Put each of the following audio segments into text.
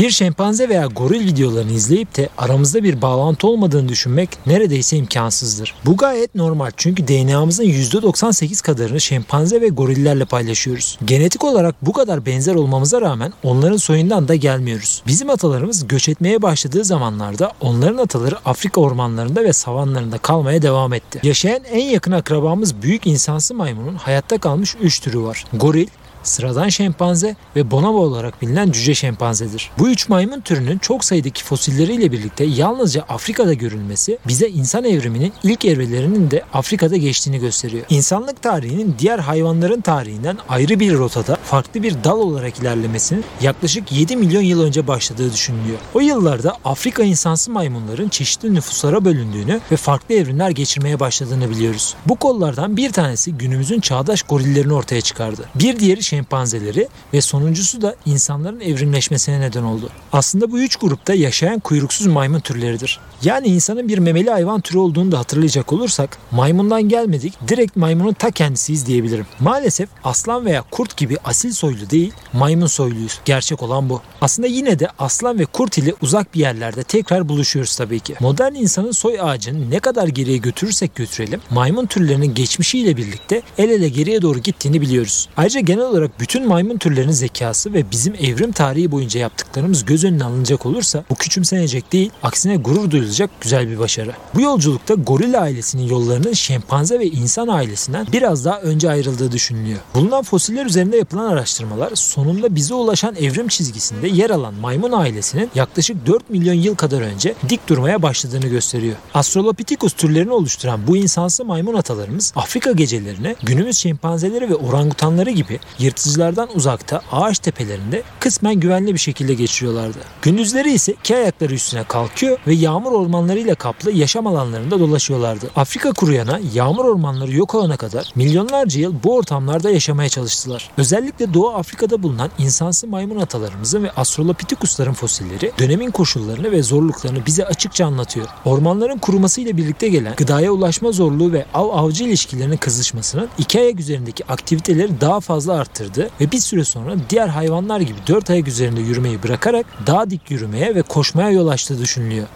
Bir şempanze veya goril videolarını izleyip de aramızda bir bağlantı olmadığını düşünmek neredeyse imkansızdır. Bu gayet normal çünkü DNA'mızın %98 kadarını şempanze ve gorillerle paylaşıyoruz. Genetik olarak bu kadar benzer olmamıza rağmen onların soyundan da gelmiyoruz. Bizim atalarımız göç etmeye başladığı zamanlarda onların ataları Afrika ormanlarında ve savanlarında kalmaya devam etti. Yaşayan en yakın akrabamız büyük insansı maymunun hayatta kalmış 3 türü var. Goril, sıradan şempanze ve bonobo olarak bilinen cüce şempanzedir. Bu üç maymun türünün çok sayıdaki fosilleriyle birlikte yalnızca Afrika'da görülmesi bize insan evriminin ilk evrelerinin de Afrika'da geçtiğini gösteriyor. İnsanlık tarihinin diğer hayvanların tarihinden ayrı bir rotada farklı bir dal olarak ilerlemesinin yaklaşık 7 milyon yıl önce başladığı düşünülüyor. O yıllarda Afrika insansı maymunların çeşitli nüfuslara bölündüğünü ve farklı evrimler geçirmeye başladığını biliyoruz. Bu kollardan bir tanesi günümüzün çağdaş gorillerini ortaya çıkardı. Bir diğeri şempanzeleri ve sonuncusu da insanların evrimleşmesine neden oldu. Aslında bu üç grupta yaşayan kuyruksuz maymun türleridir. Yani insanın bir memeli hayvan türü olduğunu da hatırlayacak olursak maymundan gelmedik direkt maymunun ta kendisiyiz diyebilirim. Maalesef aslan veya kurt gibi asil soylu değil maymun soyluyuz. Gerçek olan bu. Aslında yine de aslan ve kurt ile uzak bir yerlerde tekrar buluşuyoruz tabii ki. Modern insanın soy ağacını ne kadar geriye götürürsek götürelim maymun türlerinin geçmişiyle birlikte el ele geriye doğru gittiğini biliyoruz. Ayrıca genel olarak bütün maymun türlerinin zekası ve bizim evrim tarihi boyunca yaptıklarımız göz önüne alınacak olursa bu küçümsenecek değil aksine gurur duyulacak güzel bir başarı. Bu yolculukta goril ailesinin yollarının şempanze ve insan ailesinden biraz daha önce ayrıldığı düşünülüyor. Bulunan fosiller üzerinde yapılan araştırmalar sonunda bize ulaşan evrim çizgisinde yer alan maymun ailesinin yaklaşık 4 milyon yıl kadar önce dik durmaya başladığını gösteriyor. Australopithecus türlerini oluşturan bu insansı maymun atalarımız Afrika gecelerine günümüz şempanzeleri ve orangutanları gibi yırtıcılardan uzakta ağaç tepelerinde kısmen güvenli bir şekilde geçiriyorlardı. Gündüzleri ise iki ayakları üstüne kalkıyor ve yağmur ormanlarıyla kaplı yaşam alanlarında dolaşıyorlardı. Afrika kuruyana yağmur ormanları yok olana kadar milyonlarca yıl bu ortamlarda yaşamaya çalıştılar. Özellikle Doğu Afrika'da bulunan insansı maymun atalarımızın ve Australopithecus'ların fosilleri dönemin koşullarını ve zorluklarını bize açıkça anlatıyor. Ormanların kurumasıyla birlikte gelen gıdaya ulaşma zorluğu ve av-avcı ilişkilerinin kızışmasının iki ayak üzerindeki aktiviteleri daha fazla arttırdı ve bir süre sonra diğer hayvanlar gibi dört ayak üzerinde yürümeyi bırakarak daha dik yürümeye ve koşmaya yol açtığı düşünülüyor.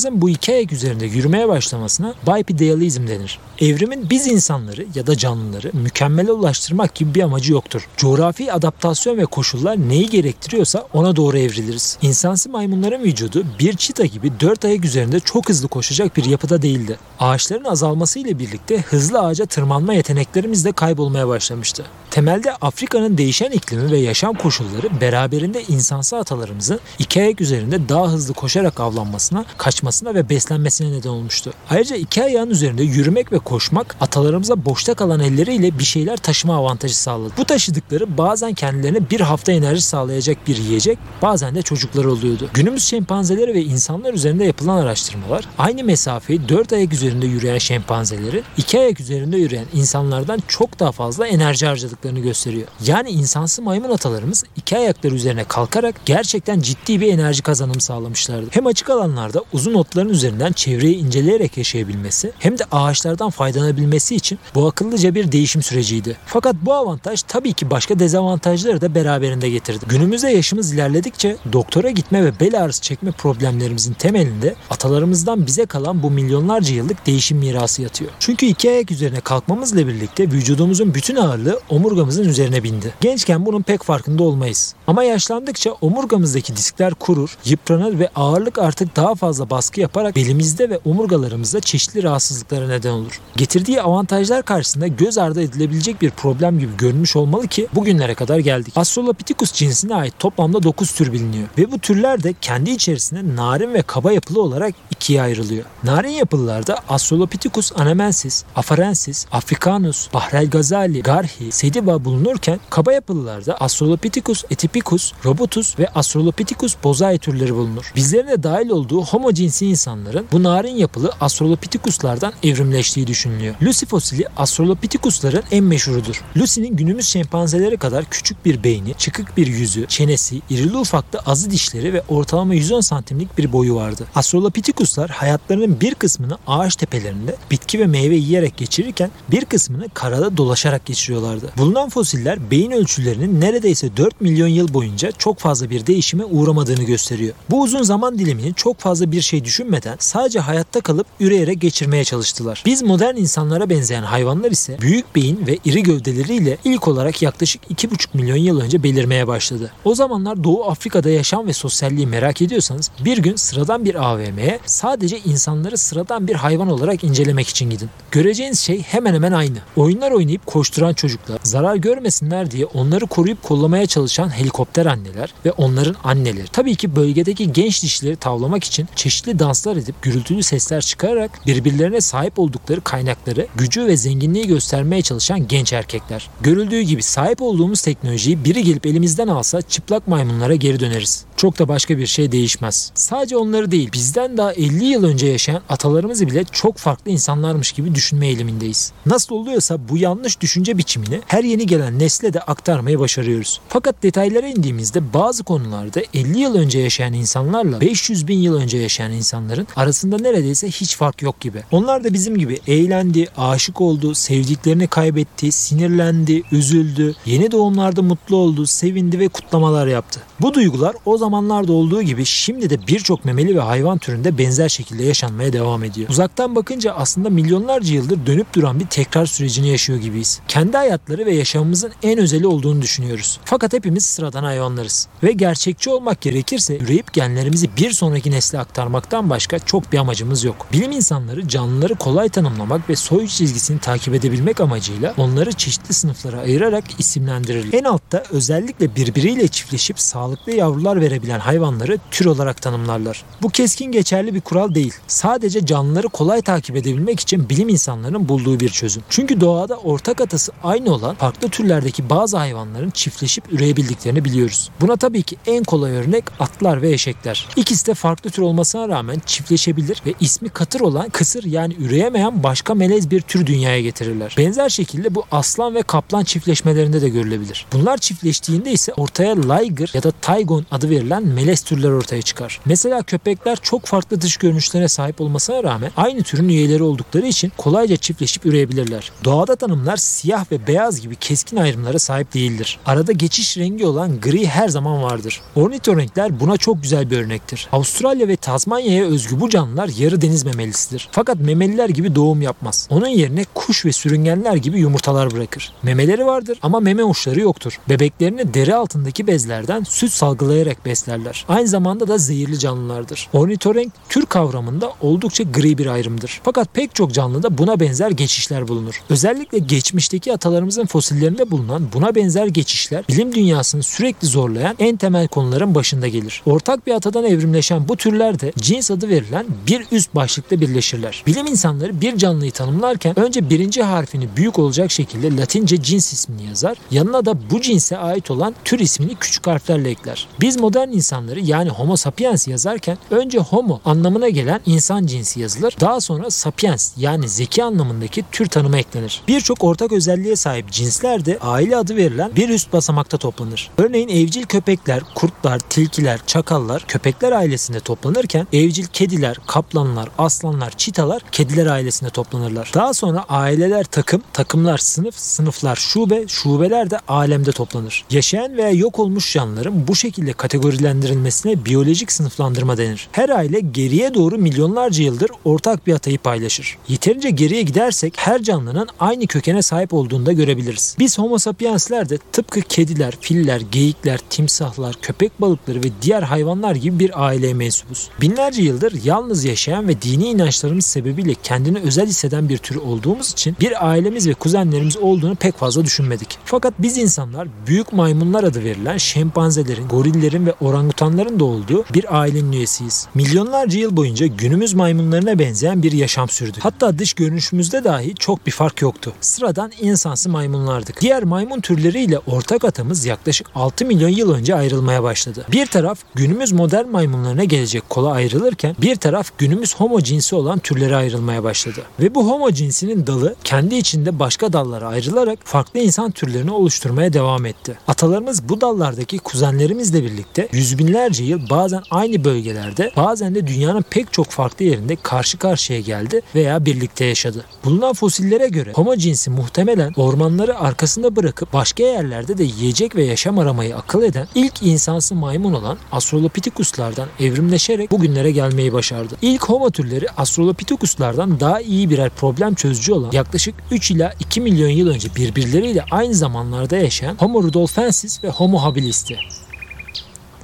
Atalarımızın bu iki ayak üzerinde yürümeye başlamasına bipedalizm denir. Evrimin biz insanları ya da canlıları mükemmele ulaştırmak gibi bir amacı yoktur. Coğrafi adaptasyon ve koşullar neyi gerektiriyorsa ona doğru evriliriz. İnsansı maymunların vücudu bir çita gibi dört ayak üzerinde çok hızlı koşacak bir yapıda değildi. Ağaçların azalmasıyla birlikte hızlı ağaca tırmanma yeteneklerimiz de kaybolmaya başlamıştı. Temelde Afrika'nın değişen iklimi ve yaşam koşulları beraberinde insansı atalarımızın iki ayak üzerinde daha hızlı koşarak avlanmasına, kaçmasına ve beslenmesine neden olmuştu. Ayrıca iki ayağın üzerinde yürümek ve koşmak atalarımıza boşta kalan elleriyle bir şeyler taşıma avantajı sağladı. Bu taşıdıkları bazen kendilerine bir hafta enerji sağlayacak bir yiyecek, bazen de çocukları oluyordu. Günümüz şempanzeleri ve insanlar üzerinde yapılan araştırmalar aynı mesafeyi dört ayak üzerinde yürüyen şempanzelerin iki ayak üzerinde yürüyen insanlardan çok daha fazla enerji harcadıklarını gösteriyor. Yani insansı maymun atalarımız iki ayakları üzerine kalkarak gerçekten ciddi bir enerji kazanımı sağlamışlardı. Hem açık alanlarda uzun otların üzerinden çevreyi inceleyerek yaşayabilmesi hem de ağaçlardan faydalanabilmesi için bu akıllıca bir değişim süreciydi. Fakat bu avantaj tabii ki başka dezavantajları da beraberinde getirdi. Günümüzde yaşımız ilerledikçe doktora gitme ve bel ağrısı çekme problemlerimizin temelinde atalarımızdan bize kalan bu milyonlarca yıllık değişim mirası yatıyor. Çünkü iki ayak üzerine kalkmamızla birlikte vücudumuzun bütün ağırlığı omurgamızın üzerine bindi. Gençken bunun pek farkında olmayız. Ama yaşlandıkça omurgamızdaki diskler kurur, yıpranır ve ağırlık artık daha fazla baskı yaparak belimizde ve omurgalarımızda çeşitli rahatsızlıklara neden olur. Getirdiği avantajlar karşısında göz ardı edilebilecek bir problem gibi görünmüş olmalı ki bugünlere kadar geldik. Australopithecus cinsine ait toplamda 9 tür biliniyor ve bu türler de kendi içerisinde narin ve kaba yapılı olarak ikiye ayrılıyor. Narin yapılılarda Australopithecus anamensis, afarensis, africanus, bahrel gazali, garhi, sediba bulunurken kaba yapılılarda Australopithecus etipicus, robutus ve Australopithecus bozai türleri bulunur. Bizlerin de dahil olduğu homo cinsi insanların bu narin yapılı Australopithecuslardan evrimleştiği düşünülüyor. Lucy fosili Australopithecusların en meşhurudur. Lucy'nin günümüz şempanzeleri kadar küçük bir beyni, çıkık bir yüzü, çenesi, irili ufaklı azı dişleri ve ortalama 110 santimlik bir boyu vardı. Australopithecuslar hayatlarının bir kısmını ağaç tepelerinde bitki ve meyve yiyerek geçirirken bir kısmını karada dolaşarak geçiriyorlardı. Bulunan Bulunan fosiller beyin ölçülerinin neredeyse 4 milyon yıl boyunca çok fazla bir değişime uğramadığını gösteriyor. Bu uzun zaman dilimini çok fazla bir şey düşünmeden sadece hayatta kalıp üreyerek geçirmeye çalıştılar. Biz modern insanlara benzeyen hayvanlar ise büyük beyin ve iri gövdeleriyle ilk olarak yaklaşık 2,5 milyon yıl önce belirmeye başladı. O zamanlar Doğu Afrika'da yaşam ve sosyalliği merak ediyorsanız bir gün sıradan bir AVM'ye sadece insanları sıradan bir hayvan olarak incelemek için gidin. Göreceğiniz şey hemen hemen aynı. Oyunlar oynayıp koşturan çocuklar, zarar görmesinler diye onları koruyup kollamaya çalışan helikopter anneler ve onların anneleri. Tabii ki bölgedeki genç dişleri tavlamak için çeşitli danslar edip gürültülü sesler çıkararak birbirlerine sahip oldukları kaynakları, gücü ve zenginliği göstermeye çalışan genç erkekler. Görüldüğü gibi sahip olduğumuz teknolojiyi biri gelip elimizden alsa çıplak maymunlara geri döneriz. Çok da başka bir şey değişmez. Sadece onları değil bizden daha 50 yıl önce yaşayan atalarımızı bile çok farklı insanlarmış gibi düşünme eğilimindeyiz. Nasıl oluyorsa bu yanlış düşünce biçimini her yeni gelen nesle de aktarmayı başarıyoruz. Fakat detaylara indiğimizde bazı konularda 50 yıl önce yaşayan insanlarla 500 bin yıl önce yaşayan insanların arasında neredeyse hiç fark yok gibi. Onlar da bizim gibi eğlendi, aşık oldu, sevdiklerini kaybetti, sinirlendi, üzüldü, yeni doğumlarda mutlu oldu, sevindi ve kutlamalar yaptı. Bu duygular o zamanlarda olduğu gibi şimdi de birçok memeli ve hayvan türünde benzer şekilde yaşanmaya devam ediyor. Uzaktan bakınca aslında milyonlarca yıldır dönüp duran bir tekrar sürecini yaşıyor gibiyiz. Kendi hayatları ve yaşamımızın en özeli olduğunu düşünüyoruz. Fakat hepimiz sıradan hayvanlarız. Ve gerçekçi olmak gerekirse üreyip genlerimizi bir sonraki nesle aktarmaktan başka çok bir amacımız yok. Bilim insanları canlıları kolay tanımlamak ve soy çizgisini takip edebilmek amacıyla onları çeşitli sınıflara ayırarak isimlendirirler. En altta özellikle birbiriyle çiftleşip sağlıklı yavrular verebilen hayvanları tür olarak tanımlarlar. Bu keskin geçerli bir kural değil. Sadece canlıları kolay takip edebilmek için bilim insanlarının bulduğu bir çözüm. Çünkü doğada ortak atası aynı olan farklı türlerdeki bazı hayvanların çiftleşip üreyebildiklerini biliyoruz. Buna tabii ki en kolay örnek atlar ve eşekler. İkisi de farklı tür olmasına rağmen çiftleşebilir ve ismi katır olan kısır yani üreyemeyen başka melez bir tür dünyaya getirirler. Benzer şekilde bu aslan ve kaplan çiftleşmelerinde de görülebilir. Bunlar çiftleştiğinde ise ortaya liger ya da taygon adı verilen melez türler ortaya çıkar. Mesela köpekler çok farklı dış görünüşlere sahip olmasına rağmen aynı türün üyeleri oldukları için kolayca çiftleşip üreyebilirler. Doğada tanımlar siyah ve beyaz gibi keskin ayrımlara sahip değildir. Arada geçiş rengi olan gri her zaman vardır. Ornitorenkler buna çok güzel bir örnektir. Avustralya ve Tazmanya'ya özgü bu canlılar yarı deniz memelisidir. Fakat memeliler gibi doğum yapmaz. Onun yerine kuş ve sürüngenler gibi yumurtalar bırakır. Memeleri vardır ama meme uçları yoktur. Bebeklerini deri altındaki bezlerden süt salgılayarak beslerler. Aynı zamanda da zehirli canlılardır. Ornitorenk tür kavramında oldukça gri bir ayrımdır. Fakat pek çok canlıda buna benzer geçişler bulunur. Özellikle geçmişteki atalarımızın fosillerinde bulunan buna benzer geçişler bilim dünyasını sürekli zorlayan en temel konuların başında gelir. Ortak bir atadan evrimleşen bu türler de cins adı verilen bir üst başlıkta birleşirler. Bilim insanları bir canlıyı tanımlarken önce birinci harfini büyük olacak şekilde latince cins ismini yazar. Yanına da bu cinse ait olan tür ismini küçük harflerle ekler. Biz modern insanları yani homo sapiens yazarken önce homo anlamına gelen insan cinsi yazılır. Daha sonra sapiens yani zeki anlamındaki tür tanımı eklenir. Birçok ortak özelliğe sahip cinsler de aile adı verilen bir üst basamakta toplanır. Örneğin evcil köpekler, kurtlar, tilkiler, çakallar köpekler ailesinde toplanırken evcil kediler, kaplanlar, aslanlar, çitalar kediler ailesinde toplanırlar. Daha sonra aileler takım, takımlar sınıf, sınıflar şube, şubeler de alemde toplanır. Yaşayan veya yok olmuş canlıların bu şekilde kategorilendirilmesine biyolojik sınıflandırma denir. Her aile geriye doğru milyonlarca yıldır ortak bir atayı paylaşır. Yeterince geriye gidersek her canlının aynı kökene sahip olduğunu da görebiliriz. Biz homo sapiensler de tıpkı kediler, filler, geyikler, timsahlar, köpek balıkları ve diğer hayvanlar gibi bir aileye mensubuz. Binlerce yıldır yalnız yaşayan ve dini inançlarımız sebebiyle kendini özel hisseden bir tür olduğumuz için bir ailemiz ve kuzenlerimiz olduğunu pek fazla düşünmedik. Fakat biz insanlar büyük maymunlar adı verilen şempanzelerin, gorillerin ve orangutanların da olduğu bir ailenin üyesiyiz. Milyonlarca yıl boyunca günümüz maymunlarına benzeyen bir yaşam sürdük. Hatta dış görünüşümüzde dahi çok bir fark yoktu. Sıradan insansı maymunlardık. Diğer maymun türleriyle ortak atamız yaklaşık 6 milyon yıl önce ayrılmaya başladı. Bir taraf günümüz modern maymunlarına gelecek kola ayrılırken bir taraf günümüz homo cinsi olan türlere ayrılmaya başladı. Ve bu homo cinsinin dalı kendi içinde başka dallara ayrılarak farklı insan türlerini oluşturmaya devam etti. Atalarımız bu dallardaki kuzenlerimizle birlikte yüz binlerce yıl bazen aynı bölgelerde bazen de dünyanın pek çok farklı yerinde karşı karşıya geldi veya birlikte yaşadı. Bulunan fosillere göre homo cinsi muhtemelen ormanları arkasında bırakıp başka yerlerde de yiyecek ve yaşam aramayı akıl eden ilk insansı maymun olan Australopithecus'lardan evrimleşerek bugünlere gelmeyi başardı. İlk homo türleri Australopithecus'lardan daha iyi birer problem çözücü olan yaklaşık 3 ila 2 milyon yıl önce birbirleriyle aynı zamanlarda yaşayan Homo rudolfensis ve Homo habilis'ti.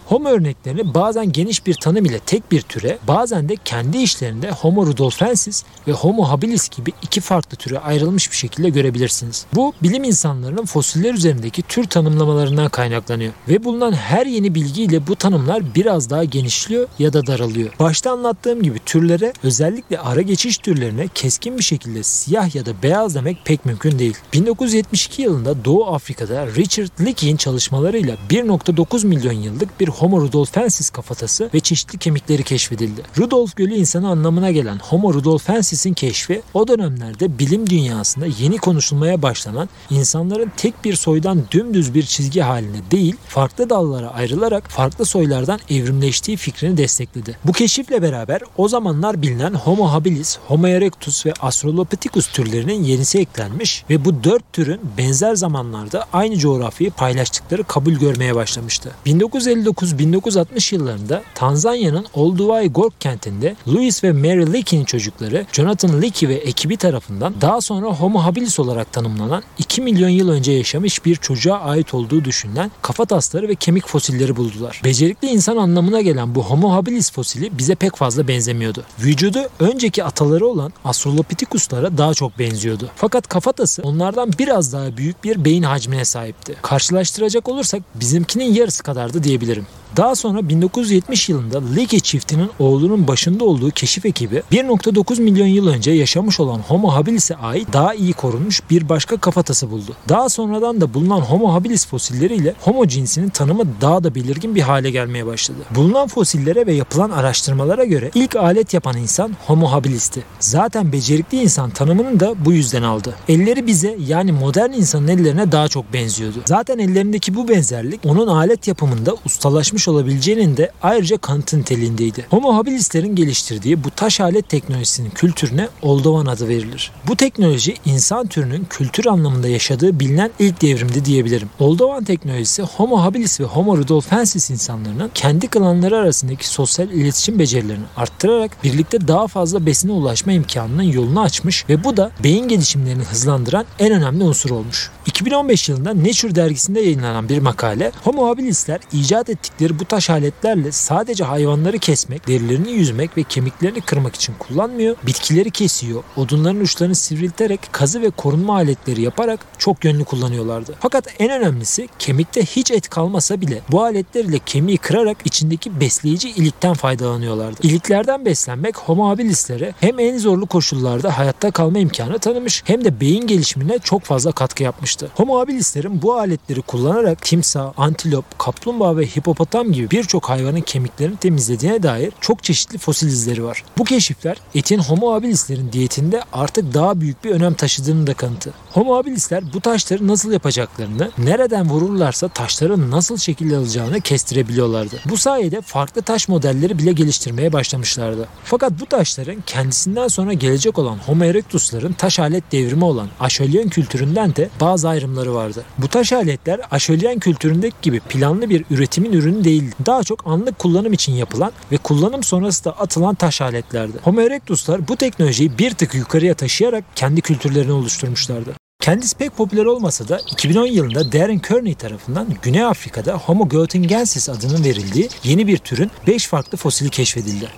Homo örneklerini bazen geniş bir tanım ile tek bir türe, bazen de kendi işlerinde Homo rudolfensis ve Homo habilis gibi iki farklı türe ayrılmış bir şekilde görebilirsiniz. Bu bilim insanlarının fosiller üzerindeki tür tanımlamalarından kaynaklanıyor ve bulunan her yeni bilgiyle bu tanımlar biraz daha genişliyor ya da daralıyor. Başta anlattığım gibi türlere özellikle ara geçiş türlerine keskin bir şekilde siyah ya da beyaz demek pek mümkün değil. 1972 yılında Doğu Afrika'da Richard Leakey'in çalışmalarıyla 1.9 milyon yıllık bir Homo rudolfensis kafatası ve çeşitli kemikleri keşfedildi. Rudolf Gölü insanı anlamına gelen Homo rudolfensis'in keşfi o dönemlerde bilim dünyasında yeni konuşulmaya başlanan insanların tek bir soydan dümdüz bir çizgi haline değil farklı dallara ayrılarak farklı soylardan evrimleştiği fikrini destekledi. Bu keşifle beraber o zamanlar bilinen Homo habilis, Homo erectus ve Australopithecus türlerinin yenisi eklenmiş ve bu dört türün benzer zamanlarda aynı coğrafyayı paylaştıkları kabul görmeye başlamıştı. 1959 1960 yıllarında Tanzanya'nın Olduvai Gork kentinde Louis ve Mary Leakey'nin çocukları Jonathan Leakey ve ekibi tarafından daha sonra Homo habilis olarak tanımlanan 2 milyon yıl önce yaşamış bir çocuğa ait olduğu düşünülen kafa tasları ve kemik fosilleri buldular. Becerikli insan anlamına gelen bu Homo habilis fosili bize pek fazla benzemiyordu. Vücudu önceki ataları olan Australopithecus'lara daha çok benziyordu. Fakat kafatası onlardan biraz daha büyük bir beyin hacmine sahipti. Karşılaştıracak olursak bizimkinin yarısı kadardı diyebilirim. Daha sonra 1970 yılında Leakey çiftinin oğlunun başında olduğu keşif ekibi 1.9 milyon yıl önce yaşamış olan Homo habilis'e ait daha iyi korunmuş bir başka kafatası buldu. Daha sonradan da bulunan Homo habilis fosilleriyle Homo cinsinin tanımı daha da belirgin bir hale gelmeye başladı. Bulunan fosillere ve yapılan araştırmalara göre ilk alet yapan insan Homo habilis'ti. Zaten becerikli insan tanımını da bu yüzden aldı. Elleri bize yani modern insanın ellerine daha çok benziyordu. Zaten ellerindeki bu benzerlik onun alet yapımında ustalaşmış olabileceğinin de ayrıca kanıtı niteliğindeydi. Homo habilislerin geliştirdiği bu taş alet teknolojisinin kültürüne Oldovan adı verilir. Bu teknoloji insan türünün kültür anlamında yaşadığı bilinen ilk devrimdi diyebilirim. Oldovan teknolojisi Homo habilis ve Homo rudolfensis insanlarının kendi klanları arasındaki sosyal iletişim becerilerini arttırarak birlikte daha fazla besine ulaşma imkanının yolunu açmış ve bu da beyin gelişimlerini hızlandıran en önemli unsur olmuş. 2015 yılında Nature dergisinde yayınlanan bir makale Homo habilisler icat ettikleri bu taş aletlerle sadece hayvanları kesmek, derilerini yüzmek ve kemiklerini kırmak için kullanmıyor. Bitkileri kesiyor, odunların uçlarını sivrilterek kazı ve korunma aletleri yaparak çok yönlü kullanıyorlardı. Fakat en önemlisi kemikte hiç et kalmasa bile bu aletler ile kemiği kırarak içindeki besleyici ilikten faydalanıyorlardı. İliklerden beslenmek Homo habilislere hem en zorlu koşullarda hayatta kalma imkanı tanımış hem de beyin gelişimine çok fazla katkı yapmıştı. Homo habilislerin bu aletleri kullanarak timsah, antilop, kaplumbağa ve hipopotam gibi birçok hayvanın kemiklerini temizlediğine dair çok çeşitli fosil izleri var. Bu keşifler etin Homo habilislerin diyetinde artık daha büyük bir önem taşıdığını da kanıtı. Homo habilisler bu taşları nasıl yapacaklarını, nereden vururlarsa taşların nasıl şekil alacağını kestirebiliyorlardı. Bu sayede farklı taş modelleri bile geliştirmeye başlamışlardı. Fakat bu taşların kendisinden sonra gelecek olan Homo erectus'ların taş alet devrimi olan Aşölyen kültüründen de bazı ayrımları vardı. Bu taş aletler Aşölyen kültüründeki gibi planlı bir üretimin ürünü değil. Daha çok anlık kullanım için yapılan ve kullanım sonrası da atılan taş aletlerdi. Homo erectus'lar bu teknolojiyi bir tık yukarıya taşıyarak kendi kültürlerini oluşturmuşlardı. Kendisi pek popüler olmasa da 2010 yılında Darren Kearney tarafından Güney Afrika'da Homo goetingensis adının verildiği yeni bir türün 5 farklı fosili keşfedildi.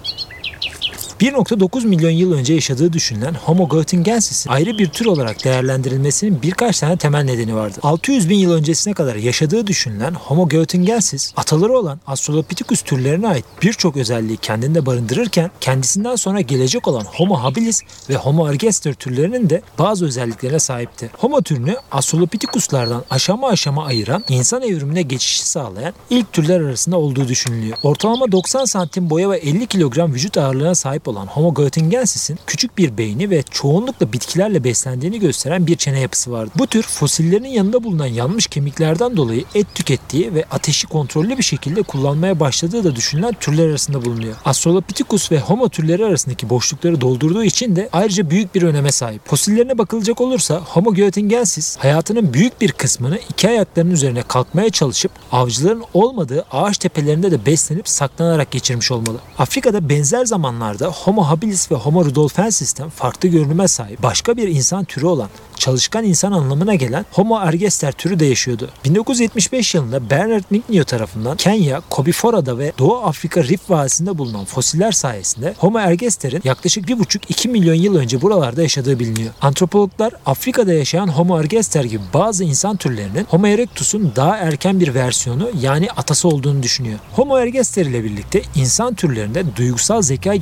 1.9 milyon yıl önce yaşadığı düşünülen Homo goetingensis'in ayrı bir tür olarak değerlendirilmesinin birkaç tane temel nedeni vardı. 600 bin yıl öncesine kadar yaşadığı düşünülen Homo goetingensis, ataları olan Australopithecus türlerine ait birçok özelliği kendinde barındırırken kendisinden sonra gelecek olan Homo habilis ve Homo ergaster türlerinin de bazı özelliklerine sahipti. Homo türünü Australopithecus'lardan aşama aşama ayıran, insan evrimine geçişi sağlayan ilk türler arasında olduğu düşünülüyor. Ortalama 90 santim boya ve 50 kilogram vücut ağırlığına sahip olan Homo goetingensis'in küçük bir beyni ve çoğunlukla bitkilerle beslendiğini gösteren bir çene yapısı vardı. Bu tür fosillerin yanında bulunan yanmış kemiklerden dolayı et tükettiği ve ateşi kontrollü bir şekilde kullanmaya başladığı da düşünülen türler arasında bulunuyor. Australopithecus ve Homo türleri arasındaki boşlukları doldurduğu için de ayrıca büyük bir öneme sahip. Fosillerine bakılacak olursa Homo goetingensis hayatının büyük bir kısmını iki ayaklarının üzerine kalkmaya çalışıp avcıların olmadığı ağaç tepelerinde de beslenip saklanarak geçirmiş olmalı. Afrika'da benzer zamanlarda Homo habilis ve Homo rudolfensis'ten farklı görünüme sahip başka bir insan türü olan çalışkan insan anlamına gelen Homo ergaster türü de yaşıyordu. 1975 yılında Bernard Mignio tarafından Kenya, Kobifora'da ve Doğu Afrika Rift Vadisi'nde bulunan fosiller sayesinde Homo ergaster'in yaklaşık 1,5-2 milyon yıl önce buralarda yaşadığı biliniyor. Antropologlar Afrika'da yaşayan Homo ergaster gibi bazı insan türlerinin Homo erectus'un daha erken bir versiyonu yani atası olduğunu düşünüyor. Homo ergaster ile birlikte insan türlerinde duygusal zeka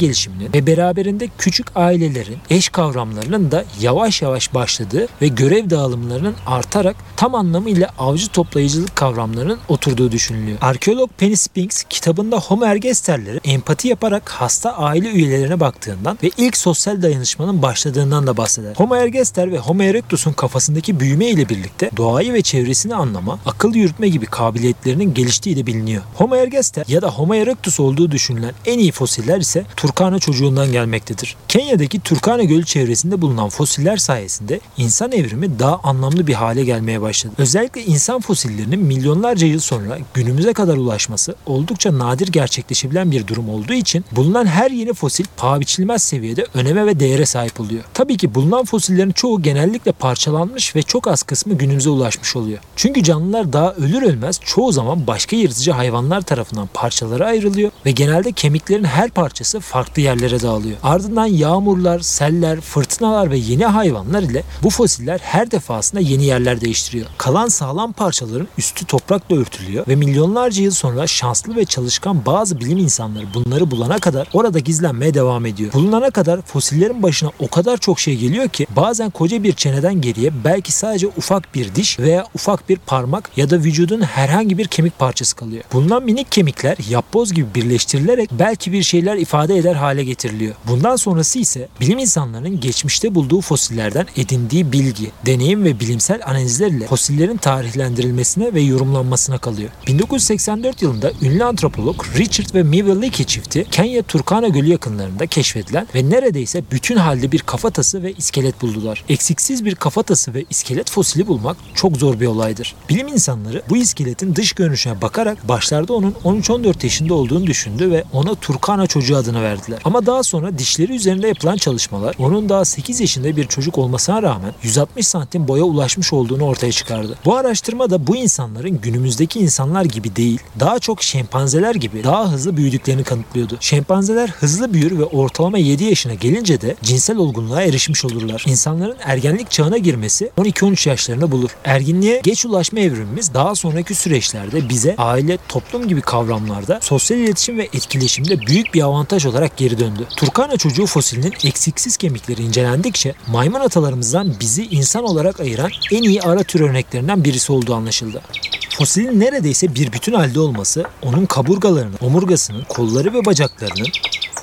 gelişiminin ve beraberinde küçük ailelerin eş kavramlarının da yavaş yavaş başladığı ve görev dağılımlarının artarak tam anlamıyla avcı toplayıcılık kavramlarının oturduğu düşünülüyor. Arkeolog Penny Spinks kitabında Homo ergasterleri empati yaparak hasta aile üyelerine baktığından ve ilk sosyal dayanışmanın başladığından da bahseder. Homo ergaster ve Homo erectus'un kafasındaki büyüme ile birlikte doğayı ve çevresini anlama, akıl yürütme gibi kabiliyetlerinin geliştiği de biliniyor. Homo ergaster ya da Homo erectus olduğu düşünülen en iyi fosiller ise Turkana çocuğundan gelmektedir. Kenya'daki Turkana Gölü çevresinde bulunan fosiller sayesinde insan evrimi daha anlamlı bir hale gelmeye başladı. Özellikle insan fosillerinin milyonlarca yıl sonra günümüze kadar ulaşması oldukça nadir gerçekleşebilen bir durum olduğu için bulunan her yeni fosil paha biçilmez seviyede öneme ve değere sahip oluyor. Tabii ki bulunan fosillerin çoğu genellikle parçalanmış ve çok az kısmı günümüze ulaşmış oluyor. Çünkü canlılar daha ölür ölmez çoğu zaman başka yırtıcı hayvanlar tarafından parçalara ayrılıyor ve genelde kemiklerin her parçası farklı yerlere dağılıyor. Ardından yağmurlar, seller, fırtınalar ve yeni hayvanlar ile bu fosiller her defasında yeni yerler değiştiriyor. Kalan sağlam parçaların üstü toprakla örtülüyor ve milyonlarca yıl sonra şanslı ve çalışkan bazı bilim insanları bunları bulana kadar orada gizlenmeye devam ediyor. Bulunana kadar fosillerin başına o kadar çok şey geliyor ki bazen koca bir çeneden geriye belki sadece ufak bir diş veya ufak bir parmak ya da vücudun herhangi bir kemik parçası kalıyor. Bulunan minik kemikler yapboz gibi birleştirilerek belki bir şeyler ifade eder hale getiriliyor. Bundan sonrası ise bilim insanlarının geçmişte bulduğu fosillerden edindiği bilgi, deneyim ve bilimsel analizler ile fosillerin tarihlendirilmesine ve yorumlanmasına kalıyor. 1984 yılında ünlü antropolog Richard ve Miva Leakey çifti Kenya Turkana Gölü yakınlarında keşfedilen ve neredeyse bütün halde bir kafatası ve iskelet buldular. Eksiksiz bir kafatası ve iskelet fosili bulmak çok zor bir olaydır. Bilim insanları bu iskeletin dış görünüşüne bakarak başlarda onun 13-14 yaşında olduğunu düşündü ve ona Turkana çocuğu adını verdiler. Ama daha sonra dişleri üzerinde yapılan çalışmalar onun daha 8 yaşında bir çocuk olmasına rağmen 160 santim boya ulaşmış olduğunu ortaya çıkardı. Bu araştırma da bu insanların günümüzdeki insanlar gibi değil, daha çok şempanzeler gibi daha hızlı büyüdüklerini kanıtlıyordu. Şempanzeler hızlı büyür ve ortalama 7 yaşına gelince de cinsel olgunluğa erişmiş olurlar. İnsanların ergenlik çağına girmesi 12-13 yaşlarında bulur. Erginliğe geç ulaşma evrimimiz daha sonraki süreçlerde bize aile, toplum gibi kavramlarda sosyal iletişim ve etkileşimde büyük bir avantaj olarak geri döndü. Turkana çocuğu fosilinin eksiksiz kemikleri incelendikçe maymun atalarımızdan bizi insan olarak ayıran en iyi ara tür örneklerinden birisi olduğu anlaşıldı. Fosilin neredeyse bir bütün halde olması onun kaburgalarının, omurgasının, kolları ve bacaklarının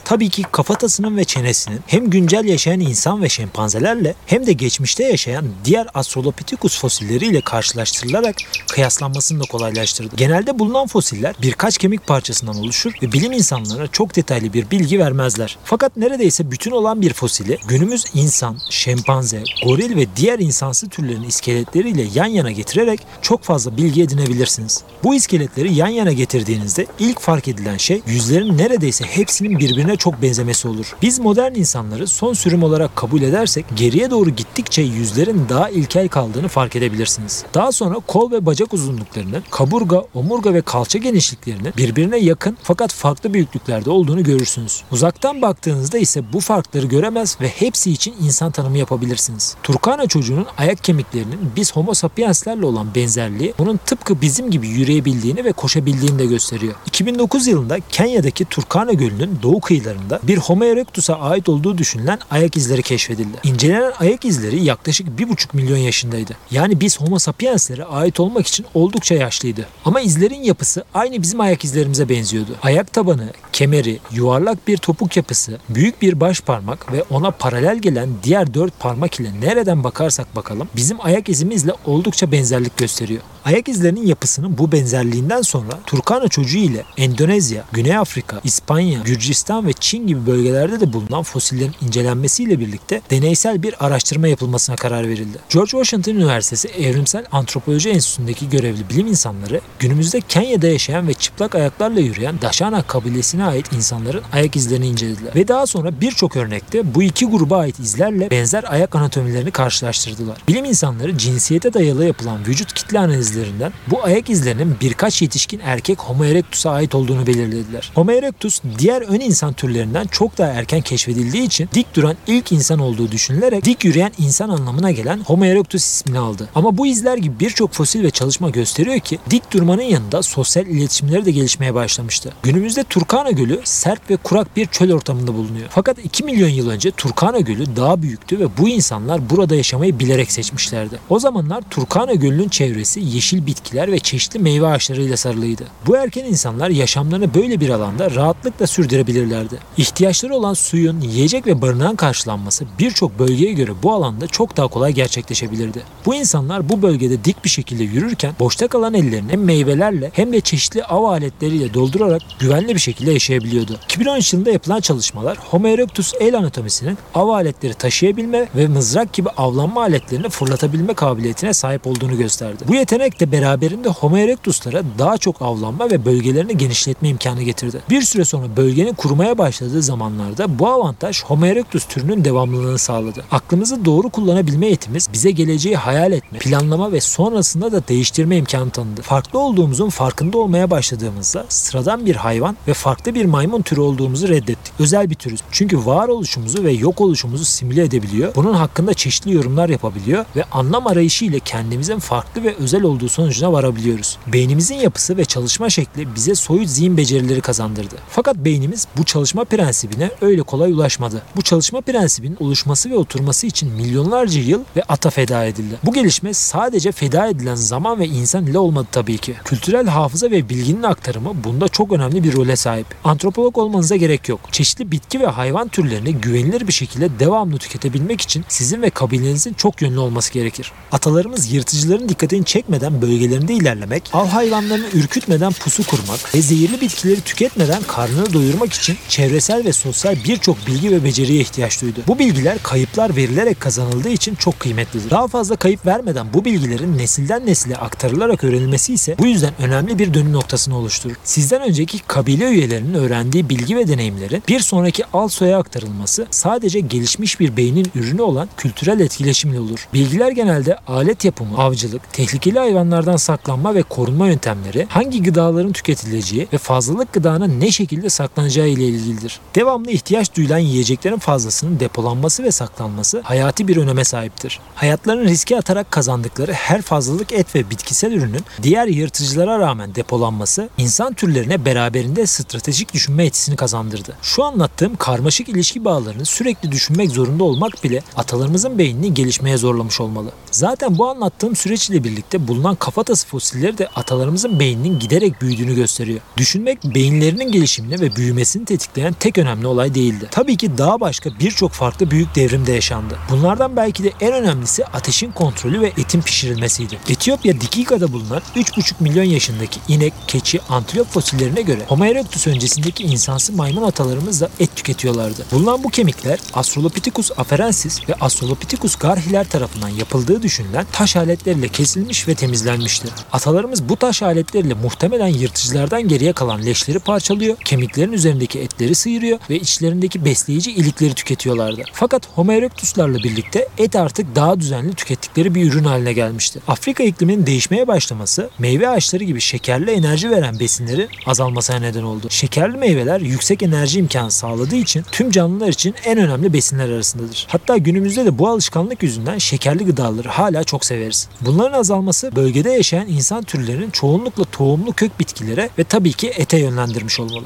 tabii ki kafatasının ve çenesinin hem güncel yaşayan insan ve şempanzelerle hem de geçmişte yaşayan diğer Australopithecus fosilleriyle karşılaştırılarak kıyaslanmasını da kolaylaştırdı. Genelde bulunan fosiller birkaç kemik parçasından oluşur ve bilim insanlarına çok detaylı bir bilgi vermezler. Fakat neredeyse bütün olan bir fosili günümüz insan, şempanze, goril ve diğer insansı türlerin iskeletleriyle yan yana getirerek çok fazla bilgi edinebilirsiniz. Bu iskeletleri yan yana getirdiğinizde ilk fark edilen şey yüzlerin neredeyse hepsinin birbirine çok benzemesi olur. Biz modern insanları son sürüm olarak kabul edersek geriye doğru gittikçe yüzlerin daha ilkel kaldığını fark edebilirsiniz. Daha sonra kol ve bacak uzunluklarının, kaburga, omurga ve kalça genişliklerinin birbirine yakın fakat farklı büyüklüklerde olduğunu görürsünüz. Uzaktan baktığınızda ise bu farkları göremez ve hepsi için insan tanımı yapabilirsiniz. Turkana çocuğunun ayak kemiklerinin biz homo sapienslerle olan benzerliği onun tıpkı bizim gibi yürüyebildiğini ve koşabildiğini de gösteriyor. 2009 yılında Kenya'daki Turkana Gölü'nün doğu kıyılarında bir Homo erectus'a ait olduğu düşünülen ayak izleri keşfedildi. İncelenen ayak izleri yaklaşık 1,5 milyon yaşındaydı. Yani biz Homo sapienslere ait olmak için oldukça yaşlıydı. Ama izlerin yapısı aynı bizim ayak izlerimize benziyordu. Ayak tabanı, kemeri, yuvarlak bir topuk yapısı, büyük bir baş parmak ve ona paralel gelen diğer dört parmak ile nereden bakarsak bakalım bizim ayak izimizle oldukça benzerlik gösteriyor. Ayak izlerinin yapısının bu benzerliğinden sonra Turkana çocuğu ile Endonezya, Güney Afrika, İspanya, Gürcistan ve Çin gibi bölgelerde de bulunan fosillerin incelenmesiyle birlikte deneysel bir araştırma yapılmasına karar verildi. George Washington Üniversitesi Evrimsel Antropoloji Enstitüsü'ndeki görevli bilim insanları günümüzde Kenya'da yaşayan ve çıplak ayaklarla yürüyen Dashana kabilesine ait insanların ayak izlerini incelediler. Ve daha sonra birçok örnekte bu iki gruba ait izlerle benzer ayak anatomilerini karşılaştırdılar. Bilim insanları cinsiyete dayalı yapılan vücut kitle analizlerinden bu ayak izlerinin birkaç yetişkin erkek Homo erectus'a ait olduğunu belirlediler. Homo erectus diğer ön insan türlerinden çok daha erken keşfedildiği için dik duran ilk insan olduğu düşünülerek dik yürüyen insan anlamına gelen Homo erectus ismini aldı. Ama bu izler gibi birçok fosil ve çalışma gösteriyor ki dik durmanın yanında sosyal iletişimleri de gelişmeye başlamıştı. Günümüzde Turkana Gölü sert ve kurak bir çöl ortamında bulunuyor. Fakat 2 milyon yıl önce Turkana Gölü daha büyüktü ve bu insanlar burada yaşamayı bilerek seçmişlerdi. O zamanlar Turkana Gölü'nün çevresi yeşil bitkiler ve çeşitli meyve ağaçlarıyla sarılıydı. Bu erken insanlar yaşamlarını böyle bir alanda rahatlıkla sürdürebilirlerdi. İhtiyaçları olan suyun, yiyecek ve barınağın karşılanması birçok bölgeye göre bu alanda çok daha kolay gerçekleşebilirdi. Bu insanlar bu bölgede dik bir şekilde yürürken boşta kalan ellerini hem meyvelerle hem de çeşitli av aletleriyle doldurarak güvenli bir şekilde yaşayabiliyordu. 2013 yılında yapılan çalışmalar Homo erectus el anatomisinin av aletleri taşıyabilme ve mızrak gibi avlanma aletlerini fırlatabilme kabiliyetine sahip olduğunu gösterdi. Bu yetenek de beraberinde Homo erectuslara daha çok avlanma ve bölgelerini genişletme imkanı getirdi. Bir süre sonra bölgenin kurumaya başladığı zamanlarda bu avantaj Homo erectus türünün devamlılığını sağladı. Aklımızı doğru kullanabilme yetimiz bize geleceği hayal etme, planlama ve sonrasında da değiştirme imkanı tanıdı. Farklı olduğumuzun farkında olmaya başladığımızda sıradan bir hayvan ve farklı bir maymun türü olduğumuzu reddettik. Özel bir türüz. Çünkü varoluşumuzu ve yok oluşumuzu simüle edebiliyor. Bunun hakkında çeşitli yorumlar yapabiliyor ve anlam arayışı ile kendimizin farklı ve özel olduğu sonucuna varabiliyoruz. Beynimizin yapısı ve çalışma şekli bize soyut zihin becerileri kazandırdı. Fakat beynimiz bu çalışma prensibine öyle kolay ulaşmadı. Bu çalışma prensibinin oluşması ve oturması için milyonlarca yıl ve ata feda edildi. Bu gelişme sadece feda edilen zaman ve insan ile olmadı tabii ki. Kültürel hafıza ve bilginin aktarımı bunda çok önemli bir role sahip. Antropolog olmanıza gerek yok. Çeşitli bitki ve hayvan türlerini güvenilir bir şekilde devamlı tüketebilmek için sizin ve kabilenizin çok yönlü olması gerekir. Atalarımız yırtıcıların dikkatini çekmeden bölgelerinde ilerlemek, av hayvanlarını ürkütmeden pusu kurmak ve zehirli bitkileri tüketmeden karnını doyurmak için çevresel ve sosyal birçok bilgi ve beceriye ihtiyaç duydu. Bu bilgiler kayıplar verilerek kazanıldığı için çok kıymetlidir. Daha fazla kayıp vermeden bu bilgilerin nesilden nesile aktarılarak öğrenilmesi ise bu yüzden önemli bir dönüm noktasını oluşturur. Sizden önceki kabile üyelerinin öğrendiği bilgi ve deneyimlerin bir sonraki al soya aktarılması sadece gelişmiş bir beynin ürünü olan kültürel etkileşimle olur. Bilgiler genelde alet yapımı, avcılık, tehlikeli hayvanlardan saklanma ve korunma yöntemleri, hangi gıdaların tüketileceği ve fazlalık gıdanın ne şekilde saklanacağı ile ilgilidir. Devamlı ihtiyaç duyulan yiyeceklerin fazlasının depolanması ve saklanması hayati bir öneme sahiptir. Hayatlarını riske atarak kazandıkları her fazlalık et ve bitkisel ürünün diğer yırtıcılara rağmen depolanması insan türlerine beraberinde stratejik düşünme etisini kazandırdı. Şu anlattığım karmaşık ilişki bağlarını sürekli düşünmek zorunda olmak bile atalarımızın beynini gelişmeye zorlamış olmalı. Zaten bu anlattığım süreç ile birlikte bulunan kafatası fosilleri de atalarımızın beyninin giderek büyüdüğünü gösteriyor. Düşünmek beyinlerinin gelişimini ve büyümesini tetikleyen tek önemli olay değildi. Tabii ki daha başka birçok farklı büyük devrim de yaşandı. Bunlardan belki de en önemlisi ateşin kontrolü ve etin pişirilmesiydi. Etiyopya Dikika'da bulunan 3,5 milyon yaşındaki inek, keçi, antilop fosillerine göre Homo erectus öncesindeki insansı maymun atalarımız da et tüketiyorlardı. Bulunan bu kemikler Australopithecus afarensis ve Australopithecus garhiler tarafından yapıldığı düşünülen taş aletleriyle kesilmiş ve temizlenmiştir. Atalarımız bu taş aletleriyle muhtemelen yırtıcılardan geriye kalan leşleri parçalıyor, kemiklerin üzerindeki etleri sıyırıyor ve içlerindeki besleyici ilikleri tüketiyorlardı. Fakat Homo erectuslarla birlikte et artık daha düzenli tükettikleri bir ürün haline gelmişti. Afrika ikliminin değişmeye başlaması meyve ağaçları gibi şekerli enerji veren besinlerin azalmasına neden oldu. Şekerli meyveler yüksek enerji imkanı sağladığı için tüm canlılar için en önemli besinler arasındadır. Hatta günümüzde de bu alışkanlık yüzünden şekerli gıdaları hala çok severiz. Bunların azalması bölgede yaşayan insan türlerinin çoğunlukla tohumlu kök bitkilere ve tabii ki ete yönlendirmiş olmalı.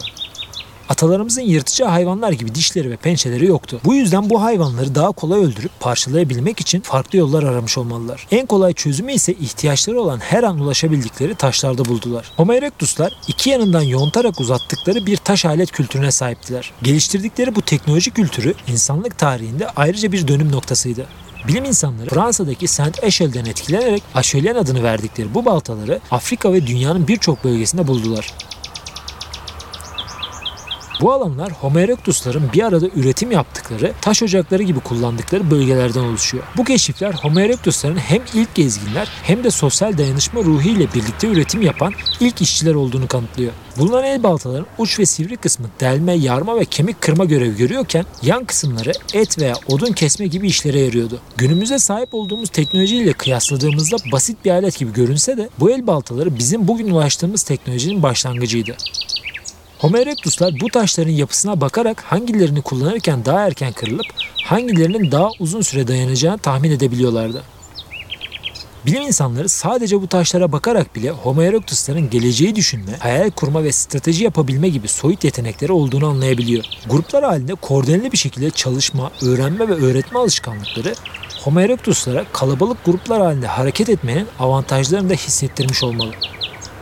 Atalarımızın yırtıcı hayvanlar gibi dişleri ve pençeleri yoktu. Bu yüzden bu hayvanları daha kolay öldürüp parçalayabilmek için farklı yollar aramış olmalılar. En kolay çözümü ise ihtiyaçları olan her an ulaşabildikleri taşlarda buldular. Homo erectuslar iki yanından yontarak uzattıkları bir taş alet kültürüne sahiptiler. Geliştirdikleri bu teknoloji kültürü insanlık tarihinde ayrıca bir dönüm noktasıydı. Bilim insanları Fransa'daki Saint Echel'den etkilenerek aşölyen adını verdikleri bu baltaları Afrika ve dünyanın birçok bölgesinde buldular. Bu alanlar Homo erectus'ların bir arada üretim yaptıkları, taş ocakları gibi kullandıkları bölgelerden oluşuyor. Bu keşifler Homo erectus'ların hem ilk gezginler hem de sosyal dayanışma ruhu ile birlikte üretim yapan ilk işçiler olduğunu kanıtlıyor. Bulunan el baltaların uç ve sivri kısmı delme, yarma ve kemik kırma görevi görüyorken yan kısımları et veya odun kesme gibi işlere yarıyordu. Günümüze sahip olduğumuz teknolojiyle kıyasladığımızda basit bir alet gibi görünse de bu el baltaları bizim bugün ulaştığımız teknolojinin başlangıcıydı. Homo bu taşların yapısına bakarak hangilerini kullanırken daha erken kırılıp hangilerinin daha uzun süre dayanacağını tahmin edebiliyorlardı. Bilim insanları sadece bu taşlara bakarak bile Homo erectus'ların geleceği düşünme, hayal kurma ve strateji yapabilme gibi soyut yetenekleri olduğunu anlayabiliyor. Gruplar halinde koordineli bir şekilde çalışma, öğrenme ve öğretme alışkanlıkları Homo erectus'lara kalabalık gruplar halinde hareket etmenin avantajlarını da hissettirmiş olmalı.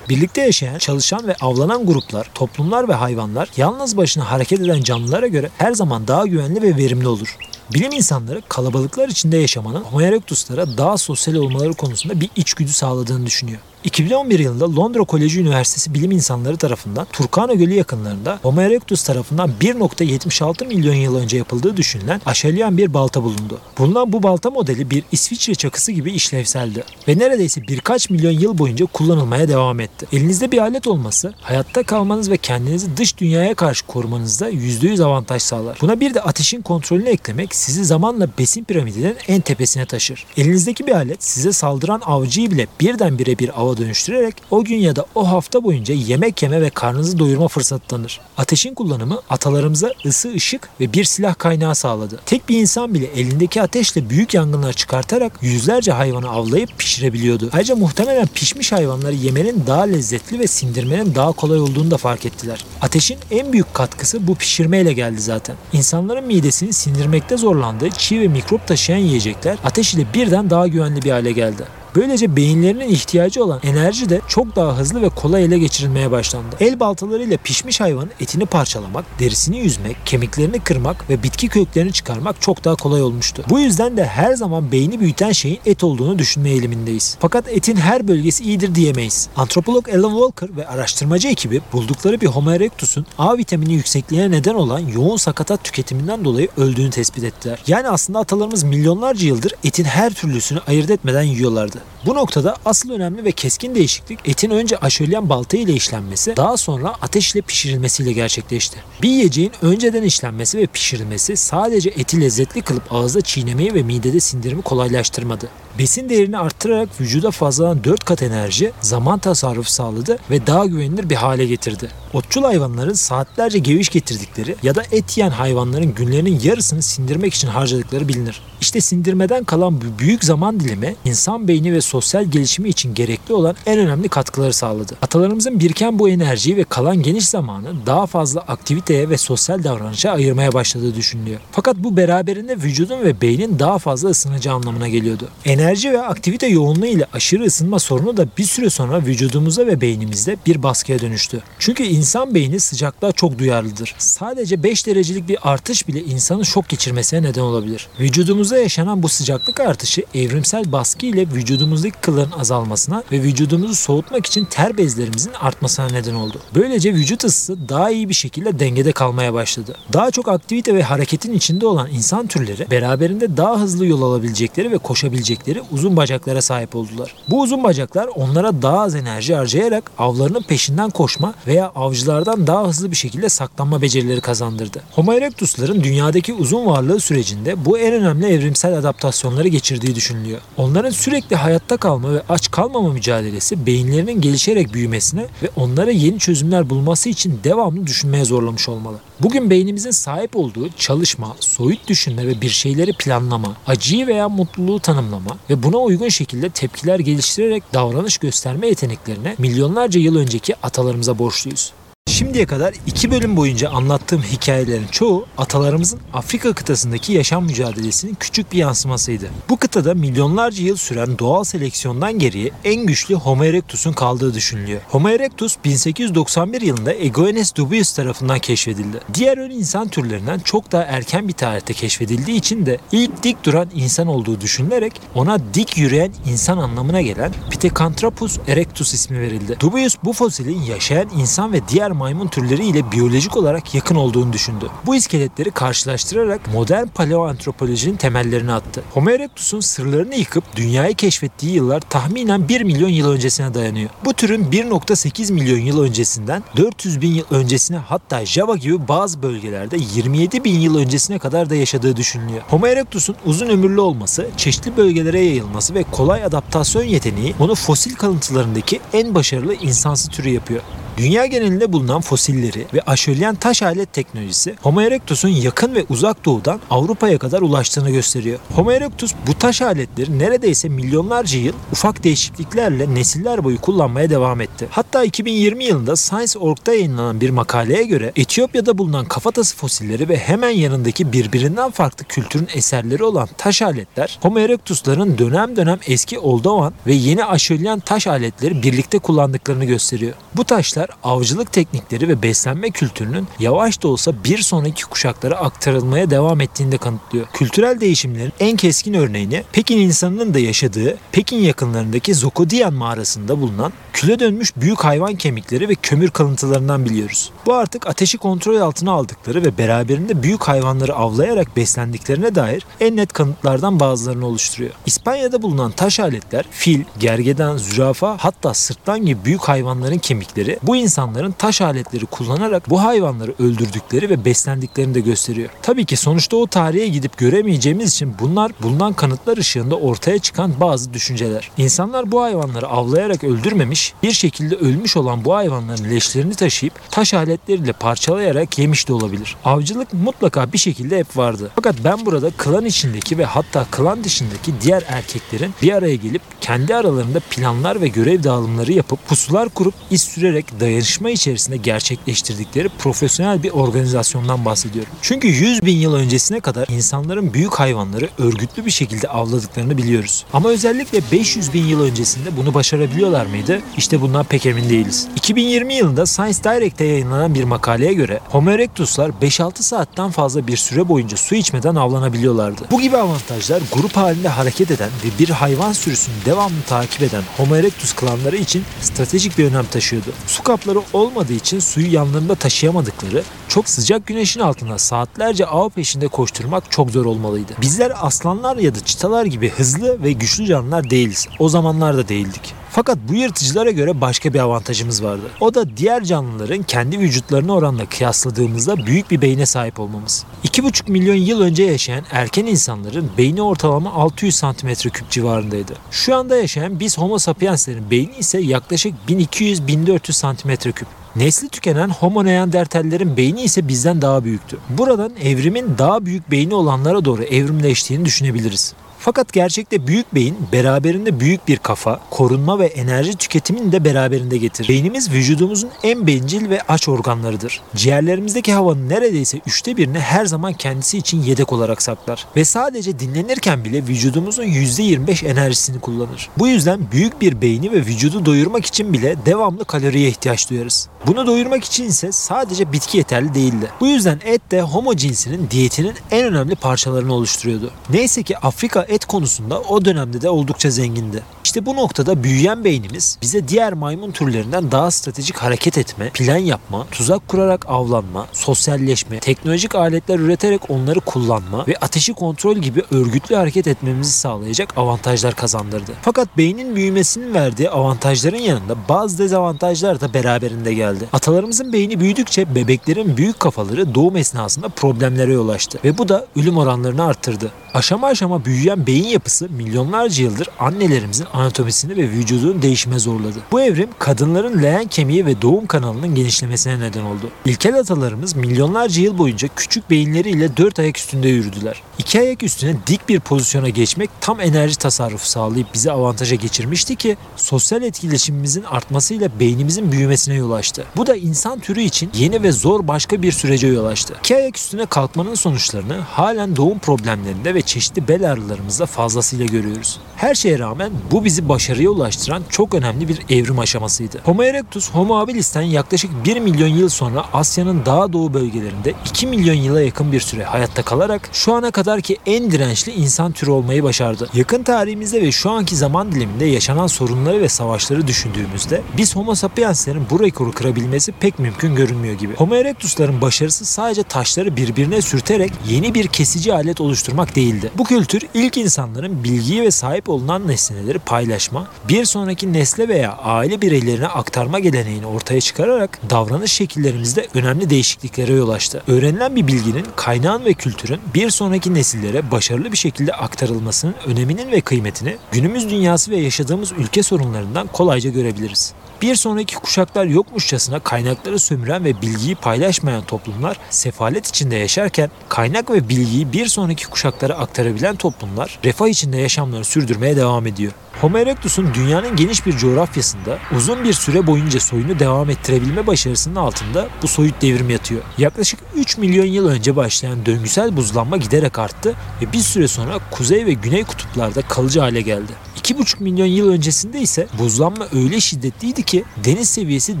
Birlikte yaşayan, çalışan ve avlanan gruplar, toplumlar ve hayvanlar yalnız başına hareket eden canlılara göre her zaman daha güvenli ve verimli olur. Bilim insanları kalabalıklar içinde yaşamanın Homo erectus'lara daha sosyal olmaları konusunda bir içgüdü sağladığını düşünüyor. 2011 yılında Londra Koleji Üniversitesi bilim insanları tarafından Turkana Gölü yakınlarında Homo erectus tarafından 1.76 milyon yıl önce yapıldığı düşünülen aşelyan bir balta bulundu. Bulunan bu balta modeli bir İsviçre çakısı gibi işlevseldi ve neredeyse birkaç milyon yıl boyunca kullanılmaya devam etti. Elinizde bir alet olması hayatta kalmanız ve kendinizi dış dünyaya karşı korumanızda %100 avantaj sağlar. Buna bir de ateşin kontrolünü eklemek sizi zamanla besin piramidinin en tepesine taşır. Elinizdeki bir alet size saldıran avcıyı bile birdenbire bir ava dönüştürerek o gün ya da o hafta boyunca yemek yeme ve karnınızı doyurma fırsatı tanır. Ateşin kullanımı atalarımıza ısı, ışık ve bir silah kaynağı sağladı. Tek bir insan bile elindeki ateşle büyük yangınlar çıkartarak yüzlerce hayvanı avlayıp pişirebiliyordu. Ayrıca muhtemelen pişmiş hayvanları yemenin daha lezzetli ve sindirmenin daha kolay olduğunu da fark ettiler. Ateşin en büyük katkısı bu pişirmeyle geldi zaten. İnsanların midesini sindirmekte zorlandığı çiğ ve mikrop taşıyan yiyecekler ateş ile birden daha güvenli bir hale geldi. Böylece beyinlerinin ihtiyacı olan enerji de çok daha hızlı ve kolay ele geçirilmeye başlandı. El baltalarıyla pişmiş hayvanın etini parçalamak, derisini yüzmek, kemiklerini kırmak ve bitki köklerini çıkarmak çok daha kolay olmuştu. Bu yüzden de her zaman beyni büyüten şeyin et olduğunu düşünme eğilimindeyiz. Fakat etin her bölgesi iyidir diyemeyiz. Antropolog Alan Walker ve araştırmacı ekibi buldukları bir Homo erectus'un A vitamini yüksekliğine neden olan yoğun sakatat tüketiminden dolayı öldüğünü tespit ettiler. Yani aslında atalarımız milyonlarca yıldır etin her türlüsünü ayırt etmeden yiyorlardı. Bu noktada asıl önemli ve keskin değişiklik etin önce aşölyen balta ile işlenmesi daha sonra ateş ile pişirilmesiyle gerçekleşti. Bir yiyeceğin önceden işlenmesi ve pişirilmesi sadece eti lezzetli kılıp ağızda çiğnemeyi ve midede sindirimi kolaylaştırmadı. Besin değerini arttırarak vücuda fazladan 4 kat enerji, zaman tasarrufu sağladı ve daha güvenilir bir hale getirdi. Otçul hayvanların saatlerce geviş getirdikleri ya da et yiyen hayvanların günlerinin yarısını sindirmek için harcadıkları bilinir. İşte sindirmeden kalan bu büyük zaman dilimi insan beyni ve sosyal gelişimi için gerekli olan en önemli katkıları sağladı. Atalarımızın biriken bu enerjiyi ve kalan geniş zamanı daha fazla aktiviteye ve sosyal davranışa ayırmaya başladığı düşünülüyor. Fakat bu beraberinde vücudun ve beynin daha fazla ısınacağı anlamına geliyordu. Enerji ve aktivite yoğunluğu ile aşırı ısınma sorunu da bir süre sonra vücudumuzda ve beynimizde bir baskıya dönüştü. Çünkü insan beyni sıcaklığa çok duyarlıdır. Sadece 5 derecelik bir artış bile insanın şok geçirmesine neden olabilir. Vücudumuzda yaşanan bu sıcaklık artışı evrimsel baskı ile vücudumuzdaki kılların azalmasına ve vücudumuzu soğutmak için ter bezlerimizin artmasına neden oldu. Böylece vücut ısısı daha iyi bir şekilde dengede kalmaya başladı. Daha çok aktivite ve hareketin içinde olan insan türleri beraberinde daha hızlı yol alabilecekleri ve koşabilecekleri uzun bacaklara sahip oldular. Bu uzun bacaklar onlara daha az enerji harcayarak avlarının peşinden koşma veya avcılardan daha hızlı bir şekilde saklanma becerileri kazandırdı. Homo erectus'ların dünyadaki uzun varlığı sürecinde bu en önemli evrimsel adaptasyonları geçirdiği düşünülüyor. Onların sürekli hayatta kalma ve aç kalmama mücadelesi beyinlerinin gelişerek büyümesine ve onlara yeni çözümler bulması için devamlı düşünmeye zorlamış olmalı. Bugün beynimizin sahip olduğu çalışma, soyut düşünme ve bir şeyleri planlama, acıyı veya mutluluğu tanımlama ve buna uygun şekilde tepkiler geliştirerek davranış gösterme yeteneklerine milyonlarca yıl önceki atalarımıza borçluyuz. Şimdiye kadar iki bölüm boyunca anlattığım hikayelerin çoğu atalarımızın Afrika kıtasındaki yaşam mücadelesinin küçük bir yansımasıydı. Bu kıtada milyonlarca yıl süren doğal seleksiyondan geriye en güçlü Homo erectus'un kaldığı düşünülüyor. Homo erectus 1891 yılında Egoenes dubius tarafından keşfedildi. Diğer ön insan türlerinden çok daha erken bir tarihte keşfedildiği için de ilk dik duran insan olduğu düşünülerek ona dik yürüyen insan anlamına gelen Pithecanthropus erectus ismi verildi. Dubius bu fosilin yaşayan insan ve diğer maymun türleri ile biyolojik olarak yakın olduğunu düşündü. Bu iskeletleri karşılaştırarak modern paleoantropolojinin temellerini attı. Homo erectus'un sırlarını yıkıp dünyayı keşfettiği yıllar tahminen 1 milyon yıl öncesine dayanıyor. Bu türün 1.8 milyon yıl öncesinden 400 bin yıl öncesine hatta Java gibi bazı bölgelerde 27 bin yıl öncesine kadar da yaşadığı düşünülüyor. Homo erectus'un uzun ömürlü olması, çeşitli bölgelere yayılması ve kolay adaptasyon yeteneği onu fosil kalıntılarındaki en başarılı insansı türü yapıyor. Dünya genelinde bulunan fosilleri ve aşölyen taş alet teknolojisi Homo erectus'un yakın ve uzak doğudan Avrupa'ya kadar ulaştığını gösteriyor. Homo erectus bu taş aletleri neredeyse milyonlarca yıl ufak değişikliklerle nesiller boyu kullanmaya devam etti. Hatta 2020 yılında Science.org'da yayınlanan bir makaleye göre Etiyopya'da bulunan kafatası fosilleri ve hemen yanındaki birbirinden farklı kültürün eserleri olan taş aletler Homo erectus'ların dönem dönem eski Oldovan ve yeni aşölyen taş aletleri birlikte kullandıklarını gösteriyor. Bu taşlar avcılık teknikleri ve beslenme kültürünün yavaş da olsa bir sonraki kuşaklara aktarılmaya devam ettiğini de kanıtlıyor. Kültürel değişimlerin en keskin örneğini Pekin insanının da yaşadığı Pekin yakınlarındaki Zokodian mağarasında bulunan küle dönmüş büyük hayvan kemikleri ve kömür kalıntılarından biliyoruz. Bu artık ateşi kontrol altına aldıkları ve beraberinde büyük hayvanları avlayarak beslendiklerine dair en net kanıtlardan bazılarını oluşturuyor. İspanya'da bulunan taş aletler fil, gergedan, zürafa hatta sırtlan gibi büyük hayvanların kemikleri bu insanların taş aletleri kullanarak bu hayvanları öldürdükleri ve beslendiklerini de gösteriyor. Tabii ki sonuçta o tarihe gidip göremeyeceğimiz için bunlar bulunan kanıtlar ışığında ortaya çıkan bazı düşünceler. İnsanlar bu hayvanları avlayarak öldürmemiş, bir şekilde ölmüş olan bu hayvanların leşlerini taşıyıp taş aletleriyle parçalayarak yemiş de olabilir. Avcılık mutlaka bir şekilde hep vardı. Fakat ben burada klan içindeki ve hatta klan dışındaki diğer erkeklerin bir araya gelip kendi aralarında planlar ve görev dağılımları yapıp pusular kurup iz sürerek dayanışma içerisinde gerçekleştirdikleri profesyonel bir organizasyondan bahsediyorum. Çünkü 100 bin yıl öncesine kadar insanların büyük hayvanları örgütlü bir şekilde avladıklarını biliyoruz. Ama özellikle 500 bin yıl öncesinde bunu başarabiliyorlar mıydı? İşte bundan pek emin değiliz. 2020 yılında Science Direct'te yayınlanan bir makaleye göre Homo erectus'lar 5-6 saatten fazla bir süre boyunca su içmeden avlanabiliyorlardı. Bu gibi avantajlar grup halinde hareket eden ve bir hayvan sürüsünü devamlı takip eden Homo erectus klanları için stratejik bir önem taşıyordu. Su kapları olmadığı için suyu yanlarında taşıyamadıkları, çok sıcak güneşin altında saatlerce av peşinde koşturmak çok zor olmalıydı. Bizler aslanlar ya da çitalar gibi hızlı ve güçlü canlılar değiliz. O zamanlar da değildik. Fakat bu yırtıcılara göre başka bir avantajımız vardı. O da diğer canlıların kendi vücutlarına oranla kıyasladığımızda büyük bir beyne sahip olmamız. 2,5 milyon yıl önce yaşayan erken insanların beyni ortalama 600 cm küp civarındaydı. Şu anda yaşayan biz homo sapienslerin beyni ise yaklaşık 1200-1400 cm küp. Nesli tükenen Homo neandertallerin beyni ise bizden daha büyüktü. Buradan evrimin daha büyük beyni olanlara doğru evrimleştiğini düşünebiliriz. Fakat gerçekte büyük beyin beraberinde büyük bir kafa, korunma ve enerji tüketimini de beraberinde getirir. Beynimiz vücudumuzun en bencil ve aç organlarıdır. Ciğerlerimizdeki havanın neredeyse üçte birini her zaman kendisi için yedek olarak saklar. Ve sadece dinlenirken bile vücudumuzun %25 enerjisini kullanır. Bu yüzden büyük bir beyni ve vücudu doyurmak için bile devamlı kaloriye ihtiyaç duyarız. Bunu doyurmak için ise sadece bitki yeterli değildi. Bu yüzden et de homo cinsinin diyetinin en önemli parçalarını oluşturuyordu. Neyse ki Afrika et konusunda o dönemde de oldukça zengindi. İşte bu noktada büyüyen beynimiz bize diğer maymun türlerinden daha stratejik hareket etme, plan yapma, tuzak kurarak avlanma, sosyalleşme, teknolojik aletler üreterek onları kullanma ve ateşi kontrol gibi örgütlü hareket etmemizi sağlayacak avantajlar kazandırdı. Fakat beynin büyümesinin verdiği avantajların yanında bazı dezavantajlar da beraberinde geldi. Atalarımızın beyni büyüdükçe bebeklerin büyük kafaları doğum esnasında problemlere yol açtı ve bu da ölüm oranlarını arttırdı. Aşama aşama büyüyen Beyin yapısı milyonlarca yıldır annelerimizin anatomisini ve vücudunu değişime zorladı. Bu evrim kadınların leğen kemiği ve doğum kanalının genişlemesine neden oldu. İlkel atalarımız milyonlarca yıl boyunca küçük beyinleriyle dört ayak üstünde yürüdüler. İki ayak üstüne dik bir pozisyona geçmek tam enerji tasarrufu sağlayıp bizi avantaja geçirmişti ki sosyal etkileşimimizin artmasıyla beynimizin büyümesine yol açtı. Bu da insan türü için yeni ve zor başka bir sürece yol açtı. İki ayak üstüne kalkmanın sonuçlarını halen doğum problemlerinde ve çeşitli bel ağrılarımızda fazlasıyla görüyoruz. Her şeye rağmen bu bizi başarıya ulaştıran çok önemli bir evrim aşamasıydı. Homo erectus Homo habilis'ten yaklaşık 1 milyon yıl sonra Asya'nın daha doğu bölgelerinde 2 milyon yıla yakın bir süre hayatta kalarak şu ana kadar ki en dirençli insan türü olmayı başardı. Yakın tarihimizde ve şu anki zaman diliminde yaşanan sorunları ve savaşları düşündüğümüzde biz Homo sapienslerin bu rekoru kırabilmesi pek mümkün görünmüyor gibi. Homo erectus'ların başarısı sadece taşları birbirine sürterek yeni bir kesici alet oluşturmak değildi. Bu kültür ilk insanların bilgiyi ve sahip olunan nesneleri paylaşma, bir sonraki nesle veya aile bireylerine aktarma geleneğini ortaya çıkararak davranış şekillerimizde önemli değişikliklere yol açtı. Öğrenilen bir bilginin, kaynağın ve kültürün bir sonraki nesillere başarılı bir şekilde aktarılmasının öneminin ve kıymetini günümüz dünyası ve yaşadığımız ülke sorunlarından kolayca görebiliriz. Bir sonraki kuşaklar yokmuşçasına kaynakları sömüren ve bilgiyi paylaşmayan toplumlar sefalet içinde yaşarken kaynak ve bilgiyi bir sonraki kuşaklara aktarabilen toplumlar refah içinde yaşamlarını sürdürmeye devam ediyor. Homo erectus'un dünyanın geniş bir coğrafyasında uzun bir süre boyunca soyunu devam ettirebilme başarısının altında bu soyut devrim yatıyor. Yaklaşık 3 milyon yıl önce başlayan döngüsel buzlanma giderek arttı ve bir süre sonra kuzey ve güney kutuplarda kalıcı hale geldi. 2,5 milyon yıl öncesinde ise buzlanma öyle şiddetliydi ki deniz seviyesi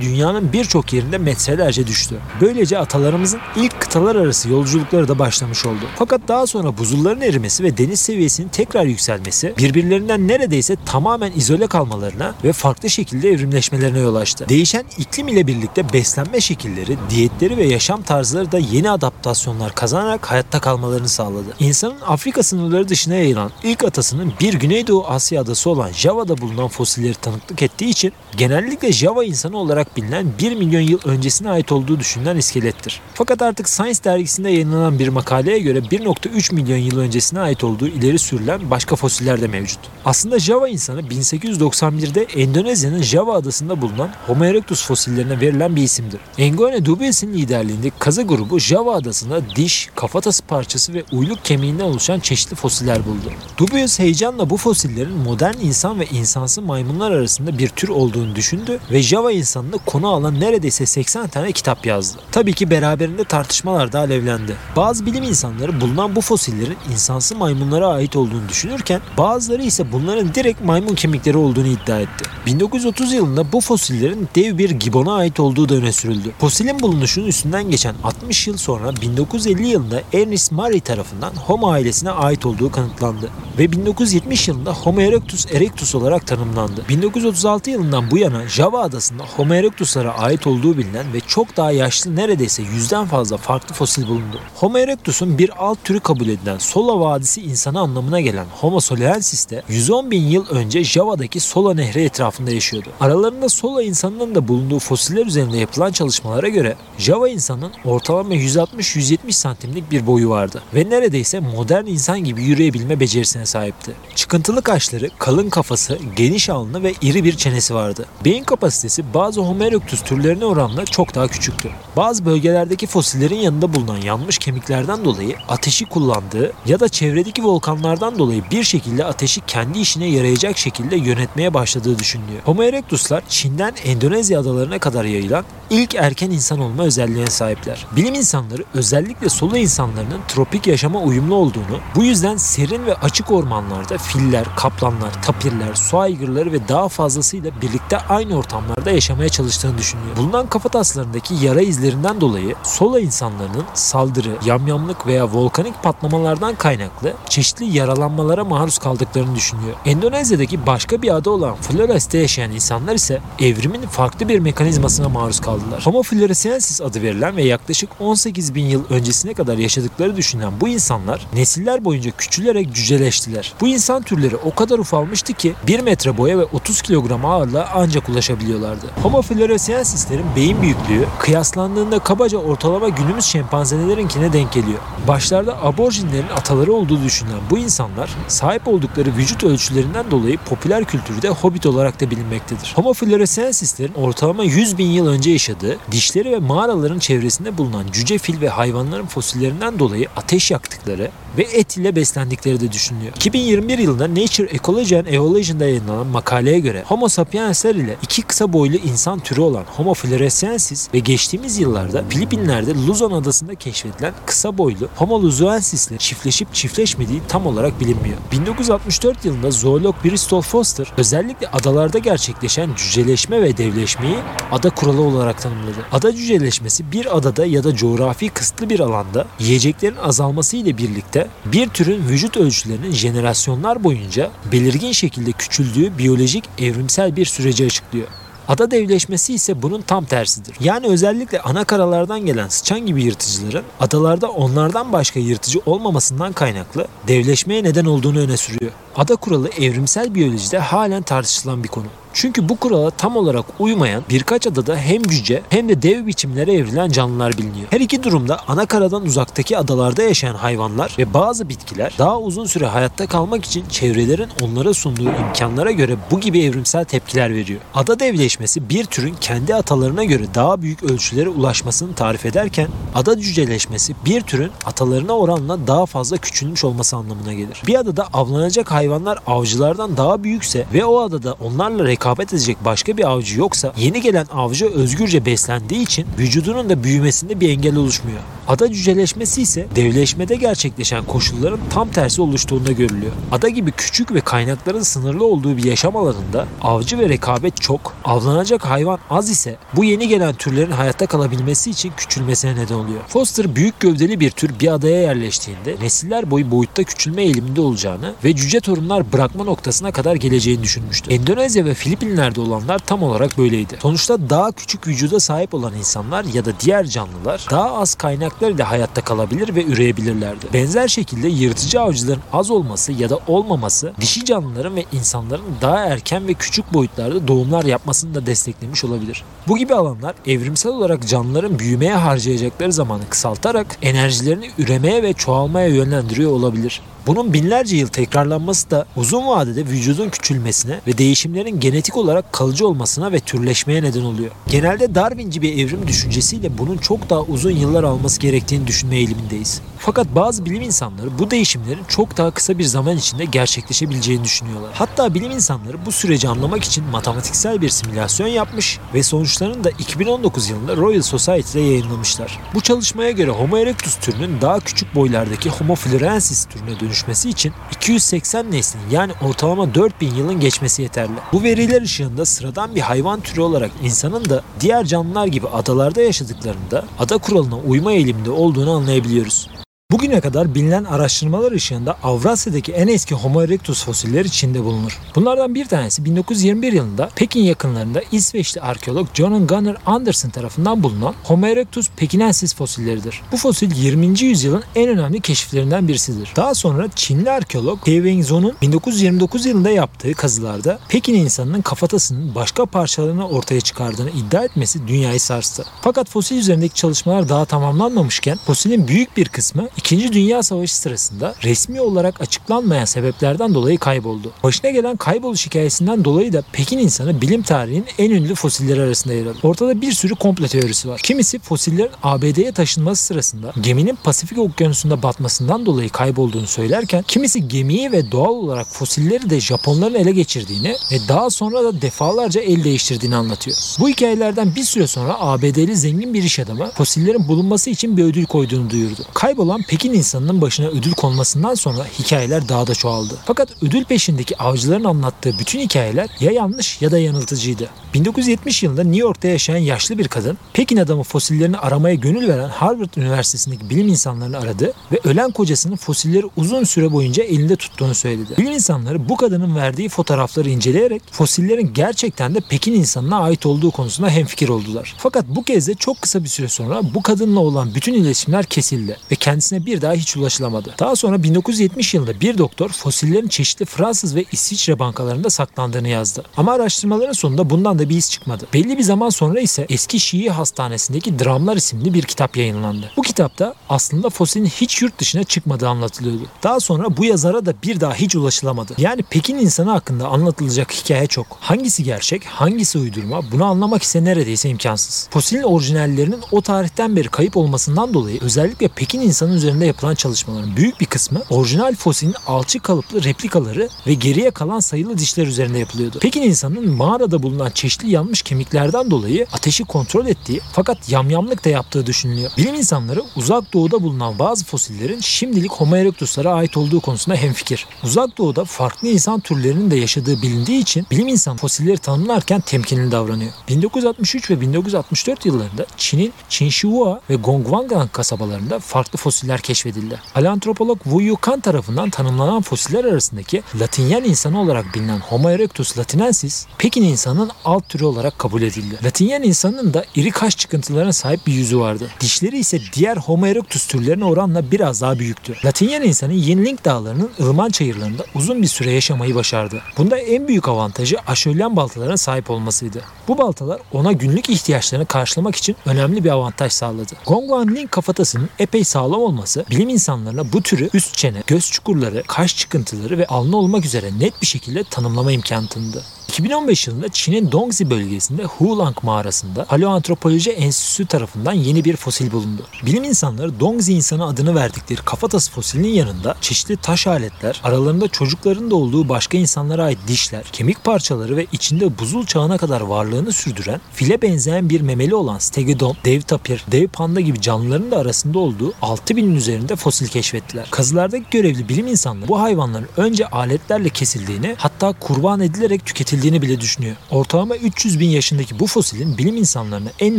dünyanın birçok yerinde metrelerce düştü. Böylece atalarımızın ilk kıtalar arası yolculukları da başlamış oldu. Fakat daha sonra buzulların erimesi ve deniz seviyesinin tekrar yükselmesi birbirlerinden neredeyse tamamen izole kalmalarına ve farklı şekilde evrimleşmelerine yol açtı. Değişen iklim ile birlikte beslenme şekilleri, diyetleri ve yaşam tarzları da yeni adaptasyonlar kazanarak hayatta kalmalarını sağladı. İnsanın Afrika sınırları dışına yayılan ilk atasının bir Güneydoğu Asya adası olan Java'da bulunan fosilleri tanıklık ettiği için genellikle Java insanı olarak bilinen 1 milyon yıl öncesine ait olduğu düşünülen iskelettir. Fakat artık Science dergisinde yayınlanan bir makaleye göre 1.3 milyon yıl öncesine ait olduğu ileri sürülen başka fosiller de mevcut. Aslında Java insanı 1891'de Endonezya'nın Java adasında bulunan Homo erectus fosillerine verilen bir isimdir. Engone Dubius'in liderliğindeki kazı grubu Java adasında diş, kafatası parçası ve uyluk kemiğinden oluşan çeşitli fosiller buldu. Dubius heyecanla bu fosillerin modern insan ve insansı maymunlar arasında bir tür olduğunu düşündü ve Java insanını konu alan neredeyse 80 tane kitap yazdı. Tabii ki beraberinde tartışmalar da alevlendi. Bazı bilim insanları bulunan bu fosillerin insansı maymunlara ait olduğunu düşünürken bazıları ise bunların direkt maymun kemikleri olduğunu iddia etti. 1930 yılında bu fosillerin dev bir gibona ait olduğu da öne sürüldü. Fosilin bulunuşunun üstünden geçen 60 yıl sonra 1950 yılında Ernest Murray tarafından Homo ailesine ait olduğu kanıtlandı ve 1970 yılında Homo erectus erectus olarak tanımlandı. 1936 yılından bu yana Java adasında Homo erectus'lara ait olduğu bilinen ve çok daha yaşlı neredeyse yüzden fazla farklı fosil bulundu. Homo erectus'un bir alt türü kabul edilen Sola Vadisi insanı anlamına gelen Homo solensis de 110 bin yıl önce Java'daki Sola Nehri etrafında yaşıyordu. Aralarında Sola insanının da bulunduğu fosiller üzerinde yapılan çalışmalara göre Java insanının ortalama 160-170 santimlik bir boyu vardı ve neredeyse modern insan gibi yürüyebilme becerisine sahipti. Çıkıntılı kaşları, kalın kafası, geniş alnı ve iri bir çenesi vardı. Beyin kapasitesi bazı Homo erectus türlerine oranla çok daha küçüktü. Bazı bölgelerdeki fosillerin yanında bulunan yanmış kemiklerden dolayı ateşi kullandığı ya da çevredeki volkanlardan dolayı bir şekilde ateşi kendi işine yarayacak şekilde yönetmeye başladığı düşünülüyor. Homo erectuslar Çin'den Endonezya adalarına kadar yayılan ilk erken insan olma özelliğine sahipler. Bilim insanları özellikle solo insanlarının tropik yaşama uyumlu olduğunu, bu yüzden serin ve açık ormanlarda filler, kaplanlar, tapirler, su aygırları ve daha fazlasıyla birlikte aynı ortamlarda yaşamaya çalıştığını düşünüyor. Bulunan kafataslarındaki yara izlerinden dolayı sola insanlarının saldırı, yamyamlık veya volkanik patlamalardan kaynaklı çeşitli yaralanmalara maruz kaldıklarını düşünüyor. Endonezya Endonezya'daki başka bir ada olan Flores'te yaşayan insanlar ise evrimin farklı bir mekanizmasına maruz kaldılar. Homo floresiensis adı verilen ve yaklaşık 18 bin yıl öncesine kadar yaşadıkları düşünülen bu insanlar nesiller boyunca küçülerek cüceleştiler. Bu insan türleri o kadar ufalmıştı ki 1 metre boya ve 30 kilogram ağırlığa ancak ulaşabiliyorlardı. Homo floresiensislerin beyin büyüklüğü kıyaslandığında kabaca ortalama günümüz şempanzelerinkine denk geliyor. Başlarda aborjinlerin ataları olduğu düşünülen bu insanlar sahip oldukları vücut ölçülerinden dolayı popüler kültürde hobbit olarak da bilinmektedir. Homo floresiensislerin ortalama 100 bin yıl önce yaşadığı, dişleri ve mağaraların çevresinde bulunan cüce fil ve hayvanların fosillerinden dolayı ateş yaktıkları ve et ile beslendikleri de düşünülüyor. 2021 yılında Nature Ecology and Evolution'da yayınlanan makaleye göre Homo sapiensler ile iki kısa boylu insan türü olan Homo floresiensis ve geçtiğimiz yıllarda Filipinler'de Luzon adasında keşfedilen kısa boylu Homo luzoensis ile çiftleşip çiftleşmediği tam olarak bilinmiyor. 1964 yılında zoolog Bristol Foster özellikle adalarda gerçekleşen cüceleşme ve devleşmeyi ada kuralı olarak tanımladı. Ada cüceleşmesi bir adada ya da coğrafi kısıtlı bir alanda yiyeceklerin azalması ile birlikte bir türün vücut ölçülerinin jenerasyonlar boyunca belirgin şekilde küçüldüğü biyolojik evrimsel bir süreci açıklıyor. Ada devleşmesi ise bunun tam tersidir. Yani özellikle ana karalardan gelen sıçan gibi yırtıcıların adalarda onlardan başka yırtıcı olmamasından kaynaklı devleşmeye neden olduğunu öne sürüyor. Ada kuralı evrimsel biyolojide halen tartışılan bir konu. Çünkü bu kurala tam olarak uymayan birkaç adada hem cüce hem de dev biçimlere evrilen canlılar biliniyor. Her iki durumda ana karadan uzaktaki adalarda yaşayan hayvanlar ve bazı bitkiler daha uzun süre hayatta kalmak için çevrelerin onlara sunduğu imkanlara göre bu gibi evrimsel tepkiler veriyor. Ada devleşmesi bir türün kendi atalarına göre daha büyük ölçülere ulaşmasını tarif ederken ada cüceleşmesi bir türün atalarına oranla daha fazla küçülmüş olması anlamına gelir. Bir adada avlanacak hayvanlar avcılardan daha büyükse ve o adada onlarla rekabet edecek başka bir avcı yoksa yeni gelen avcı özgürce beslendiği için vücudunun da büyümesinde bir engel oluşmuyor. Ada cüceleşmesi ise devleşmede gerçekleşen koşulların tam tersi oluştuğunda görülüyor. Ada gibi küçük ve kaynakların sınırlı olduğu bir yaşam alanında avcı ve rekabet çok, avlanacak hayvan az ise bu yeni gelen türlerin hayatta kalabilmesi için küçülmesine neden oluyor. Foster büyük gövdeli bir tür bir adaya yerleştiğinde nesiller boyu boyutta küçülme eğiliminde olacağını ve cüce torunlar bırakma noktasına kadar geleceğini düşünmüştü. Endonezya ve Filipinler'de olanlar tam olarak böyleydi. Sonuçta daha küçük vücuda sahip olan insanlar ya da diğer canlılar daha az kaynaklarıyla hayatta kalabilir ve üreyebilirlerdi. Benzer şekilde yırtıcı avcıların az olması ya da olmaması dişi canlıların ve insanların daha erken ve küçük boyutlarda doğumlar yapmasını da desteklemiş olabilir. Bu gibi alanlar evrimsel olarak canlıların büyümeye harcayacakları zamanı kısaltarak enerjilerini üremeye ve çoğalmaya yönlendiriyor olabilir. Bunun binlerce yıl tekrarlanması da uzun vadede vücudun küçülmesine ve değişimlerin genetik olarak kalıcı olmasına ve türleşmeye neden oluyor. Genelde Darwinci bir evrim düşüncesiyle bunun çok daha uzun yıllar alması gerektiğini düşünme eğilimindeyiz. Fakat bazı bilim insanları bu değişimlerin çok daha kısa bir zaman içinde gerçekleşebileceğini düşünüyorlar. Hatta bilim insanları bu süreci anlamak için matematiksel bir simülasyon yapmış ve sonuçlarını da 2019 yılında Royal Society'de yayınlamışlar. Bu çalışmaya göre Homo erectus türünün daha küçük boylardaki Homo florensis türüne dönüşmesi için 280 neslin yani ortalama 4000 yılın geçmesi yeterli. Bu veriler ışığında sıradan bir hayvan türü olarak insanın da diğer canlılar gibi adalarda yaşadıklarında ada kuralına uyma eğiliminde olduğunu anlayabiliyoruz. Bugüne kadar bilinen araştırmalar ışığında Avrasya'daki en eski Homo erectus fosilleri Çin'de bulunur. Bunlardan bir tanesi 1921 yılında Pekin yakınlarında İsveçli arkeolog John Gunnar Anderson tarafından bulunan Homo erectus pekinensis fosilleridir. Bu fosil 20. yüzyılın en önemli keşiflerinden birisidir. Daha sonra Çinli arkeolog He Wenzhou'nun 1929 yılında yaptığı kazılarda Pekin insanının kafatasının başka parçalarını ortaya çıkardığını iddia etmesi dünyayı sarstı. Fakat fosil üzerindeki çalışmalar daha tamamlanmamışken fosilin büyük bir kısmı İkinci Dünya Savaşı sırasında resmi olarak açıklanmayan sebeplerden dolayı kayboldu. Başına gelen kayboluş hikayesinden dolayı da Pekin insanı bilim tarihinin en ünlü fosilleri arasında yer alır. Ortada bir sürü komplo teorisi var. Kimisi fosillerin ABD'ye taşınması sırasında geminin Pasifik Okyanusu'nda batmasından dolayı kaybolduğunu söylerken kimisi gemiyi ve doğal olarak fosilleri de Japonların ele geçirdiğini ve daha sonra da defalarca el değiştirdiğini anlatıyor. Bu hikayelerden bir süre sonra ABD'li zengin bir iş adamı fosillerin bulunması için bir ödül koyduğunu duyurdu. Kaybolan Pekin insanının başına ödül konmasından sonra hikayeler daha da çoğaldı. Fakat ödül peşindeki avcıların anlattığı bütün hikayeler ya yanlış ya da yanıltıcıydı. 1970 yılında New York'ta yaşayan yaşlı bir kadın, Pekin adamı fosillerini aramaya gönül veren Harvard Üniversitesi'ndeki bilim insanlarını aradı ve ölen kocasının fosilleri uzun süre boyunca elinde tuttuğunu söyledi. Bilim insanları bu kadının verdiği fotoğrafları inceleyerek fosillerin gerçekten de Pekin insanına ait olduğu konusunda hemfikir oldular. Fakat bu kez de çok kısa bir süre sonra bu kadınla olan bütün iletişimler kesildi ve kendisine bir daha hiç ulaşılamadı. Daha sonra 1970 yılında bir doktor fosillerin çeşitli Fransız ve İsviçre bankalarında saklandığını yazdı. Ama araştırmaların sonunda bundan da bir iz çıkmadı. Belli bir zaman sonra ise eski Şii Hastanesi'ndeki Dramlar isimli bir kitap yayınlandı. Bu kitapta aslında fosilin hiç yurt dışına çıkmadığı anlatılıyordu. Daha sonra bu yazara da bir daha hiç ulaşılamadı. Yani Pekin insanı hakkında anlatılacak hikaye çok. Hangisi gerçek, hangisi uydurma bunu anlamak ise neredeyse imkansız. Fosilin orijinallerinin o tarihten beri kayıp olmasından dolayı özellikle Pekin insanı üzerinde yapılan çalışmaların büyük bir kısmı orijinal fosilin alçı kalıplı replikaları ve geriye kalan sayılı dişler üzerinde yapılıyordu. Pekin insanının mağarada bulunan çeşitli yanmış kemiklerden dolayı ateşi kontrol ettiği fakat yamyamlık da yaptığı düşünülüyor. Bilim insanları uzak doğuda bulunan bazı fosillerin şimdilik Homo erectus'lara ait olduğu konusunda hemfikir. Uzak doğuda farklı insan türlerinin de yaşadığı bilindiği için bilim insanı fosilleri tanımlarken temkinli davranıyor. 1963 ve 1964 yıllarında Çin'in Qinshua ve Gongwangan kasabalarında farklı fosiller keşfedildi. Paleantropolog Wu Yukan tarafından tanımlanan fosiller arasındaki Latinyen insanı olarak bilinen Homo erectus latinensis, Pekin insanının alt türü olarak kabul edildi. Latinyen insanının da iri kaş çıkıntılarına sahip bir yüzü vardı. Dişleri ise diğer Homo erectus türlerine oranla biraz daha büyüktü. Latinyen insanı Yeniling dağlarının ılıman çayırlarında uzun bir süre yaşamayı başardı. Bunda en büyük avantajı aşölyen baltalarına sahip olmasıydı. Bu baltalar ona günlük ihtiyaçlarını karşılamak için önemli bir avantaj sağladı. Gongwanling kafatasının epey sağlam olması bilim insanlarına bu türü üst çene, göz çukurları, kaş çıkıntıları ve alnı olmak üzere net bir şekilde tanımlama imkanı tanıdı. 2015 yılında Çin'in Dongzi bölgesinde Hulang mağarasında Paleoantropoloji Enstitüsü tarafından yeni bir fosil bulundu. Bilim insanları Dongzi insanı adını verdikleri kafatası fosilinin yanında çeşitli taş aletler, aralarında çocukların da olduğu başka insanlara ait dişler, kemik parçaları ve içinde buzul çağına kadar varlığını sürdüren file benzeyen bir memeli olan stegodon, dev tapir, dev panda gibi canlıların da arasında olduğu 6000'in üzerinde fosil keşfettiler. Kazılardaki görevli bilim insanları bu hayvanların önce aletlerle kesildiğini hatta kurban edilerek tüketildiğini bile düşünüyor. Ortalama 300 bin yaşındaki bu fosilin bilim insanlarını en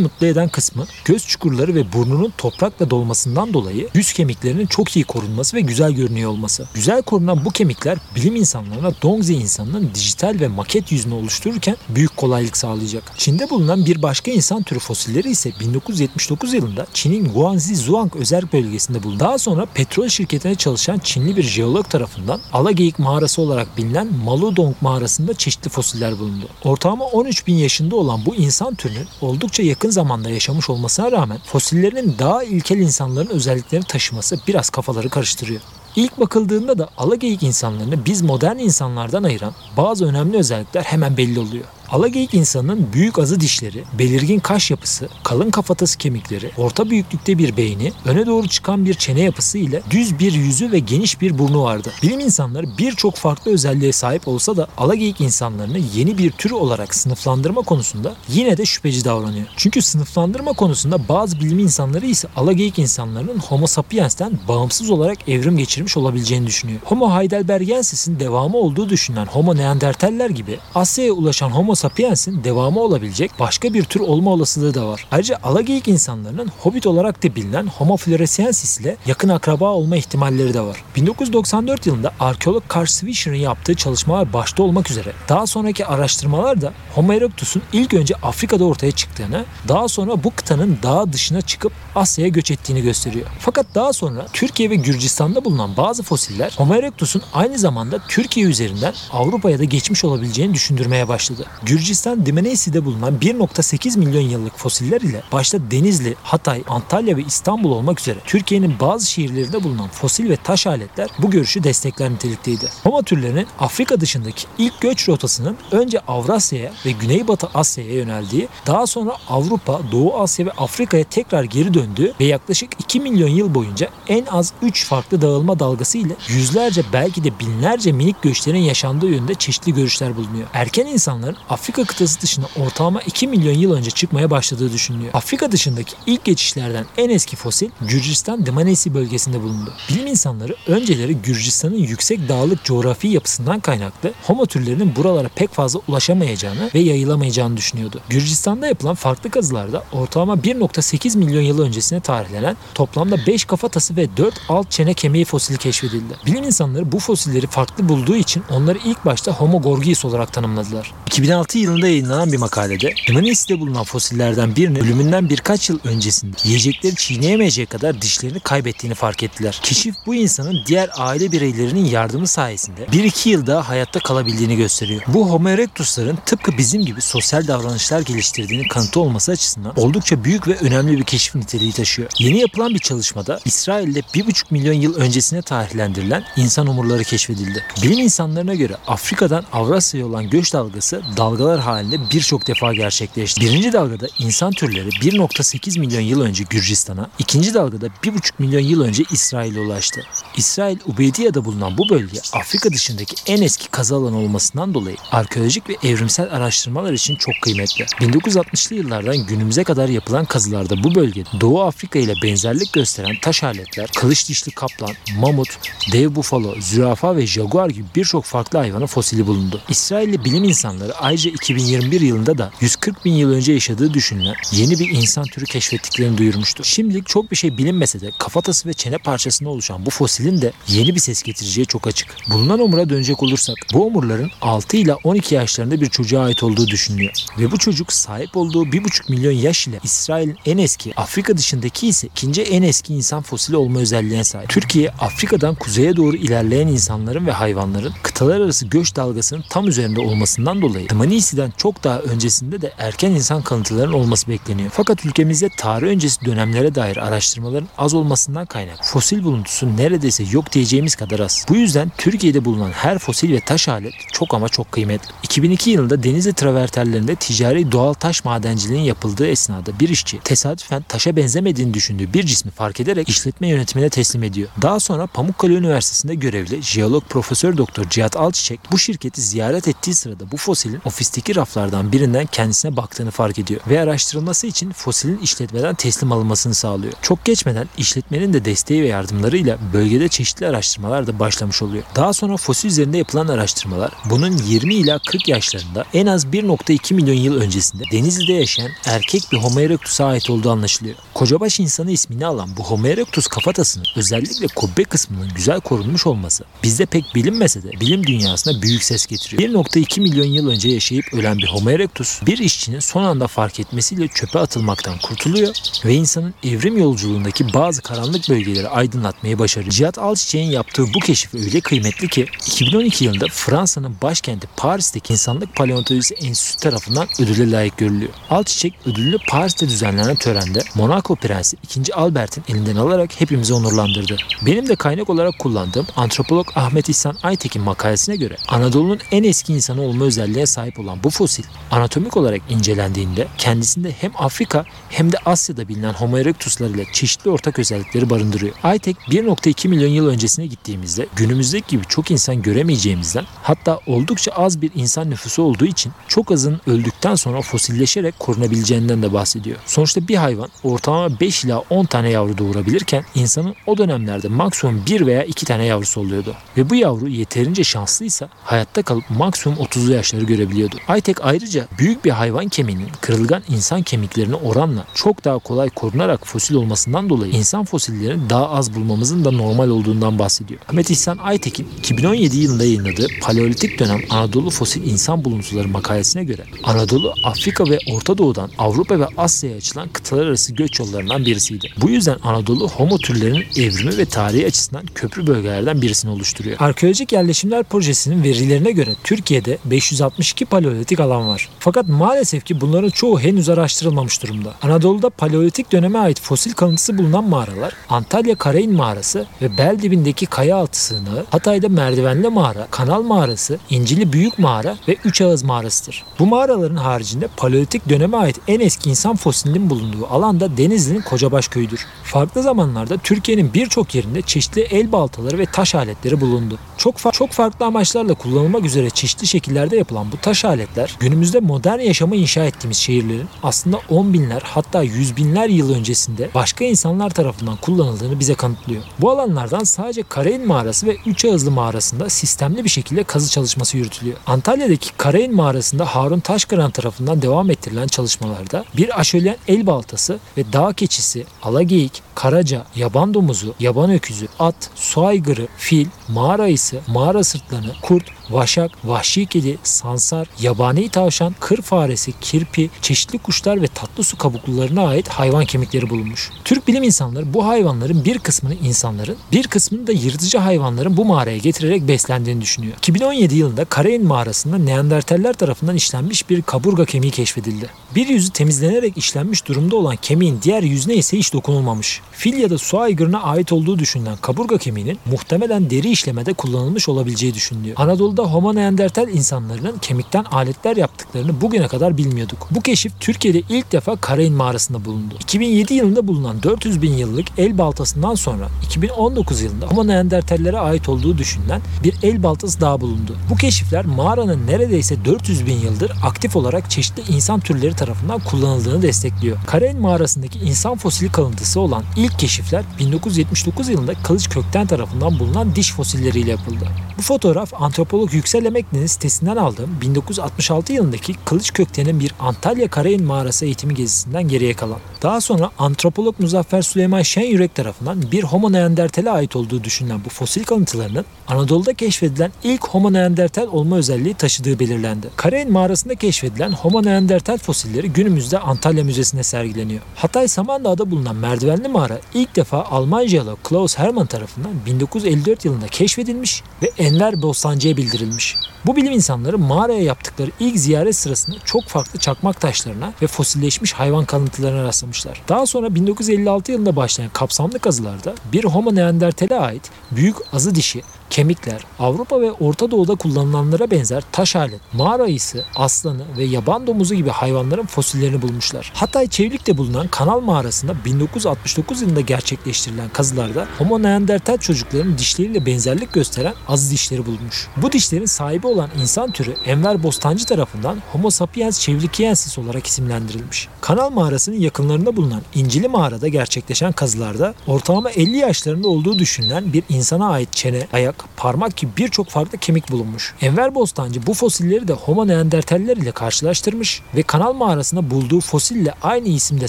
mutlu eden kısmı göz çukurları ve burnunun toprakla dolmasından dolayı yüz kemiklerinin çok iyi korunması ve güzel görünüyor olması. Güzel korunan bu kemikler bilim insanlarına Dongzi insanının dijital ve maket yüzünü oluştururken büyük kolaylık sağlayacak. Çin'de bulunan bir başka insan türü fosilleri ise 1979 yılında Çin'in Guangxi Zhuang özerk bölgesinde bulundu. Daha sonra petrol şirketine çalışan Çinli bir jeolog tarafından Alageyik mağarası olarak bilinen Maludong mağarasında çeşitli fosiller bulundu. Ortalama 13 bin yaşında olan bu insan türünün oldukça yakın zamanda yaşamış olmasına rağmen fosillerinin daha ilkel insanların özelliklerini taşıması biraz kafaları karıştırıyor. İlk bakıldığında da alageyik insanlarını biz modern insanlardan ayıran bazı önemli özellikler hemen belli oluyor. Alageyik insanının büyük azı dişleri, belirgin kaş yapısı, kalın kafatası kemikleri, orta büyüklükte bir beyni, öne doğru çıkan bir çene yapısı ile düz bir yüzü ve geniş bir burnu vardı. Bilim insanları birçok farklı özelliğe sahip olsa da alageyik insanlarını yeni bir tür olarak sınıflandırma konusunda yine de şüpheci davranıyor. Çünkü sınıflandırma konusunda bazı bilim insanları ise alageyik insanların Homo sapiens'ten bağımsız olarak evrim geçirmiş olabileceğini düşünüyor. Homo heidelbergensis devamı olduğu düşünülen Homo neandertaller gibi Asya'ya ulaşan Homo sapiens'in devamı olabilecek başka bir tür olma olasılığı da var. Ayrıca alageyik insanlarının hobbit olarak da bilinen Homo floresiensis ile yakın akraba olma ihtimalleri de var. 1994 yılında arkeolog Carl Swisher'ın yaptığı çalışmalar başta olmak üzere daha sonraki araştırmalar da Homo erectus'un ilk önce Afrika'da ortaya çıktığını, daha sonra bu kıtanın daha dışına çıkıp Asya'ya göç ettiğini gösteriyor. Fakat daha sonra Türkiye ve Gürcistan'da bulunan bazı fosiller Homo erectus'un aynı zamanda Türkiye üzerinden Avrupa'ya da geçmiş olabileceğini düşündürmeye başladı. Gürcistan Dimenesi'de bulunan 1.8 milyon yıllık fosiller ile başta Denizli, Hatay, Antalya ve İstanbul olmak üzere Türkiye'nin bazı şehirlerinde bulunan fosil ve taş aletler bu görüşü destekler nitelikteydi. Homo türlerinin Afrika dışındaki ilk göç rotasının önce Avrasya'ya ve Güneybatı Asya'ya yöneldiği, daha sonra Avrupa, Doğu Asya ve Afrika'ya tekrar geri döndüğü ve yaklaşık 2 milyon yıl boyunca en az 3 farklı dağılma dalgası ile yüzlerce belki de binlerce minik göçlerin yaşandığı yönünde çeşitli görüşler bulunuyor. Erken insanların Afrika kıtası dışına ortalama 2 milyon yıl önce çıkmaya başladığı düşünülüyor. Afrika dışındaki ilk geçişlerden en eski fosil Gürcistan Dmanisi bölgesinde bulundu. Bilim insanları önceleri Gürcistan'ın yüksek dağlık coğrafi yapısından kaynaklı homo türlerinin buralara pek fazla ulaşamayacağını ve yayılamayacağını düşünüyordu. Gürcistan'da yapılan farklı kazılarda ortalama 1.8 milyon yıl öncesine tarihlenen toplamda 5 kafatası ve 4 alt çene kemiği fosili keşfedildi. Bilim insanları bu fosilleri farklı bulduğu için onları ilk başta Homo gorgius olarak tanımladılar. 2006 yılında yayınlanan bir makalede Dmanisi'de bulunan fosillerden birinin ölümünden birkaç yıl öncesinde yiyecekleri çiğneyemeyecek kadar dişlerini kaybettiğini fark ettiler. Keşif bu insanın diğer aile bireylerinin yardımı sayesinde 1-2 yıl daha hayatta kalabildiğini gösteriyor. Bu Homo erectus'ların tıpkı bizim gibi sosyal davranışlar geliştirdiğini kanıtı olması açısından oldukça büyük ve önemli bir keşif niteliği taşıyor. Yeni yapılan bir çalışmada İsrail'de 1,5 milyon yıl öncesine tarihlendirilen insan omurları keşfedildi. Bilim insanlarına göre Afrika'dan Avrasya'ya olan göç dalgası dalgalar halinde birçok defa gerçekleşti. Birinci dalgada insan türleri 1.8 milyon yıl önce Gürcistan'a, ikinci dalgada 1.5 milyon yıl önce İsrail'e ulaştı. İsrail, Ubeydiya'da bulunan bu bölge Afrika dışındaki en eski kazı alanı olmasından dolayı arkeolojik ve evrimsel araştırmalar için çok kıymetli. 1960'lı yıllardan günümüze kadar yapılan kazılarda bu bölgede Doğu Afrika ile benzerlik gösteren taş aletler, kılıç dişli kaplan, mamut, dev bufalo, zürafa ve jaguar gibi birçok farklı hayvanın fosili bulundu. İsrailli bilim insanları ayrıca 2021 yılında da 140 bin yıl önce yaşadığı düşünülen yeni bir insan türü keşfettiklerini duyurmuştu. Şimdilik çok bir şey bilinmese de kafatası ve çene parçasına oluşan bu fosilin de yeni bir ses getireceği çok açık. Bulunan omura dönecek olursak bu omurların 6 ile 12 yaşlarında bir çocuğa ait olduğu düşünülüyor. Ve bu çocuk sahip olduğu 1,5 milyon yaş ile İsrail'in en eski, Afrika dışındaki ise ikinci en eski insan fosili olma özelliğine sahip. Türkiye, Afrika'dan kuzeye doğru ilerleyen insanların ve hayvanların kıtalar arası göç dalgasının tam üzerinde olmasından dolayı Dmanisi'den çok daha öncesinde de erken insan kalıntılarının olması bekleniyor. Fakat ülkemizde tarih öncesi dönemlere dair araştırmaların az olmasından kaynak fosil buluntusu neredeyse yok diyeceğimiz kadar az. Bu yüzden Türkiye'de bulunan her fosil ve taş alet çok ama çok kıymetli. 2002 yılında Denizli traverterlerinde ticari doğal taş madenciliğinin yapıldığı esnada bir işçi tesadüfen taşa benzemediğini düşündüğü bir cismi fark ederek işletme yönetimine teslim ediyor. Daha sonra Pamukkale Üniversitesi'nde görevli jeolog Profesör Doktor Cihat Alçiçek bu şirketi ziyaret ettiği sırada bu fosilin ofisteki raflardan birinden kendisine baktığını fark ediyor ve araştırılması için fosilin işletmeden teslim alınmasını sağlıyor. Çok geçmeden işletmenin de desteği ve yardımlarıyla bölgede çeşitli araştırmalar da başlamış oluyor. Daha sonra fosil üzerinde yapılan araştırmalar bunun 20 ila 40 yaşlarında en az 1.2 milyon yıl öncesinde Denizli'de yaşayan erkek bir Homo erectus'a ait olduğu anlaşılıyor. Kocabaş insanı ismini alan bu Homo erectus kafatasının özellikle kubbe kısmının güzel korunmuş olması bizde pek bilinmese de bilim dünyasına büyük ses getiriyor. 1.2 milyon yıl önce yaşayıp ölen bir Homo erectus bir işçinin son anda fark etmesiyle çöpe atılmaktan kurtuluyor ve insanın evrim yolculuğundaki bazı karanlık bölgeleri aydınlatmayı başarıyor. Cihat Alçiçek'in yaptığı bu keşif öyle kıymetli ki 2012 yılında Fransa'nın başkenti Paris'teki İnsanlık Paleontolojisi Enstitüsü tarafından ödüle layık görülüyor. Alçiçek ödülünü Paris'te düzenlenen törende Monaco Prensi 2. Albert'in elinden alarak hepimizi onurlandırdı. Benim de kaynak olarak kullandığım antropolog Ahmet İhsan Aytekin makalesine göre Anadolu'nun en eski insanı olma özelliğine sahip olan bu fosil anatomik olarak incelendiğinde kendisinde hem Afrika hem de Asya'da bilinen Homo erectuslar ile çeşitli ortak özellikleri barındırıyor. Aytek 1.2 milyon yıl öncesine gittiğimizde günümüzdeki gibi çok insan göremeyeceğimizden hatta oldukça az bir insan nüfusu olduğu için çok azın öldükten sonra fosilleşerek korunabileceğinden de bahsediyor. Sonuçta bir hayvan ortalama 5 ila 10 tane yavru doğurabilirken insanın o dönemlerde maksimum 1 veya 2 tane yavrusu oluyordu. Ve bu yavru yeterince şanslıysa hayatta kalıp maksimum 30'lu yaşları görebiliyordu. Aytek ayrıca büyük bir hayvan kemiğinin kırılgan insan kemiklerine oranla çok daha kolay korunarak fosil olmasından dolayı insan fosillerini daha az bulmamızın da normal olduğundan bahsediyor. Ahmet İhsan Aytekin 2017 yılında yayınladığı Paleolitik dönem Anadolu fosil insan buluntuları makalesine göre Anadolu Afrika ve Orta Doğu'dan Avrupa ve Asya'ya açılan kıtalar arası göç yollarından birisiydi. Bu yüzden Anadolu homo türlerinin evrimi ve tarihi açısından köprü bölgelerden birisini oluşturuyor. Arkeolojik Yerleşimler Projesi'nin verilerine göre Türkiye'de 562 paleolitik alan var. Fakat maalesef ki bunların çoğu henüz araştırılmamış durumda. Anadolu'da paleolitik döneme ait fosil kalıntısı bulunan mağaralar Antalya Karayin Mağarası ve bel dibindeki kaya altı sığınağı, Hatay'da Merdivenli Mağara, Kanal Mağarası, İncili Büyük Mağara ve Üç Ağız Mağarası'dır. Bu mağaraların haricinde paleolitik döneme ait en eski insan fosilinin bulunduğu alanda Denizli'nin Kocabaş köyüdür. Farklı zamanlarda Türkiye'nin birçok yerinde çeşitli el baltaları ve taş aletleri bulundu. Çok, fa- çok farklı amaçlarla kullanılmak üzere çeşitli şekillerde yapılan bu taş aletler günümüzde modern yaşamı inşa ettiğimiz şehirlerin aslında on binler hatta yüz binler yıl öncesinde başka insanlar tarafından kullanıldığını bize kanıtlıyor. Bu alanlardan sadece Karayin Mağarası ve Üç Ağızlı Mağarası'nda sistemli bir şekilde kazı çalışması yürütülüyor. Antalya'daki Karayin Mağarası'nda Harun Taşkıran tarafından devam ettirilen çalışmalarda bir aşölyen el baltası ve dağ keçisi, alageyik, karaca, yaban domuzu, yaban öküzü, at, su aygırı, fil, mağara ayısı, mağara sırtlanı, kurt, vaşak, vahşi kedi, sansar, yabani tavşan, kır faresi, kirpi, çeşitli kuşlar ve tatlı su kabuklularına ait hayvan kemikleri bulunmuş. Türk bilim insanları bu hayvanların bir kısmını insanların, bir kısmını da yırtıcı hayvanların bu mağaraya getirerek beslendiğini düşünüyor. 2017 yılında Karayin mağarasında Neandertaller tarafından işlenmiş bir kaburga kemiği keşfedildi. Bir yüzü temizlenerek işlenmiş durumda olan kemiğin diğer yüzüne ise hiç dokunulmamış. Fil ya da su aygırına ait olduğu düşünülen kaburga kemiğinin muhtemelen deri işlemede kullanılmış olabileceği düşünülüyor. Anadolu'da Homo neandertal insanlarının kemikten aletler yaptıklarını bugüne kadar bilmiyorduk. Bu keşif Türkiye'de ilk defa Karayin mağarasında bulundu. 2007 yılında bulunan 400 bin yıllık el baltasından sonra 2019 yılında Homo neandertallere ait olduğu düşünülen bir el baltası daha bulundu. Bu keşifler mağaranın neredeyse 400 bin yıldır aktif olarak çeşitli insan türleri tarafından kullanıldığını destekliyor. Karayin mağarasındaki insan fosili kalıntısı olan ilk keşifler 1979 yılında Kılıç Kökten tarafından bulunan diş fosilleriyle yapıldı. Bu fotoğraf antropolog Yüksel Emekli'nin sitesinden aldığım 1966 yılındaki Kılıç Kökten'in bir Antalya Karayin Mağarası eğitimi gezisinden geriye kalan. Daha sonra antropolog Muzaffer Süleyman Şen Yürek tarafından bir Homo neandertal'e ait olduğu düşünülen bu fosil kalıntılarının Anadolu'da keşfedilen ilk Homo neandertal olma özelliği taşıdığı belirlendi. Karayin Mağarası'nda keşfedilen Homo neandertal fosilleri günümüzde Antalya Müzesi'nde sergileniyor. Hatay Samandağ'da bulunan merdivenli mağara ilk defa Almancalı Klaus Hermann tarafından 1954 yılında keşfedilmiş ve Enver Bostancı'ya bildirilmiş. Bu bilim insanları mağaraya yaptıkları ilk ziyaret sırasında çok farklı çakmak taşlarına ve fosilleşmiş hayvan kalıntılarına rastlamışlar. Daha sonra 1956 yılında başlayan kapsamlı kazılarda bir Homo neandertal'e ait büyük azı dişi kemikler, Avrupa ve Orta Doğu'da kullanılanlara benzer taş alet, mağara ayısı, aslanı ve yaban domuzu gibi hayvanların fosillerini bulmuşlar. Hatay Çevlik'te bulunan Kanal Mağarası'nda 1969 yılında gerçekleştirilen kazılarda Homo neandertal çocukların dişleriyle benzerlik gösteren az dişleri bulunmuş. Bu dişlerin sahibi olan insan türü Enver Bostancı tarafından Homo sapiens çevlikiensis olarak isimlendirilmiş. Kanal Mağarası'nın yakınlarında bulunan İncili Mağara'da gerçekleşen kazılarda ortalama 50 yaşlarında olduğu düşünülen bir insana ait çene, ayak, parmak gibi birçok farklı kemik bulunmuş. Enver Bostancı bu fosilleri de Homo neandertaller ile karşılaştırmış ve kanal mağarasında bulduğu fosille aynı isimde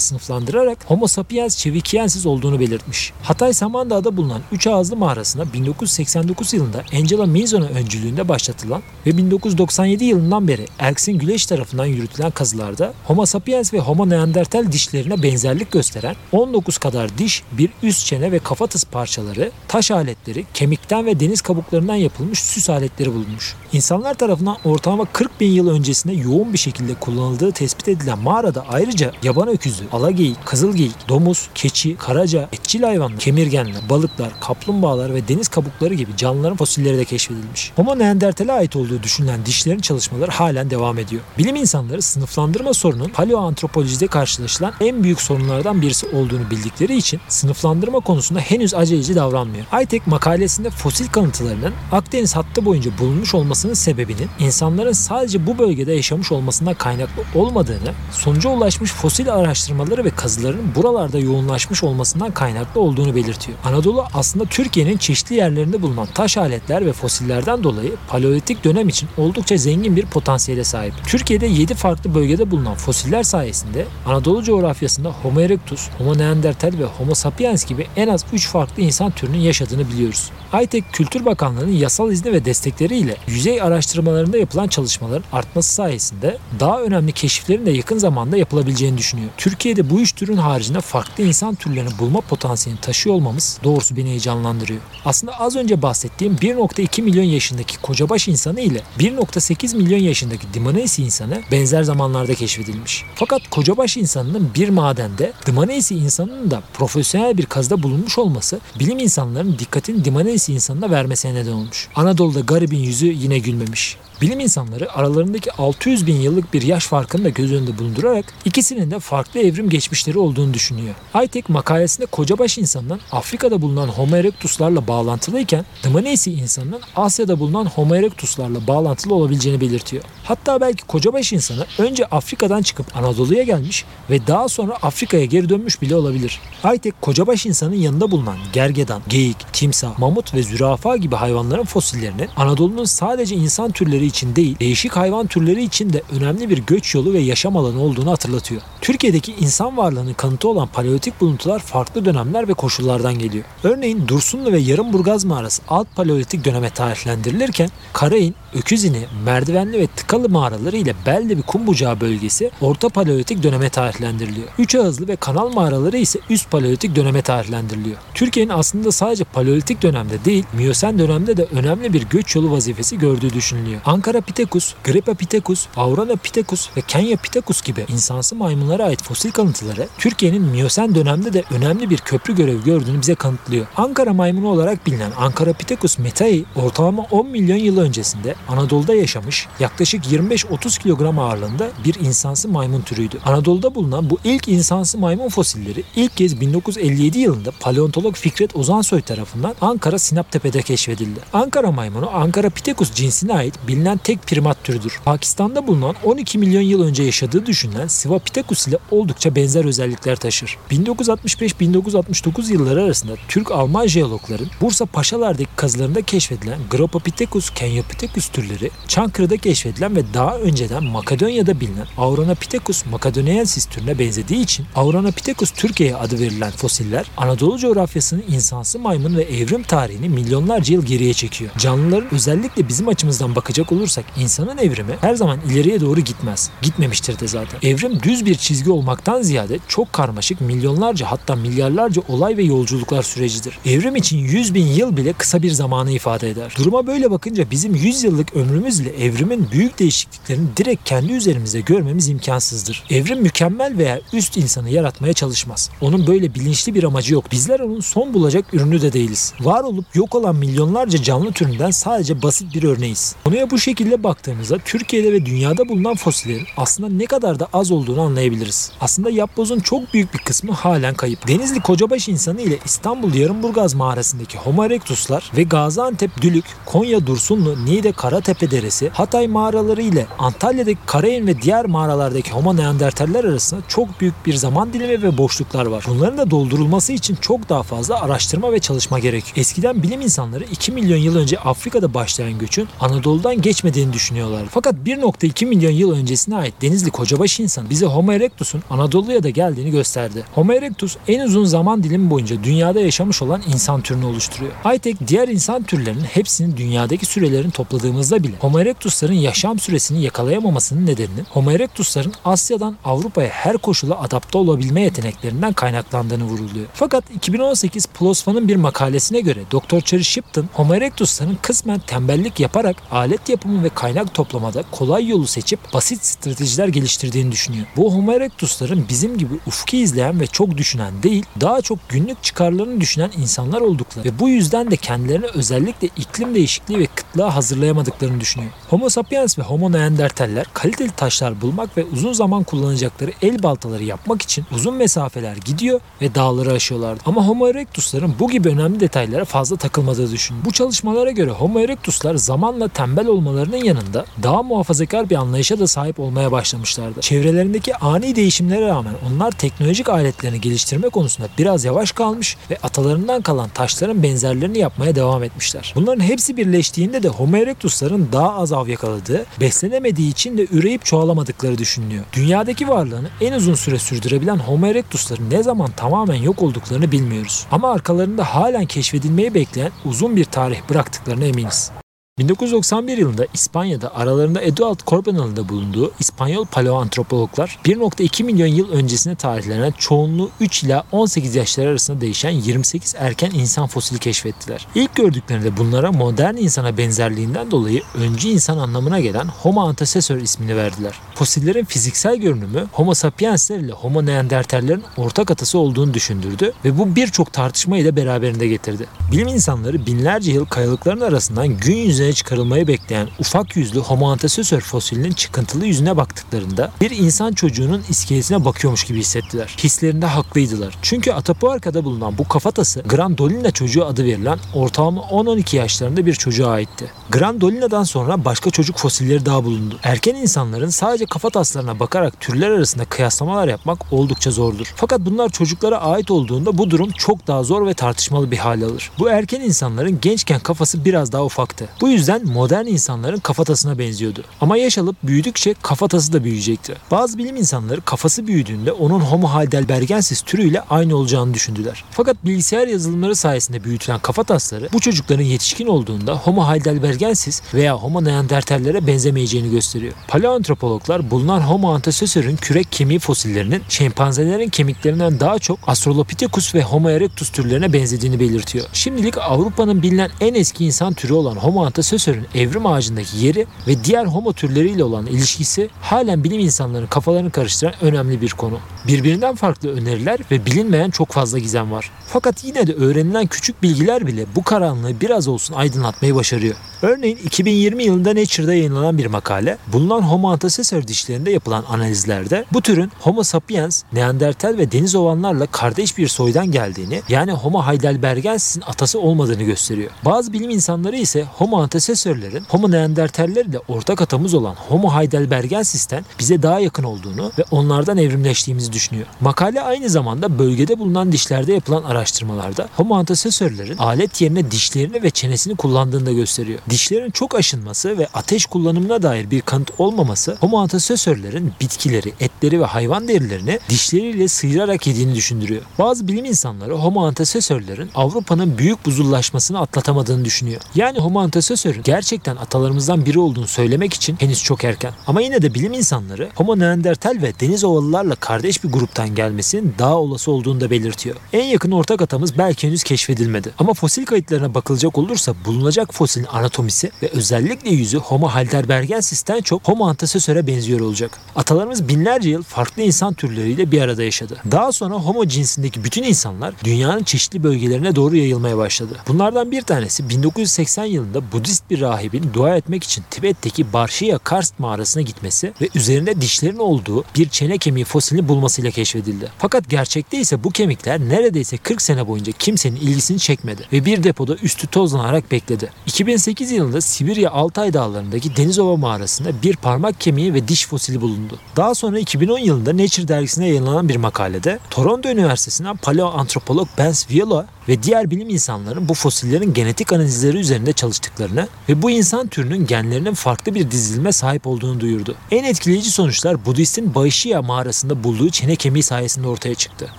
sınıflandırarak Homo sapiens çevikiensis olduğunu belirtmiş. Hatay Samandağ'da bulunan Üç Ağızlı mağarasında 1989 yılında Angela Mizon'a öncülüğünde başlatılan ve 1997 yılından beri Erksin Güleş tarafından yürütülen kazılarda Homo sapiens ve Homo neandertal dişlerine benzerlik gösteren 19 kadar diş, bir üst çene ve kafatası parçaları, taş aletleri, kemikten ve deniz kabuklarından yapılmış süs aletleri bulunmuş. İnsanlar tarafından ortalama 40 bin yıl öncesinde yoğun bir şekilde kullanıldığı tespit edilen mağarada ayrıca yaban öküzü, alageyik, kızılgeyik, domuz, keçi, karaca, etçil hayvanlar, kemirgenler, balıklar, kaplumbağalar ve deniz kabukları gibi canlıların fosilleri de keşfedilmiş. Homo neandertal'e ait olduğu düşünülen dişlerin çalışmaları halen devam ediyor. Bilim insanları sınıflandırma sorunun paleoantropolojide karşılaşılan en büyük sorunlardan birisi olduğunu bildikleri için sınıflandırma konusunda henüz aceleci davranmıyor. Aytek makalesinde fosil kalıntılarının Akdeniz hattı boyunca bulunmuş olmasının sebebinin insanların sadece bu bölgede yaşamış olmasından kaynaklı olmadığını, sonuca ulaşmış fosil araştırmaları ve kazıların buralarda yoğunlaşmış olmasından kaynaklı olduğunu belirtiyor. Anadolu aslında Türkiye'nin çeşitli yerlerinde bulunan taş aletler ve fosillerden dolayı paleolitik dönem için oldukça zengin bir potansiyele sahip. Türkiye'de 7 farklı bölgede bulunan fosiller sayesinde Anadolu coğrafyasında Homo erectus, Homo neandertal ve Homo sapiens gibi en az 3 farklı insan türünün yaşadığını biliyoruz. Aytek Kültür Bakanlığı'nın yasal izni ve destekleriyle yüzey araştırmalarında yapılan çalışmaların artması sayesinde daha önemli keşiflerin de yakın zamanda yapılabileceğini düşünüyor. Türkiye'de bu üç türün haricinde farklı insan türlerini bulma potansiyelini taşıyor olmamız doğrusu beni heyecanlandırıyor. Aslında az önce bahsettiğim 1.2 milyon yaşındaki kocabaş insanı ile 1.8 milyon yaşındaki Dimonesi insanı benzer zamanlarda keşfedilmiş. Fakat kocabaş insanının bir madende, Dimonesi insanının da profesyonel bir kazda bulunmuş olması bilim insanlarının dikkatini Dimonesi insanına vermesine neden olmuş. Anadolu'da garibin yüzü yine gülmemiş. Bilim insanları aralarındaki 600 bin yıllık bir yaş farkını da göz önünde bulundurarak ikisinin de farklı evrim geçmişleri olduğunu düşünüyor. Aytek makalesinde kocabaş insanının Afrika'da bulunan Homo erectuslarla bağlantılıyken Dmanisi insanının Asya'da bulunan Homo erectuslarla bağlantılı olabileceğini belirtiyor. Hatta belki kocabaş insanı önce Afrika'dan çıkıp Anadolu'ya gelmiş ve daha sonra Afrika'ya geri dönmüş bile olabilir. Aytek kocabaş insanın yanında bulunan gergedan, geyik, timsah, mamut ve zürafa gibi hayvanların fosillerinin Anadolu'nun sadece insan türleri için değil, değişik hayvan türleri için de önemli bir göç yolu ve yaşam alanı olduğunu hatırlatıyor. Türkiye'deki insan varlığının kanıtı olan paleolitik buluntular farklı dönemler ve koşullardan geliyor. Örneğin Dursunlu ve Yarımburgaz mağarası alt paleolitik döneme tarihlendirilirken Karayin, Öküzini, Merdivenli ve Tıkalı mağaraları ile Beldevi Kumbucağı bölgesi orta paleolitik döneme tarihlendiriliyor. Üç ağızlı ve kanal mağaraları ise üst paleolitik döneme tarihlendiriliyor. Türkiye'nin aslında sadece paleolitik dönemde değil, Miyosen dönemde de önemli bir göç yolu vazifesi gördüğü düşünülüyor. Ankara Pithecus, Grepa Pithecus, Aurana Pithecus ve Kenya Pithecus gibi insansı maymunlara ait fosil kalıntıları Türkiye'nin Miyosen dönemde de önemli bir köprü görevi gördüğünü bize kanıtlıyor. Ankara maymunu olarak bilinen Ankara Pithecus metai ortalama 10 milyon yıl öncesinde Anadolu'da yaşamış yaklaşık 25-30 kilogram ağırlığında bir insansı maymun türüydü. Anadolu'da bulunan bu ilk insansı maymun fosilleri ilk kez 1957 yılında paleontolog Fikret Ozansoy tarafından Ankara Sinaptepe'de keşfedildi. Ankara maymunu Ankara Pithecus cinsine ait bilinen tek primat türüdür. Pakistan'da bulunan 12 milyon yıl önce yaşadığı düşünülen Sivapithecus ile oldukça benzer özellikler taşır. 1965-1969 yılları arasında Türk-Alman jeologların Bursa Paşalar'daki kazılarında keşfedilen Gropopithecus Kenyopithecus türleri Çankırı'da keşfedilen ve daha önceden Makedonya'da bilinen Auranopithecus makedoniensis türüne benzediği için Auranopithecus Türkiye'ye adı verilen fosiller Anadolu coğrafyasının insansı maymun ve evrim tarihini milyonlarca yıl geriye çekiyor. Canlıların özellikle bizim açımızdan bakacak olursak insanın evrimi her zaman ileriye doğru gitmez. Gitmemiştir de zaten. Evrim düz bir çizgi olmaktan ziyade çok karmaşık milyonlarca hatta milyarlarca olay ve yolculuklar sürecidir. Evrim için 100 bin yıl bile kısa bir zamanı ifade eder. Duruma böyle bakınca bizim 100 yıllık ömrümüzle evrimin büyük değişikliklerini direkt kendi üzerimizde görmemiz imkansızdır. Evrim mükemmel veya üst insanı yaratmaya çalışmaz. Onun böyle bilinçli bir amacı yok. Bizler onun son bulacak ürünü de değiliz. Var olup yok olan milyonlarca canlı türünden sadece basit bir örneğiz. Konuya bu şekilde baktığımızda Türkiye'de ve dünyada bulunan fosillerin aslında ne kadar da az olduğunu anlayabiliriz. Aslında yapbozun çok büyük bir kısmı halen kayıp. Denizli Kocabaş insanı ile İstanbul Yarımburgaz mağarasındaki Homo erectuslar ve Gaziantep Dülük, Konya Dursunlu, Niğde Karatepe Deresi, Hatay mağaraları ile Antalya'daki Karayin ve diğer mağaralardaki Homo neandertaller arasında çok büyük bir zaman dilimi ve boşluklar var. Bunların da doldurulması için çok daha fazla araştırma ve çalışma gerekiyor. Eskiden bilim insanları 2 milyon yıl önce Afrika'da başlayan göçün Anadolu'dan geçmediğini düşünüyorlar. Fakat 1.2 milyon yıl öncesine ait Denizli Kocabaş insan bize Homo erectus'un Anadolu'ya da geldiğini gösterdi. Homo erectus en uzun zaman dilimi boyunca dünyada yaşamış olan insan türünü oluşturuyor. Hightech diğer insan türlerinin hepsinin dünyadaki sürelerini topladığımızda bile Homo erectus'ların yaşam süresini yakalayamamasının nedeninin Homo erectus'ların Asya'dan Avrupa'ya her koşula adapte olabilme yeteneklerinden kaynaklandığını vuruluyor. Fakat 2018 Plosfan'ın bir makalesine göre Dr. Cherry Shipton Homo erectus'ların kısmen tembellik yaparak alet yapımı ve kaynak toplamada kolay yolu seçip basit stratejiler geliştirdiğini düşünüyor. Bu Homo erectus'ların bizim gibi ufki izleyen ve çok düşünen değil, daha çok günlük çıkarlarını düşünen insanlar oldukları ve bu yüzden de kendilerini özellikle iklim değişikliği ve kıtlığa hazırlayamadıklarını düşünüyor. Homo sapiens ve Homo neandertaller kaliteli taşlar bulmak ve uzun zaman kullanacakları el baltaları yapmak için uzun mesafeler gidiyor ve dağları aşıyorlardı. Ama Homo erectus'ların bu gibi önemli detaylara fazla takılmadığı düşünün. Bu çalışmalara göre Homo erectus'lar zamanla tembel olmalarının yanında daha muhafazakar bir anlayışa da sahip olmaya başlamışlardı. Çevrelerindeki ani değişimlere rağmen onlar teknolojik aletlerini geliştirme konusunda biraz yavaş kalmış ve atalarından kalan taşların benzerlerini yapmaya devam etmişler. Bunların hepsi birleştiğinde de Homo erectus'ların daha az av yakaladığı, beslenemediği için de üreyip çoğalamadıkları düşünülüyor. Dünyadaki varlığını en uzun süre sürdürebilen Homo erectus'ların ne zaman tamamen yok olduklarını bilmiyoruz. Ama arkalarında halen keşfedilmeyi bekleyen uzun bir tarih bıraktıklarına eminiz. 1991 yılında İspanya'da aralarında Eduard Corbenal'ın da bulunduğu İspanyol paleoantropologlar 1.2 milyon yıl öncesine tarihlenen çoğunluğu 3 ila 18 yaşlar arasında değişen 28 erken insan fosili keşfettiler. İlk gördüklerinde bunlara modern insana benzerliğinden dolayı öncü insan anlamına gelen Homo antecessor ismini verdiler. Fosillerin fiziksel görünümü Homo sapiensler ile Homo neandertallerin ortak atası olduğunu düşündürdü ve bu birçok tartışmayı da beraberinde getirdi. Bilim insanları binlerce yıl kayalıkların arasından gün yüzüne meydana çıkarılmayı bekleyen ufak yüzlü Homo antecessor fosilinin çıkıntılı yüzüne baktıklarında bir insan çocuğunun iskeletine bakıyormuş gibi hissettiler. Hislerinde haklıydılar. Çünkü Atapuerca'da bulunan bu kafatası Grandolina çocuğu adı verilen ortalama 10-12 yaşlarında bir çocuğa aitti. Grandolina'dan sonra başka çocuk fosilleri daha bulundu. Erken insanların sadece kafataslarına bakarak türler arasında kıyaslamalar yapmak oldukça zordur. Fakat bunlar çocuklara ait olduğunda bu durum çok daha zor ve tartışmalı bir hal alır. Bu erken insanların gençken kafası biraz daha ufaktı. Bu yüzden modern insanların kafatasına benziyordu. Ama yaş alıp büyüdükçe kafatası da büyüyecekti. Bazı bilim insanları kafası büyüdüğünde onun Homo heidelbergensis türüyle aynı olacağını düşündüler. Fakat bilgisayar yazılımları sayesinde büyütülen kafatasları bu çocukların yetişkin olduğunda Homo heidelbergensis veya Homo neandertallere benzemeyeceğini gösteriyor. Paleoantropologlar bulunan Homo antecessor'ın kürek kemiği fosillerinin şempanzelerin kemiklerinden daha çok Australopithecus ve Homo erectus türlerine benzediğini belirtiyor. Şimdilik Avrupa'nın bilinen en eski insan türü olan Homo antecessor'ın evrim ağacındaki yeri ve diğer Homo türleriyle olan ilişkisi halen bilim insanlarının kafalarını karıştıran önemli bir konu. Birbirinden farklı öneriler ve bilinmeyen çok fazla gizem var. Fakat yine de öğrenilen küçük bilgiler bile bu karanlığı biraz olsun aydınlatmayı başarıyor. Örneğin 2020 yılında Nature'da yayınlanan bir makale, bulunan Homo antecessor dişlerinde yapılan analizlerde bu türün Homo sapiens, Neandertal ve deniz ovanlarla kardeş bir soydan geldiğini, yani Homo heidelbergensis'in atası olmadığını gösteriyor. Bazı bilim insanları ise Homo antecessorlerin Homo neandertaller ile ortak atamız olan Homo heidelbergensis'ten bize daha yakın olduğunu ve onlardan evrimleştiğimizi düşünüyor. Makale aynı zamanda bölgede bulunan dişlerde yapılan araştırmalarda Homo antecessorlerin alet yerine dişlerini ve çenesini kullandığını da gösteriyor. Dişlerin çok aşınması ve ateş kullanımına dair bir kanıt olmaması Homo antecessorlerin bitkileri, etleri ve hayvan derilerini dişleriyle sıyırarak yediğini düşündürüyor. Bazı bilim insanları Homo antecessorlerin Avrupa'nın büyük buzullaşmasını atlatamadığını düşünüyor. Yani Homo antecessor'ın gerçekten atalarımızdan biri olduğunu söylemek için henüz çok erken. Ama yine de bilim insanları Homo neandertal ve deniz ovalılarla kardeş bir gruptan gelmesinin daha olası olduğunu da belirtiyor. En yakın ortak atamız belki henüz keşfedilmedi. Ama fosil kayıtlarına bakılacak olursa bulunacak fosilin anatomisi ve özellikle yüzü Homo heidelbergensis'ten çok Homo antecessor'a benziyor olacak. Atalarımız binlerce yıl farklı insan türleriyle bir arada yaşadı. Daha sonra Homo cinsindeki bütün insanlar dünyanın çeşitli bölgelerine doğru yayılmaya başladı. Bunlardan bir tanesi 1980 yılında Budist bir rahibin dua etmek için Tibet'teki Barşiya Karst mağarasına gitmesi ve üzerinde dişlerin olduğu bir çene kemiği fosilini bulmasıyla keşfedildi. Fakat gerçekte ise bu kemikler neredeyse 40 sene boyunca kimsenin ilgisini çekmedi ve bir depoda üstü tozlanarak bekledi. 2008 yılında Sibirya Altay dağlarındaki Denizova mağarasında bir parmak kemiği ve diş fosili bulundu. Daha sonra 2010 yılında Nature dergisine yayınlanan bir makalede Toronto Üniversitesi'nden paleoantropolog Benz Viola ve diğer bilim insanların bu fosillerin genetik analizleri üzerinde çalıştıklarını ve bu insan türünün genlerinin farklı bir dizilime sahip olduğunu duyurdu. En etkileyici sonuçlar Budist'in Baishiya mağarasında bulduğu çene kemiği sayesinde ortaya çıktı.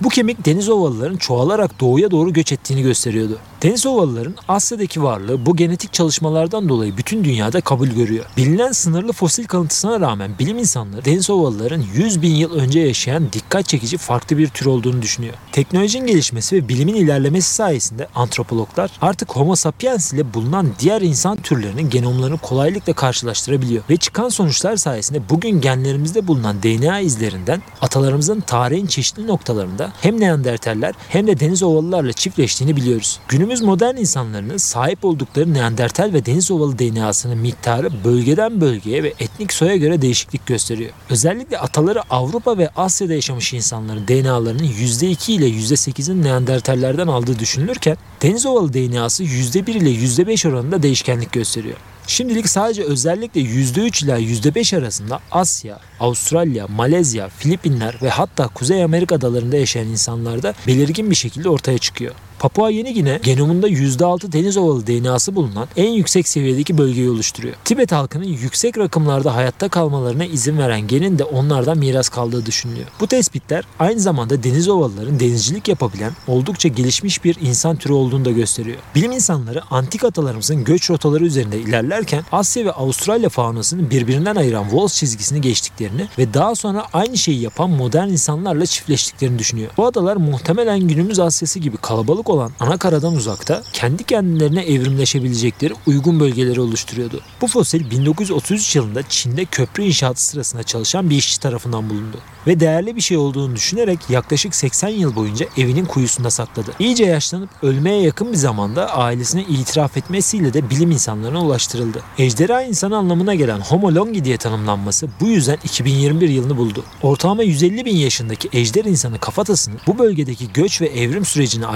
Bu kemik deniz ovalıların çoğalarak doğuya doğru göç ettiğini gösteriyordu. Deniz ovalıların Asya'daki varlığı bu genetik çalışmalardan dolayı bütün dünyada kabul görüyor. Bilinen sınırlı fosil kalıntısına rağmen bilim insanları deniz ovalıların 100 bin yıl önce yaşayan dikkat çekici farklı bir tür olduğunu düşünüyor. Teknolojinin gelişmesi ve bilimin ilerlemesi sayesinde antropologlar artık Homo sapiens ile bulunan diğer insan türlerinin genomlarını kolaylıkla karşılaştırabiliyor ve çıkan sonuçlar sayesinde bugün genlerimizde bulunan DNA izlerinden atalarımızın tarihin çeşitli noktalarında hem Neandertaller hem de deniz ovalılarla çiftleştiğini biliyoruz. Günümüz modern insanlarının sahip oldukları Neandertal ve deniz ovalı DNA'sının miktarı bölgeden bölgeye ve etnik soya göre değişiklik gösteriyor. Özellikle ataları Avrupa ve Asya'da yaşamış insanların DNA'larının %2 ile %8'in Neandertallerden aldığı düşünülürken deniz ovalı DNA'sı %1 ile %5 oranında değişkenlik gösteriyor. Şimdilik sadece özellikle %3 ila %5 arasında Asya, Avustralya, Malezya, Filipinler ve hatta Kuzey Amerika adalarında yaşayan insanlarda belirgin bir şekilde ortaya çıkıyor. Papua Yeni Gine genomunda %6 deniz ovalı DNA'sı bulunan en yüksek seviyedeki bölgeyi oluşturuyor. Tibet halkının yüksek rakımlarda hayatta kalmalarına izin veren genin de onlardan miras kaldığı düşünülüyor. Bu tespitler aynı zamanda deniz ovalıların denizcilik yapabilen oldukça gelişmiş bir insan türü olduğunu da gösteriyor. Bilim insanları antik atalarımızın göç rotaları üzerinde ilerlerken Asya ve Avustralya faunasının birbirinden ayıran Wolf çizgisini geçtiklerini ve daha sonra aynı şeyi yapan modern insanlarla çiftleştiklerini düşünüyor. Bu adalar muhtemelen günümüz Asya'sı gibi kalabalık olan ana karadan uzakta kendi kendilerine evrimleşebilecekleri uygun bölgeleri oluşturuyordu. Bu fosil 1933 yılında Çin'de köprü inşaatı sırasında çalışan bir işçi tarafından bulundu ve değerli bir şey olduğunu düşünerek yaklaşık 80 yıl boyunca evinin kuyusunda sakladı. İyice yaşlanıp ölmeye yakın bir zamanda ailesine itiraf etmesiyle de bilim insanlarına ulaştırıldı. Ejderha insanı anlamına gelen Homo longi diye tanımlanması bu yüzden 2021 yılını buldu. Ortalama 150 bin yaşındaki ejder insanı kafatasının bu bölgedeki göç ve evrim sürecini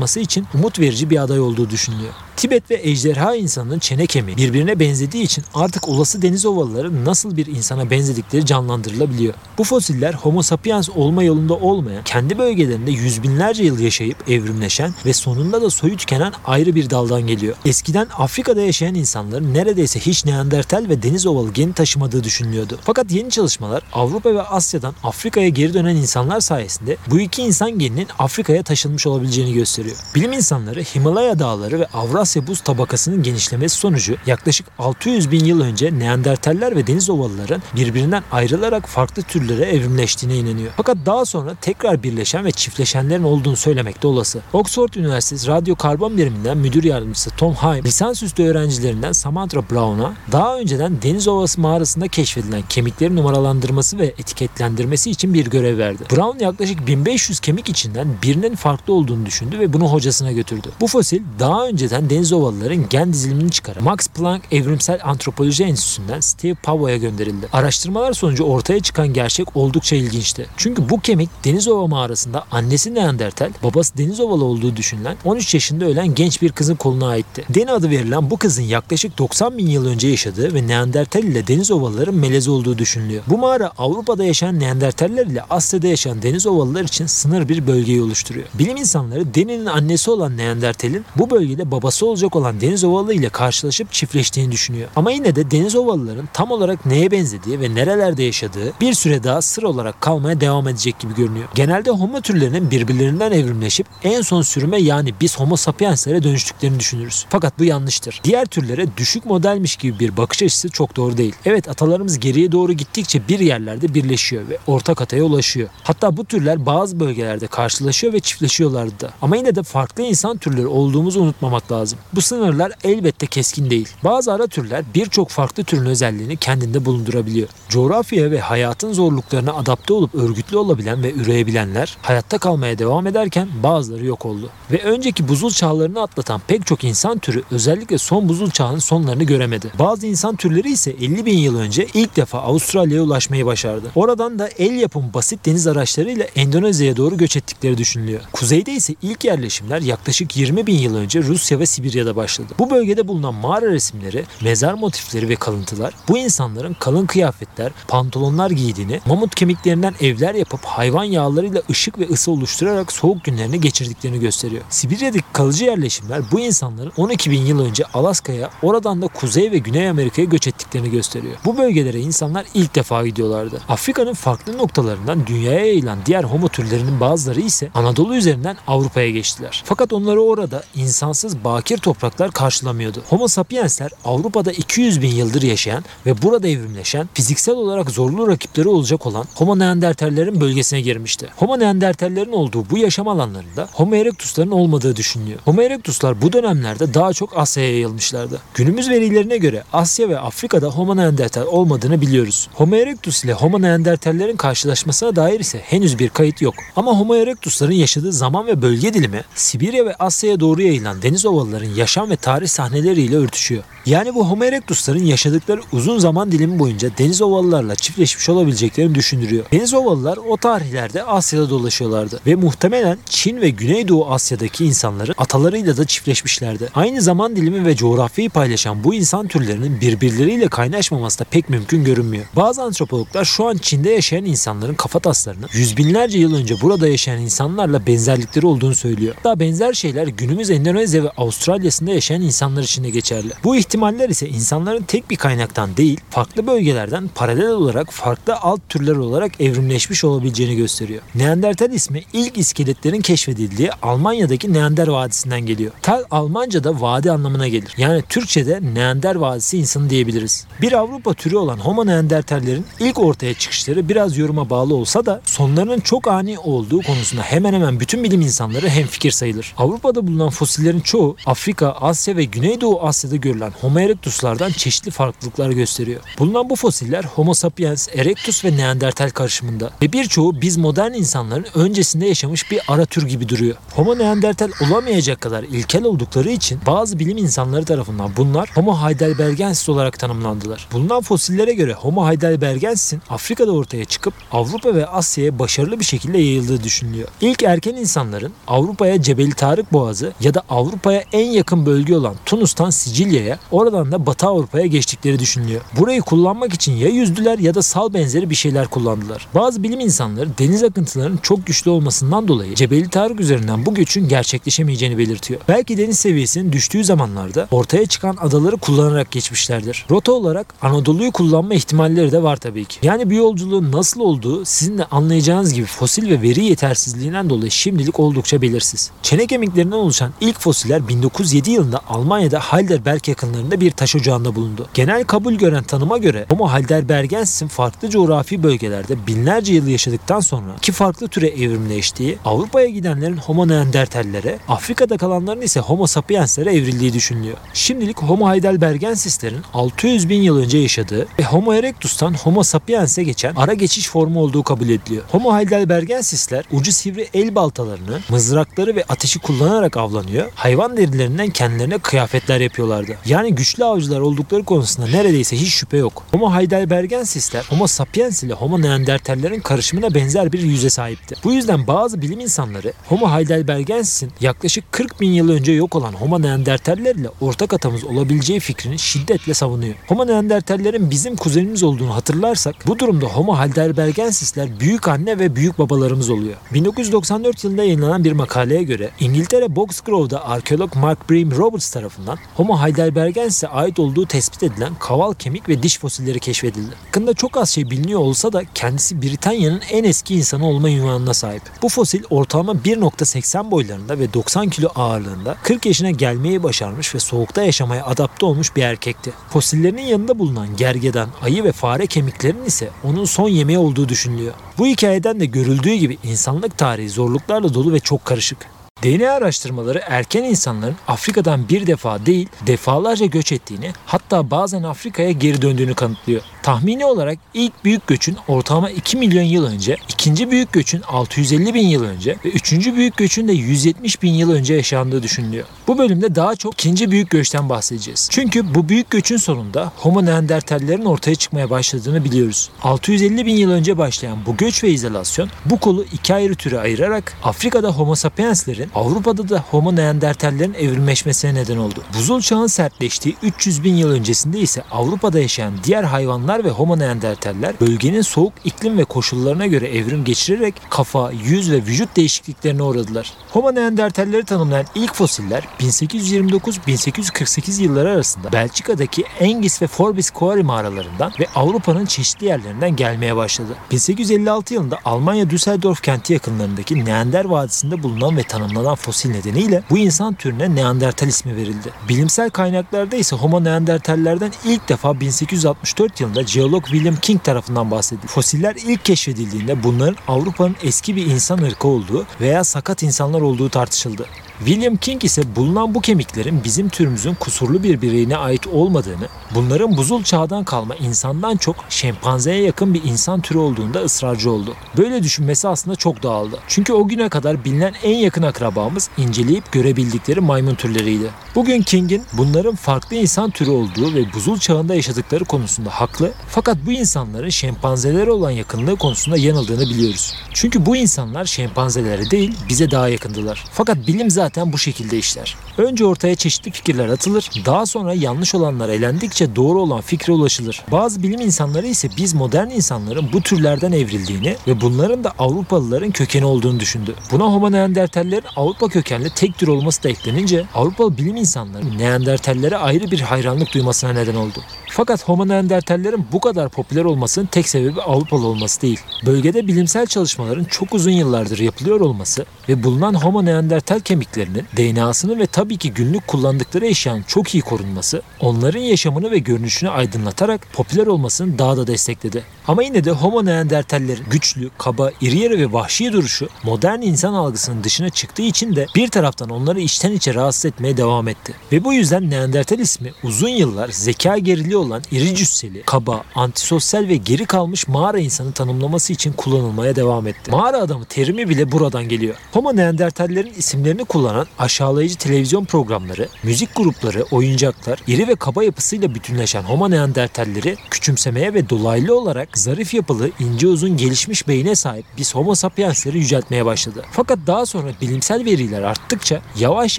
aydınlatması için umut verici bir aday olduğu düşünülüyor. Tibet ve ejderha insanının çene kemiği birbirine benzediği için artık olası deniz ovalıları nasıl bir insana benzedikleri canlandırılabiliyor. Bu fosiller Homo sapiens olma yolunda olmayan, kendi bölgelerinde yüz binlerce yıl yaşayıp evrimleşen ve sonunda da soyu tükenen ayrı bir daldan geliyor. Eskiden Afrika'da yaşayan insanların neredeyse hiç Neandertal ve deniz ovalı geni taşımadığı düşünülüyordu. Fakat yeni çalışmalar Avrupa ve Asya'dan Afrika'ya geri dönen insanlar sayesinde bu iki insan geninin Afrika'ya taşınmış olabileceğini gösteriyor. Bilim insanları Himalaya dağları ve Avrasya buz tabakasının genişlemesi sonucu yaklaşık 600 bin yıl önce Neandertaller ve deniz ovalıların birbirinden ayrılarak farklı türlere evrimleştiğine inanıyor. Fakat daha sonra tekrar birleşen ve çiftleşenlerin olduğunu söylemek de olası. Oxford Üniversitesi Radyo Karbon Biriminden müdür yardımcısı Tom Haim, lisansüstü öğrencilerinden Samantha Brown'a daha önceden deniz ovası mağarasında keşfedilen kemikleri numaralandırması ve etiketlendirmesi için bir görev verdi. Brown yaklaşık 1500 kemik içinden birinin farklı olduğunu düşündü ve bunu hocasına götürdü. Bu fosil daha önceden deniz ovalıların gen dizilimini çıkaran Max Planck Evrimsel Antropoloji Enstitüsü'nden Steve Pavo'ya gönderildi. Araştırmalar sonucu ortaya çıkan gerçek oldukça ilginçti. Çünkü bu kemik deniz ova mağarasında annesi Neandertal, babası deniz ovalı olduğu düşünülen 13 yaşında ölen genç bir kızın koluna aitti. Deni adı verilen bu kızın yaklaşık 90 bin yıl önce yaşadığı ve Neandertal ile deniz ovalıların melezi olduğu düşünülüyor. Bu mağara Avrupa'da yaşayan Neandertaller ile Asya'da yaşayan deniz ovalılar için sınır bir bölgeyi oluşturuyor. Bilim insanları Deni'nin annesi olan Neandertal'in bu bölgede babası olacak olan deniz ovalı ile karşılaşıp çiftleştiğini düşünüyor. Ama yine de deniz ovalıların tam olarak neye benzediği ve nerelerde yaşadığı bir süre daha sır olarak kalmaya devam edecek gibi görünüyor. Genelde homo türlerinin birbirlerinden evrimleşip en son sürüme yani biz homo sapienslere dönüştüklerini düşünürüz. Fakat bu yanlıştır. Diğer türlere düşük modelmiş gibi bir bakış açısı çok doğru değil. Evet atalarımız geriye doğru gittikçe bir yerlerde birleşiyor ve ortak ataya ulaşıyor. Hatta bu türler bazı bölgelerde karşılaşıyor ve çiftleşiyorlardı da. Ama yine de farklı insan türleri olduğumuzu unutmamak lazım. Bu sınırlar elbette keskin değil. Bazı ara türler birçok farklı türün özelliğini kendinde bulundurabiliyor. Coğrafyaya ve hayatın zorluklarına adapte olup örgütlü olabilen ve üreyebilenler hayatta kalmaya devam ederken bazıları yok oldu. Ve önceki buzul çağlarını atlatan pek çok insan türü özellikle son buzul çağının sonlarını göremedi. Bazı insan türleri ise 50 bin yıl önce ilk defa Avustralya'ya ulaşmayı başardı. Oradan da el yapım basit deniz araçlarıyla Endonezya'ya doğru göç ettikleri düşünülüyor. Kuzeyde ise ilk yerleşimler yaklaşık 20 bin yıl önce Rusya ve Sibirya'da başladı. Bu bölgede bulunan mağara resimleri, mezar motifleri ve kalıntılar bu insanların kalın kıyafetler, pantolonlar giydiğini, mamut kemiklerinden evler yapıp hayvan yağlarıyla ışık ve ısı oluşturarak soğuk günlerini geçirdiklerini gösteriyor. Sibirya'daki kalıcı yerleşimler bu insanların 12 bin yıl önce Alaska'ya, oradan da Kuzey ve Güney Amerika'ya göç ettiklerini gösteriyor. Bu bölgelere insanlar ilk defa gidiyorlardı. Afrika'nın farklı noktalarından dünyaya yayılan diğer homo türlerinin bazıları ise Anadolu üzerinden Avrupa'ya geçtiler. Fakat onları orada insansız bakir topraklar karşılamıyordu. Homo sapiensler Avrupa'da 200 bin yıldır yaşayan ve burada evrimleşen, fiziksel olarak zorlu rakipleri olacak olan Homo neandertallerin bölgesine girmişti. Homo neandertallerin olduğu bu yaşam alanlarında Homo erectusların olmadığı düşünülüyor. Homo erectuslar bu dönemlerde daha çok Asya'ya yayılmışlardı. Günümüz verilerine göre Asya ve Afrika'da Homo neandertal olmadığını biliyoruz. Homo erectus ile Homo neandertallerin karşılaşmasına dair ise henüz bir kayıt yok. Ama Homo erectusların yaşadığı zaman ve bölge dilimi Sibirya ve Asya'ya doğru yayılan deniz ovalıların yaşam ve tarih sahneleriyle örtüşüyor. Yani bu Homo erectusların yaşadıkları uzun zaman dilimi boyunca deniz ovalılarla çiftleşmiş olabileceklerini düşündürüyor. Deniz ovalılar o tarihlerde Asya'da dolaşıyorlardı ve muhtemelen Çin ve Güneydoğu Asya'daki insanların atalarıyla da çiftleşmişlerdi. Aynı zaman dilimi ve coğrafyayı paylaşan bu insan türlerinin birbirleriyle kaynaşmaması da pek mümkün görünmüyor. Bazı antropologlar şu an Çin'de yaşayan insanların kafataslarının yüz binlerce yıl önce burada yaşayan insanlarla benzerlikleri olduğunu söylüyor. Daha benzer şeyler günümüz Endonezya ve Avustralya'sında yaşayan insanlar için de geçerli. Bu ihtimaller ise insanların tek bir kaynaktan değil, farklı bölgelerden paralel olarak farklı alt türler olarak evrimleşmiş olabileceğini gösteriyor. Neandertal ismi ilk iskeletlerin keşfedildiği Almanya'daki Neander Vadisi'nden geliyor. Tal Almanca'da vadi anlamına gelir. Yani Türkçe'de Neander Vadisi insanı diyebiliriz. Bir Avrupa türü olan Homo neandertallerin ilk ortaya çıkışları biraz yoruma bağlı olsa da sonlarının çok ani olduğu konusunda hemen hemen bütün bilim insanları hemfikir sayılır. Avrupa'da bulunan fosillerin çoğu Afrika, Asya ve Güneydoğu Asya'da görülen Homo erectuslardan çeşitli farklılıklar gösteriyor. Bulunan bu fosiller Homo sapiens, erectus ve neandertal karışımında ve birçoğu biz modern insanların öncesinde yaşamış bir ara tür gibi duruyor. Homo neandertal olamayacak kadar ilkel oldukları için bazı bilim insanları tarafından bunlar Homo heidelbergensis olarak tanımlandılar. Bulunan fosillere göre Homo heidelbergensis'in Afrika'da ortaya çıkıp Avrupa ve Asya'ya başarılı bir şekilde yayıldığı düşünülüyor. İlk erken insanların Avrupa'ya Cebeli Tarık Boğazı ya da Avrupa'ya en yakın bölge olan Tunus'tan Sicilya'ya, oradan da Batı Avrupa'ya geçtikleri düşünülüyor. Burayı kullanmak için ya yüzdüler ya da sal benzeri bir şeyler kullandılar. Bazı bilim insanları deniz akıntılarının çok güçlü olmasından dolayı Cebeli Tarık üzerinden bu göçün gerçekleşemeyeceğini belirtiyor. Belki deniz seviyesinin düştüğü zamanlarda ortaya çıkan adaları kullanarak geçmişlerdir. Rota olarak Anadolu'yu kullanma ihtimalleri de var tabii ki. Yani bu yolculuğun nasıl olduğu sizin de anlayacağınız gibi fosil ve veri yetersizliğinden dolayı şimdilik oldukça belirsiz. Çene kemiklerinden oluşan ilk fosiller 1907 yılında Almanya'da Heidelberg yakınlarında bir taş ocağında bulundu. Genel kabul gören tanıma göre Homo heidelbergensis'in farklı coğrafi bölgelerde binlerce yıl yaşadıktan sonra iki farklı türe evrimleştiği, Avrupa'ya gidenlerin Homo neandertallere, Afrika'da kalanların ise Homo sapienslere evrildiği düşünülüyor. Şimdilik Homo heidelbergensislerin 600 bin yıl önce yaşadığı ve Homo erectus'tan Homo sapiens'e geçen ara geçiş formu olduğu kabul ediliyor. Homo heidelbergensisler ucu sivri el baltalarını, mızrakları ve ateşi kullanarak avlanıyor. Hayvan derilerinden kendilerine kıyafetler yapıyorlardı. Yani güçlü avcılar oldukları konusunda neredeyse hiç şüphe yok. Homo heidelbergensisler Homo sapiens ile Homo neandertallerin karışımına benzer bir yüze sahipti. Bu yüzden bazı bilim insanları Homo heidelbergensis'in yaklaşık 40 bin yıl önce yok olan Homo neandertaller ile ortak atamız olabileceği fikrini şiddetle savunuyor. Homo neandertallerin bizim kuzenimiz olduğunu hatırlarsak bu durumda Homo heidelbergensisler büyük anne ve büyük babalarımız oluyor. 1994 yılında yayınlanan bir makaleye göre İngiltere Boxgrove'da arkeolog Mark Bream Roberts tarafından Homo heidelbergensis'e ait olduğu tespit edilen kaval kemik ve diş fosilleri keşfedildi. Hakkında çok az şey biliniyor olsa da kendisi Britanya'nın en eski insanı olma ünvanına sahip. Bu fosil ortalama 1.80 boylarında ve 90 kilo ağırlığında 40 yaşına gelmeyi başarmış ve soğukta yaşamaya adapte olmuş bir erkekti. Fosillerinin yanında bulunan gergedan, ayı ve fare kemiklerinin ise onun son yemeği olduğu düşünülüyor. Bu hikayeden de görüldüğü gibi insanlık tarihi zorluklarla dolu ve çok karışık. DNA araştırmaları erken insanların Afrika'dan bir defa değil defalarca göç ettiğini hatta bazen Afrika'ya geri döndüğünü kanıtlıyor. Tahmini olarak ilk büyük göçün ortalama 2 milyon yıl önce, ikinci büyük göçün 650 bin yıl önce ve üçüncü büyük göçün de 170 bin yıl önce yaşandığı düşünülüyor. Bu bölümde daha çok ikinci büyük göçten bahsedeceğiz. Çünkü bu büyük göçün sonunda Homo neandertallerin ortaya çıkmaya başladığını biliyoruz. 650 bin yıl önce başlayan bu göç ve izolasyon bu kolu iki ayrı türe ayırarak Afrika'da Homo sapienslerin Avrupa'da da Homo neandertallerin evrimleşmesine neden oldu. Buzul çağın sertleştiği 300 bin yıl öncesinde ise Avrupa'da yaşayan diğer hayvanlar ve Homo neandertaller bölgenin soğuk iklim ve koşullarına göre evrim geçirerek kafa, yüz ve vücut değişikliklerine uğradılar. Homo neandertalleri tanımlayan ilk fosiller 1829-1848 yılları arasında Belçika'daki Engis ve Forbis Quarry mağaralarından ve Avrupa'nın çeşitli yerlerinden gelmeye başladı. 1856 yılında Almanya Düsseldorf kenti yakınlarındaki Neander Vadisi'nde bulunan ve tanımlanan fosil nedeniyle bu insan türüne Neandertal ismi verildi. Bilimsel kaynaklarda ise Homo neandertallerden ilk defa 1864 yılında jeolog William King tarafından bahsedildi. Fosiller ilk keşfedildiğinde bunların Avrupa'nın eski bir insan ırkı olduğu veya sakat insanlar olduğu tartışıldı. William King ise bulunan bu kemiklerin bizim türümüzün kusurlu bir bireyine ait olmadığını, bunların buzul çağdan kalma insandan çok şempanzeye yakın bir insan türü olduğunda ısrarcı oldu. Böyle düşünmesi aslında çok dağıldı. Çünkü o güne kadar bilinen en yakın akrabamız inceleyip görebildikleri maymun türleriydi. Bugün King'in bunların farklı insan türü olduğu ve buzul çağında yaşadıkları konusunda haklı fakat bu insanların şempanzelere olan yakınlığı konusunda yanıldığını biliyoruz. Çünkü bu insanlar şempanzelere değil bize daha yakındılar. Fakat bilim zaten bu şekilde işler. Önce ortaya çeşitli fikirler atılır, daha sonra yanlış olanlar elendikçe doğru olan fikre ulaşılır. Bazı bilim insanları ise biz modern insanların bu türlerden evrildiğini ve bunların da Avrupalıların kökeni olduğunu düşündü. Buna Homo neandertallerin Avrupa kökenli tek tür olması da eklenince Avrupalı bilim insanları Neandertallere ayrı bir hayranlık duymasına neden oldu. Fakat Homo neandertallerin bu kadar popüler olmasının tek sebebi Avrupalı olması değil. Bölgede bilimsel çalışmaların çok uzun yıllardır yapılıyor olması ve bulunan Homo neandertal kemiklerinin DNA'sını ve tabii ki günlük kullandıkları eşyanın çok iyi korunması, onların yaşamını ve görünüşünü aydınlatarak popüler olmasını daha da destekledi. Ama yine de Homo neandertallerin güçlü, kaba, iri yarı ve vahşi duruşu modern insan algısının dışına çıktığı için de bir taraftan onları içten içe rahatsız etmeye devam etti. Ve bu yüzden Neandertal ismi uzun yıllar zeka geriliği olan iri cüsseli, kaba, antisosyal ve geri kalmış mağara insanı tanımlaması için kullanılmaya devam etti. Mağara adamı terimi bile buradan geliyor. Homo Neandertallerin isimlerini kullanan aşağılayıcı televizyon programları, müzik grupları, oyuncaklar, iri ve kaba yapısıyla bütünleşen Homo Neandertalleri küçümsemeye ve dolaylı olarak zarif yapılı, ince uzun gelişmiş beyine sahip biz Homo sapiensleri yüceltmeye başladı. Fakat daha sonra bilimsel veriler arttıkça yavaş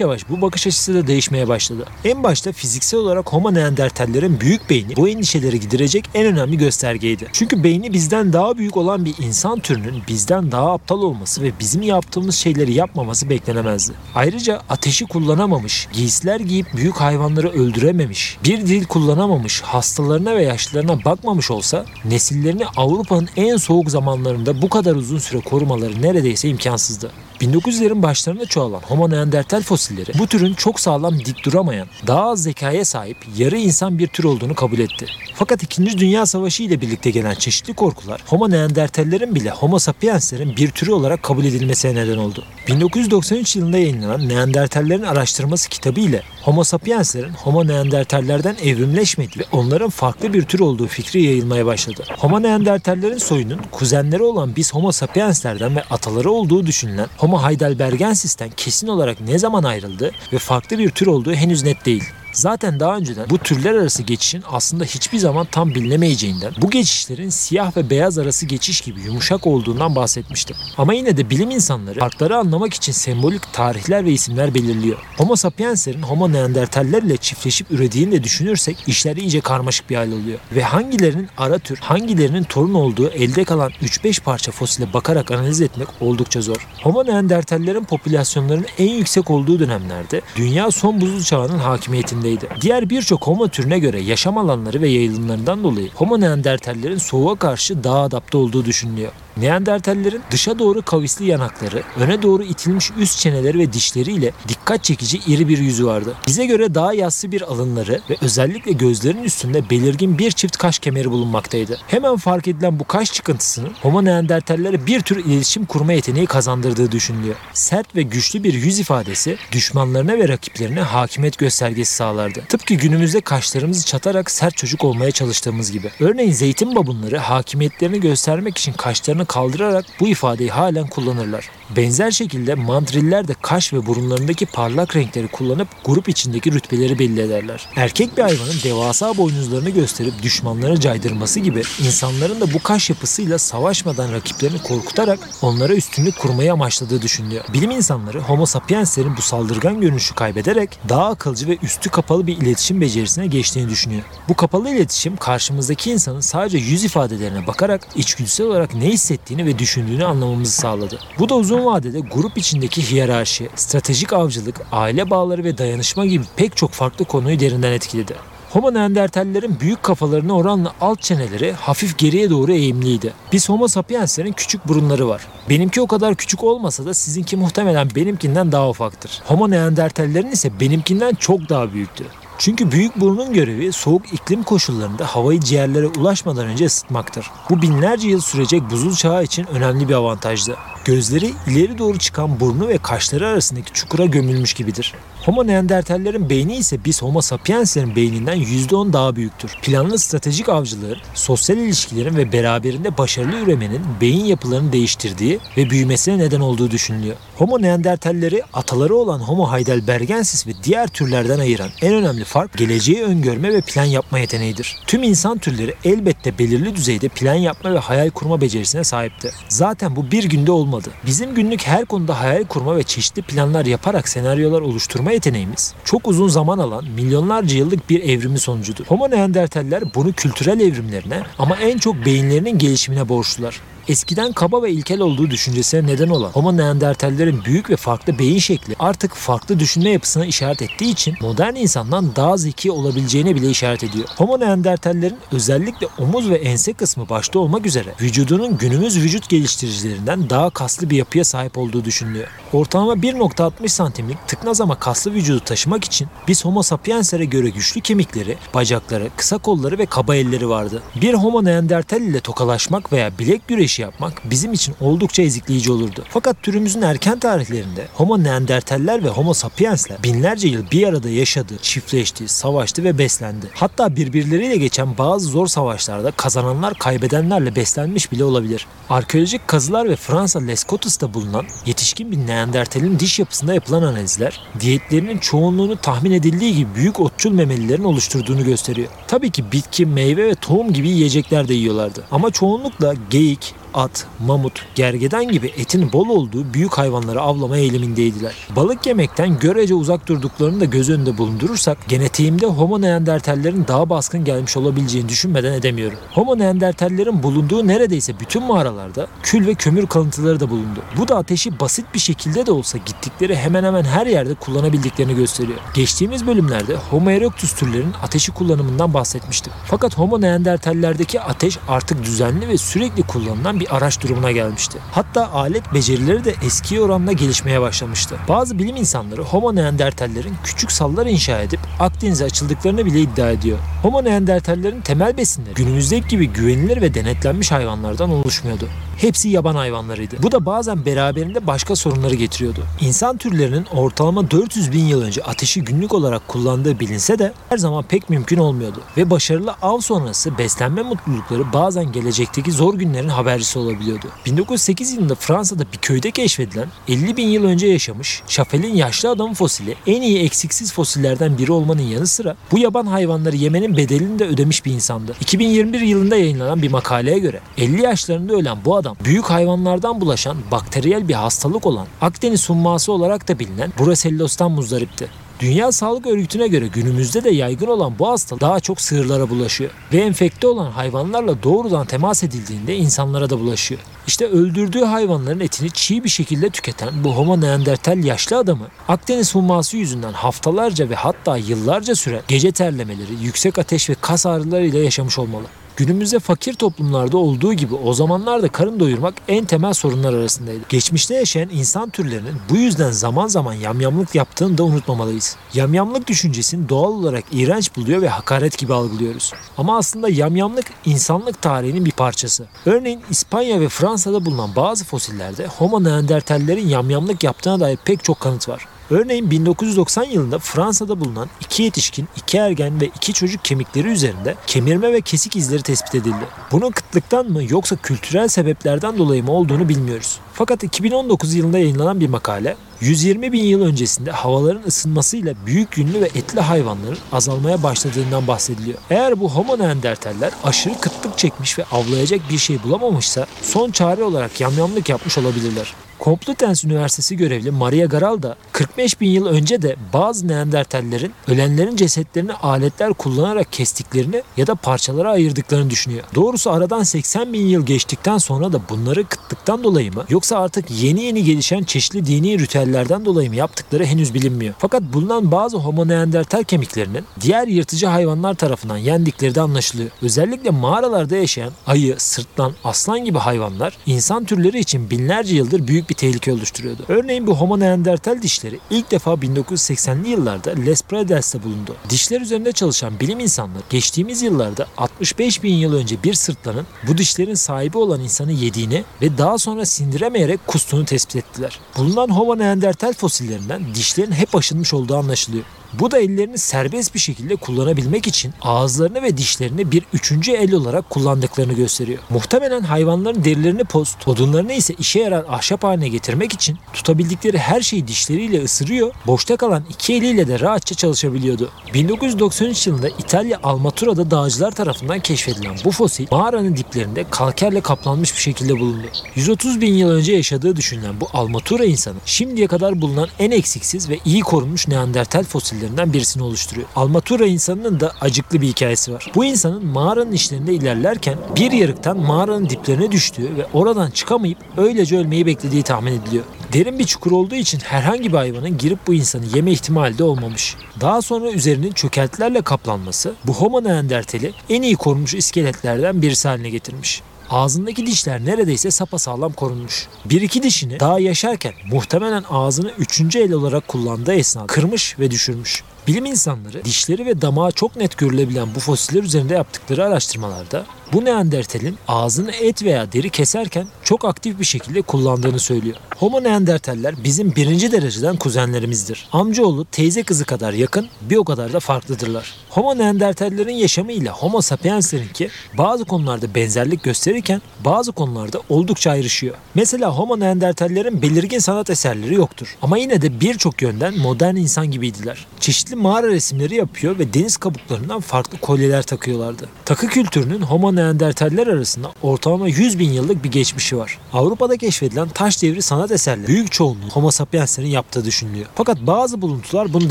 yavaş bu bakış açısı da değişmeye başladı. En başta fiziksel olarak Homo Neandertallerin büyük beyni bu endişeleri giderecek en önemli göstergeydi. Çünkü beyni bizden daha büyük olan bir insan türünün bizden daha aptal olması ve bizim yaptığımız şeyleri yapmaması beklenemezdi. Ayrıca ateşi kullanamamış, giysiler giyip büyük hayvanları öldürememiş, bir dil kullanamamış, hastalarına ve yaşlılarına bakmamış olsa nesillerini Avrupa'nın en soğuk zamanlarında bu kadar uzun süre korumaları neredeyse imkansızdı. 1900'lerin başlarında çoğalan Homo neandertal fosilleri bu türün çok sağlam dik duramayan, daha az zekaya sahip yarı insan bir tür olduğunu kabul etti. Fakat 2. Dünya Savaşı ile birlikte gelen çeşitli korkular Homo neandertallerin bile Homo sapienslerin bir türü olarak kabul edilmesine neden oldu. 1993 yılında yayınlanan Neandertallerin Araştırması kitabı ile Homo sapienslerin Homo neandertallerden evrimleşmediği ve onların farklı bir tür olduğu fikri yayılmaya başladı. Homo neandertallerin soyunun kuzenleri olan biz Homo sapienslerden ve ataları olduğu düşünülen Homo heidelbergensis'ten kesin olarak ne zaman ayrıldı ve farklı bir tür olduğu henüz net değil. Zaten daha önceden bu türler arası geçişin aslında hiçbir zaman tam bilinemeyeceğinden, bu geçişlerin siyah ve beyaz arası geçiş gibi yumuşak olduğundan bahsetmiştim. Ama yine de bilim insanları farkları anlamak için sembolik tarihler ve isimler belirliyor. Homo sapienslerin Homo neandertaller ile çiftleşip ürediğini de düşünürsek işler iyice karmaşık bir hal oluyor. Ve hangilerinin ara tür, hangilerinin torun olduğu elde kalan 3-5 parça fosile bakarak analiz etmek oldukça zor. Homo neandertallerin popülasyonlarının en yüksek olduğu dönemlerde dünya son buzul çağının hakimiyetinde içindeydi. Diğer birçok homo türüne göre yaşam alanları ve yayılımlarından dolayı homo neandertallerin soğuğa karşı daha adapte olduğu düşünülüyor. Neandertallerin dışa doğru kavisli yanakları, öne doğru itilmiş üst çeneleri ve dişleriyle dikkat çekici iri bir yüzü vardı. Bize göre daha yassı bir alınları ve özellikle gözlerin üstünde belirgin bir çift kaş kemeri bulunmaktaydı. Hemen fark edilen bu kaş çıkıntısının Homo neandertallere bir tür iletişim kurma yeteneği kazandırdığı düşünülüyor. Sert ve güçlü bir yüz ifadesi düşmanlarına ve rakiplerine hakimiyet göstergesi sağlardı. Tıpkı günümüzde kaşlarımızı çatarak sert çocuk olmaya çalıştığımız gibi. Örneğin zeytin babunları hakimiyetlerini göstermek için kaşlarını kaldırarak bu ifadeyi halen kullanırlar. Benzer şekilde mandriller de kaş ve burunlarındaki parlak renkleri kullanıp grup içindeki rütbeleri belli ederler. Erkek bir hayvanın devasa boynuzlarını gösterip düşmanlarını caydırması gibi insanların da bu kaş yapısıyla savaşmadan rakiplerini korkutarak onlara üstünlük kurmayı amaçladığı düşünülüyor. Bilim insanları Homo sapienslerin bu saldırgan görünüşü kaybederek daha akılcı ve üstü kapalı bir iletişim becerisine geçtiğini düşünüyor. Bu kapalı iletişim karşımızdaki insanın sadece yüz ifadelerine bakarak içgüdüsel olarak ne hissettiğini ve düşündüğünü anlamamızı sağladı. Bu da uzun vadede grup içindeki hiyerarşi, stratejik avcılık, aile bağları ve dayanışma gibi pek çok farklı konuyu derinden etkiledi. Homo neandertallerin büyük kafalarına oranla alt çeneleri hafif geriye doğru eğimliydi. Biz Homo sapienslerin küçük burunları var. Benimki o kadar küçük olmasa da sizinki muhtemelen benimkinden daha ufaktır. Homo neandertallerin ise benimkinden çok daha büyüktü. Çünkü büyük burnun görevi soğuk iklim koşullarında havayı ciğerlere ulaşmadan önce ısıtmaktır. Bu binlerce yıl sürecek buzul çağı için önemli bir avantajdı. Gözleri ileri doğru çıkan burnu ve kaşları arasındaki çukura gömülmüş gibidir. Homo neandertallerin beyni ise biz Homo sapienslerin beyninden %10 daha büyüktür. Planlı stratejik avcılığın, sosyal ilişkilerin ve beraberinde başarılı üremenin beyin yapılarını değiştirdiği ve büyümesine neden olduğu düşünülüyor. Homo neandertalleri ataları olan Homo heidelbergensis ve diğer türlerden ayıran en önemli fark geleceği öngörme ve plan yapma yeteneğidir. Tüm insan türleri elbette belirli düzeyde plan yapma ve hayal kurma becerisine sahipti. Zaten bu bir günde olmadı. Bizim günlük her konuda hayal kurma ve çeşitli planlar yaparak senaryolar oluşturma yeteneğimiz çok uzun zaman alan milyonlarca yıllık bir evrimi sonucudur. Homo neandertaller bunu kültürel evrimlerine ama en çok beyinlerinin gelişimine borçlular eskiden kaba ve ilkel olduğu düşüncesine neden olan Homo neandertallerin büyük ve farklı beyin şekli artık farklı düşünme yapısına işaret ettiği için modern insandan daha zeki olabileceğine bile işaret ediyor. Homo neandertallerin özellikle omuz ve ense kısmı başta olmak üzere vücudunun günümüz vücut geliştiricilerinden daha kaslı bir yapıya sahip olduğu düşünülüyor. Ortalama 1.60 santimlik tıknaz ama kaslı vücudu taşımak için biz Homo sapiens'lere göre güçlü kemikleri, bacakları, kısa kolları ve kaba elleri vardı. Bir Homo neandertal ile tokalaşmak veya bilek güreşi ateşi yapmak bizim için oldukça ezikleyici olurdu. Fakat türümüzün erken tarihlerinde Homo neandertaller ve Homo sapiensler binlerce yıl bir arada yaşadı, çiftleşti, savaştı ve beslendi. Hatta birbirleriyle geçen bazı zor savaşlarda kazananlar kaybedenlerle beslenmiş bile olabilir. Arkeolojik kazılar ve Fransa Lescotos'ta bulunan yetişkin bir neandertalin diş yapısında yapılan analizler diyetlerinin çoğunluğunu tahmin edildiği gibi büyük otçul memelilerin oluşturduğunu gösteriyor. Tabii ki bitki, meyve ve tohum gibi yiyecekler de yiyorlardı. Ama çoğunlukla geyik, at, mamut, gergeden gibi etin bol olduğu büyük hayvanları avlama eğilimindeydiler. Balık yemekten görece uzak durduklarını da göz önünde bulundurursak genetiğimde Homo neandertallerin daha baskın gelmiş olabileceğini düşünmeden edemiyorum. Homo neandertallerin bulunduğu neredeyse bütün mağaralarda kül ve kömür kalıntıları da bulundu. Bu da ateşi basit bir şekilde de olsa gittikleri hemen hemen her yerde kullanabildiklerini gösteriyor. Geçtiğimiz bölümlerde Homo erectus türlerinin ateşi kullanımından bahsetmiştim. Fakat Homo neandertallerdeki ateş artık düzenli ve sürekli kullanılan bir araç durumuna gelmişti. Hatta alet becerileri de eskiye oranla gelişmeye başlamıştı. Bazı bilim insanları Homo neandertallerin küçük sallar inşa edip Akdeniz'e açıldıklarını bile iddia ediyor. Homo neandertallerin temel besinleri günümüzdeki gibi güvenilir ve denetlenmiş hayvanlardan oluşmuyordu. Hepsi yaban hayvanlarıydı. Bu da bazen beraberinde başka sorunları getiriyordu. İnsan türlerinin ortalama 400 bin yıl önce ateşi günlük olarak kullandığı bilinse de her zaman pek mümkün olmuyordu. Ve başarılı av sonrası beslenme mutlulukları bazen gelecekteki zor günlerin habercisi olabiliyordu. 1908 yılında Fransa'da bir köyde keşfedilen 50 bin yıl önce yaşamış Şafel'in yaşlı adam fosili en iyi eksiksiz fosillerden biri olmanın yanı sıra bu yaban hayvanları yemenin bedelini de ödemiş bir insandı. 2021 yılında yayınlanan bir makaleye göre 50 yaşlarında ölen bu adam büyük hayvanlardan bulaşan bakteriyel bir hastalık olan Akdeniz humması olarak da bilinen Brusellos'tan muzdaripti. Dünya Sağlık Örgütü'ne göre günümüzde de yaygın olan bu hastalık daha çok sığırlara bulaşıyor. Ve enfekte olan hayvanlarla doğrudan temas edildiğinde insanlara da bulaşıyor. İşte öldürdüğü hayvanların etini çiğ bir şekilde tüketen bu Homo neandertal yaşlı adamı Akdeniz humması yüzünden haftalarca ve hatta yıllarca süre gece terlemeleri, yüksek ateş ve kas ağrılarıyla yaşamış olmalı. Günümüzde fakir toplumlarda olduğu gibi o zamanlarda karın doyurmak en temel sorunlar arasındaydı. Geçmişte yaşayan insan türlerinin bu yüzden zaman zaman yamyamlık yaptığını da unutmamalıyız. Yamyamlık düşüncesini doğal olarak iğrenç buluyor ve hakaret gibi algılıyoruz. Ama aslında yamyamlık insanlık tarihinin bir parçası. Örneğin İspanya ve Fransa'da bulunan bazı fosillerde Homo neandertallerin yamyamlık yaptığına dair pek çok kanıt var. Örneğin 1990 yılında Fransa'da bulunan iki yetişkin, iki ergen ve iki çocuk kemikleri üzerinde kemirme ve kesik izleri tespit edildi. Bunun kıtlıktan mı yoksa kültürel sebeplerden dolayı mı olduğunu bilmiyoruz. Fakat 2019 yılında yayınlanan bir makale 120 bin yıl öncesinde havaların ısınmasıyla büyük yünlü ve etli hayvanların azalmaya başladığından bahsediliyor. Eğer bu Homo neandertaller aşırı kıtlık çekmiş ve avlayacak bir şey bulamamışsa son çare olarak yamyamlık yapmış olabilirler. Complutense Üniversitesi görevli Maria Garal da 45 bin yıl önce de bazı Neandertallerin ölenlerin cesetlerini aletler kullanarak kestiklerini ya da parçalara ayırdıklarını düşünüyor. Doğrusu aradan 80 bin yıl geçtikten sonra da bunları kıtlıktan dolayı mı yoksa artık yeni yeni gelişen çeşitli dini ritüellerden dolayı mı yaptıkları henüz bilinmiyor. Fakat bulunan bazı Homo neandertal kemiklerinin diğer yırtıcı hayvanlar tarafından yendikleri de anlaşılıyor. Özellikle mağaralarda yaşayan ayı, sırtlan, aslan gibi hayvanlar insan türleri için binlerce yıldır büyük bir tehlike oluşturuyordu. Örneğin bu Homo neandertal dişleri ilk defa 1980'li yıllarda Les Pradels'te bulundu. Dişler üzerinde çalışan bilim insanları geçtiğimiz yıllarda 65 bin yıl önce bir sırtlanın bu dişlerin sahibi olan insanı yediğini ve daha sonra sindiremeyerek kustuğunu tespit ettiler. Bulunan Homo neandertal fosillerinden dişlerin hep aşınmış olduğu anlaşılıyor. Bu da ellerini serbest bir şekilde kullanabilmek için ağızlarını ve dişlerini bir üçüncü el olarak kullandıklarını gösteriyor. Muhtemelen hayvanların derilerini post, odunlarını ise işe yarar ahşap haline getirmek için tutabildikleri her şeyi dişleriyle ısırıyor, boşta kalan iki eliyle de rahatça çalışabiliyordu. 1993 yılında İtalya Almatura'da dağcılar tarafından keşfedilen bu fosil mağaranın diplerinde kalkerle kaplanmış bir şekilde bulundu. 130 bin yıl önce yaşadığı düşünülen bu Almatura insanı şimdiye kadar bulunan en eksiksiz ve iyi korunmuş Neandertal fosili fosillerinden birisini oluşturuyor. Almatura insanının da acıklı bir hikayesi var. Bu insanın mağaranın işlerinde ilerlerken bir yarıktan mağaranın diplerine düştüğü ve oradan çıkamayıp öylece ölmeyi beklediği tahmin ediliyor. Derin bir çukur olduğu için herhangi bir hayvanın girip bu insanı yeme ihtimali de olmamış. Daha sonra üzerinin çökeltilerle kaplanması bu Homo neandertali en iyi korunmuş iskeletlerden birisi haline getirmiş. Ağzındaki dişler neredeyse sapasağlam korunmuş. Bir iki dişini daha yaşarken muhtemelen ağzını üçüncü el olarak kullandığı esnada kırmış ve düşürmüş. Bilim insanları dişleri ve damağı çok net görülebilen bu fosiller üzerinde yaptıkları araştırmalarda bu Neandertal'in ağzını et veya deri keserken çok aktif bir şekilde kullandığını söylüyor. Homo Neandertaller bizim birinci dereceden kuzenlerimizdir. Amcaoğlu teyze kızı kadar yakın bir o kadar da farklıdırlar. Homo Neandertallerin yaşamı ile Homo sapienslerinki bazı konularda benzerlik gösterirken bazı konularda oldukça ayrışıyor. Mesela Homo Neandertallerin belirgin sanat eserleri yoktur. Ama yine de birçok yönden modern insan gibiydiler. Çeşitli mağara resimleri yapıyor ve deniz kabuklarından farklı kolyeler takıyorlardı. Takı kültürünün Homo Neandertaller arasında ortalama 100 bin yıllık bir geçmişi var. Avrupa'da keşfedilen taş devri sanat eserleri büyük çoğunluğu Homo sapienslerin yaptığı düşünülüyor. Fakat bazı buluntular bunu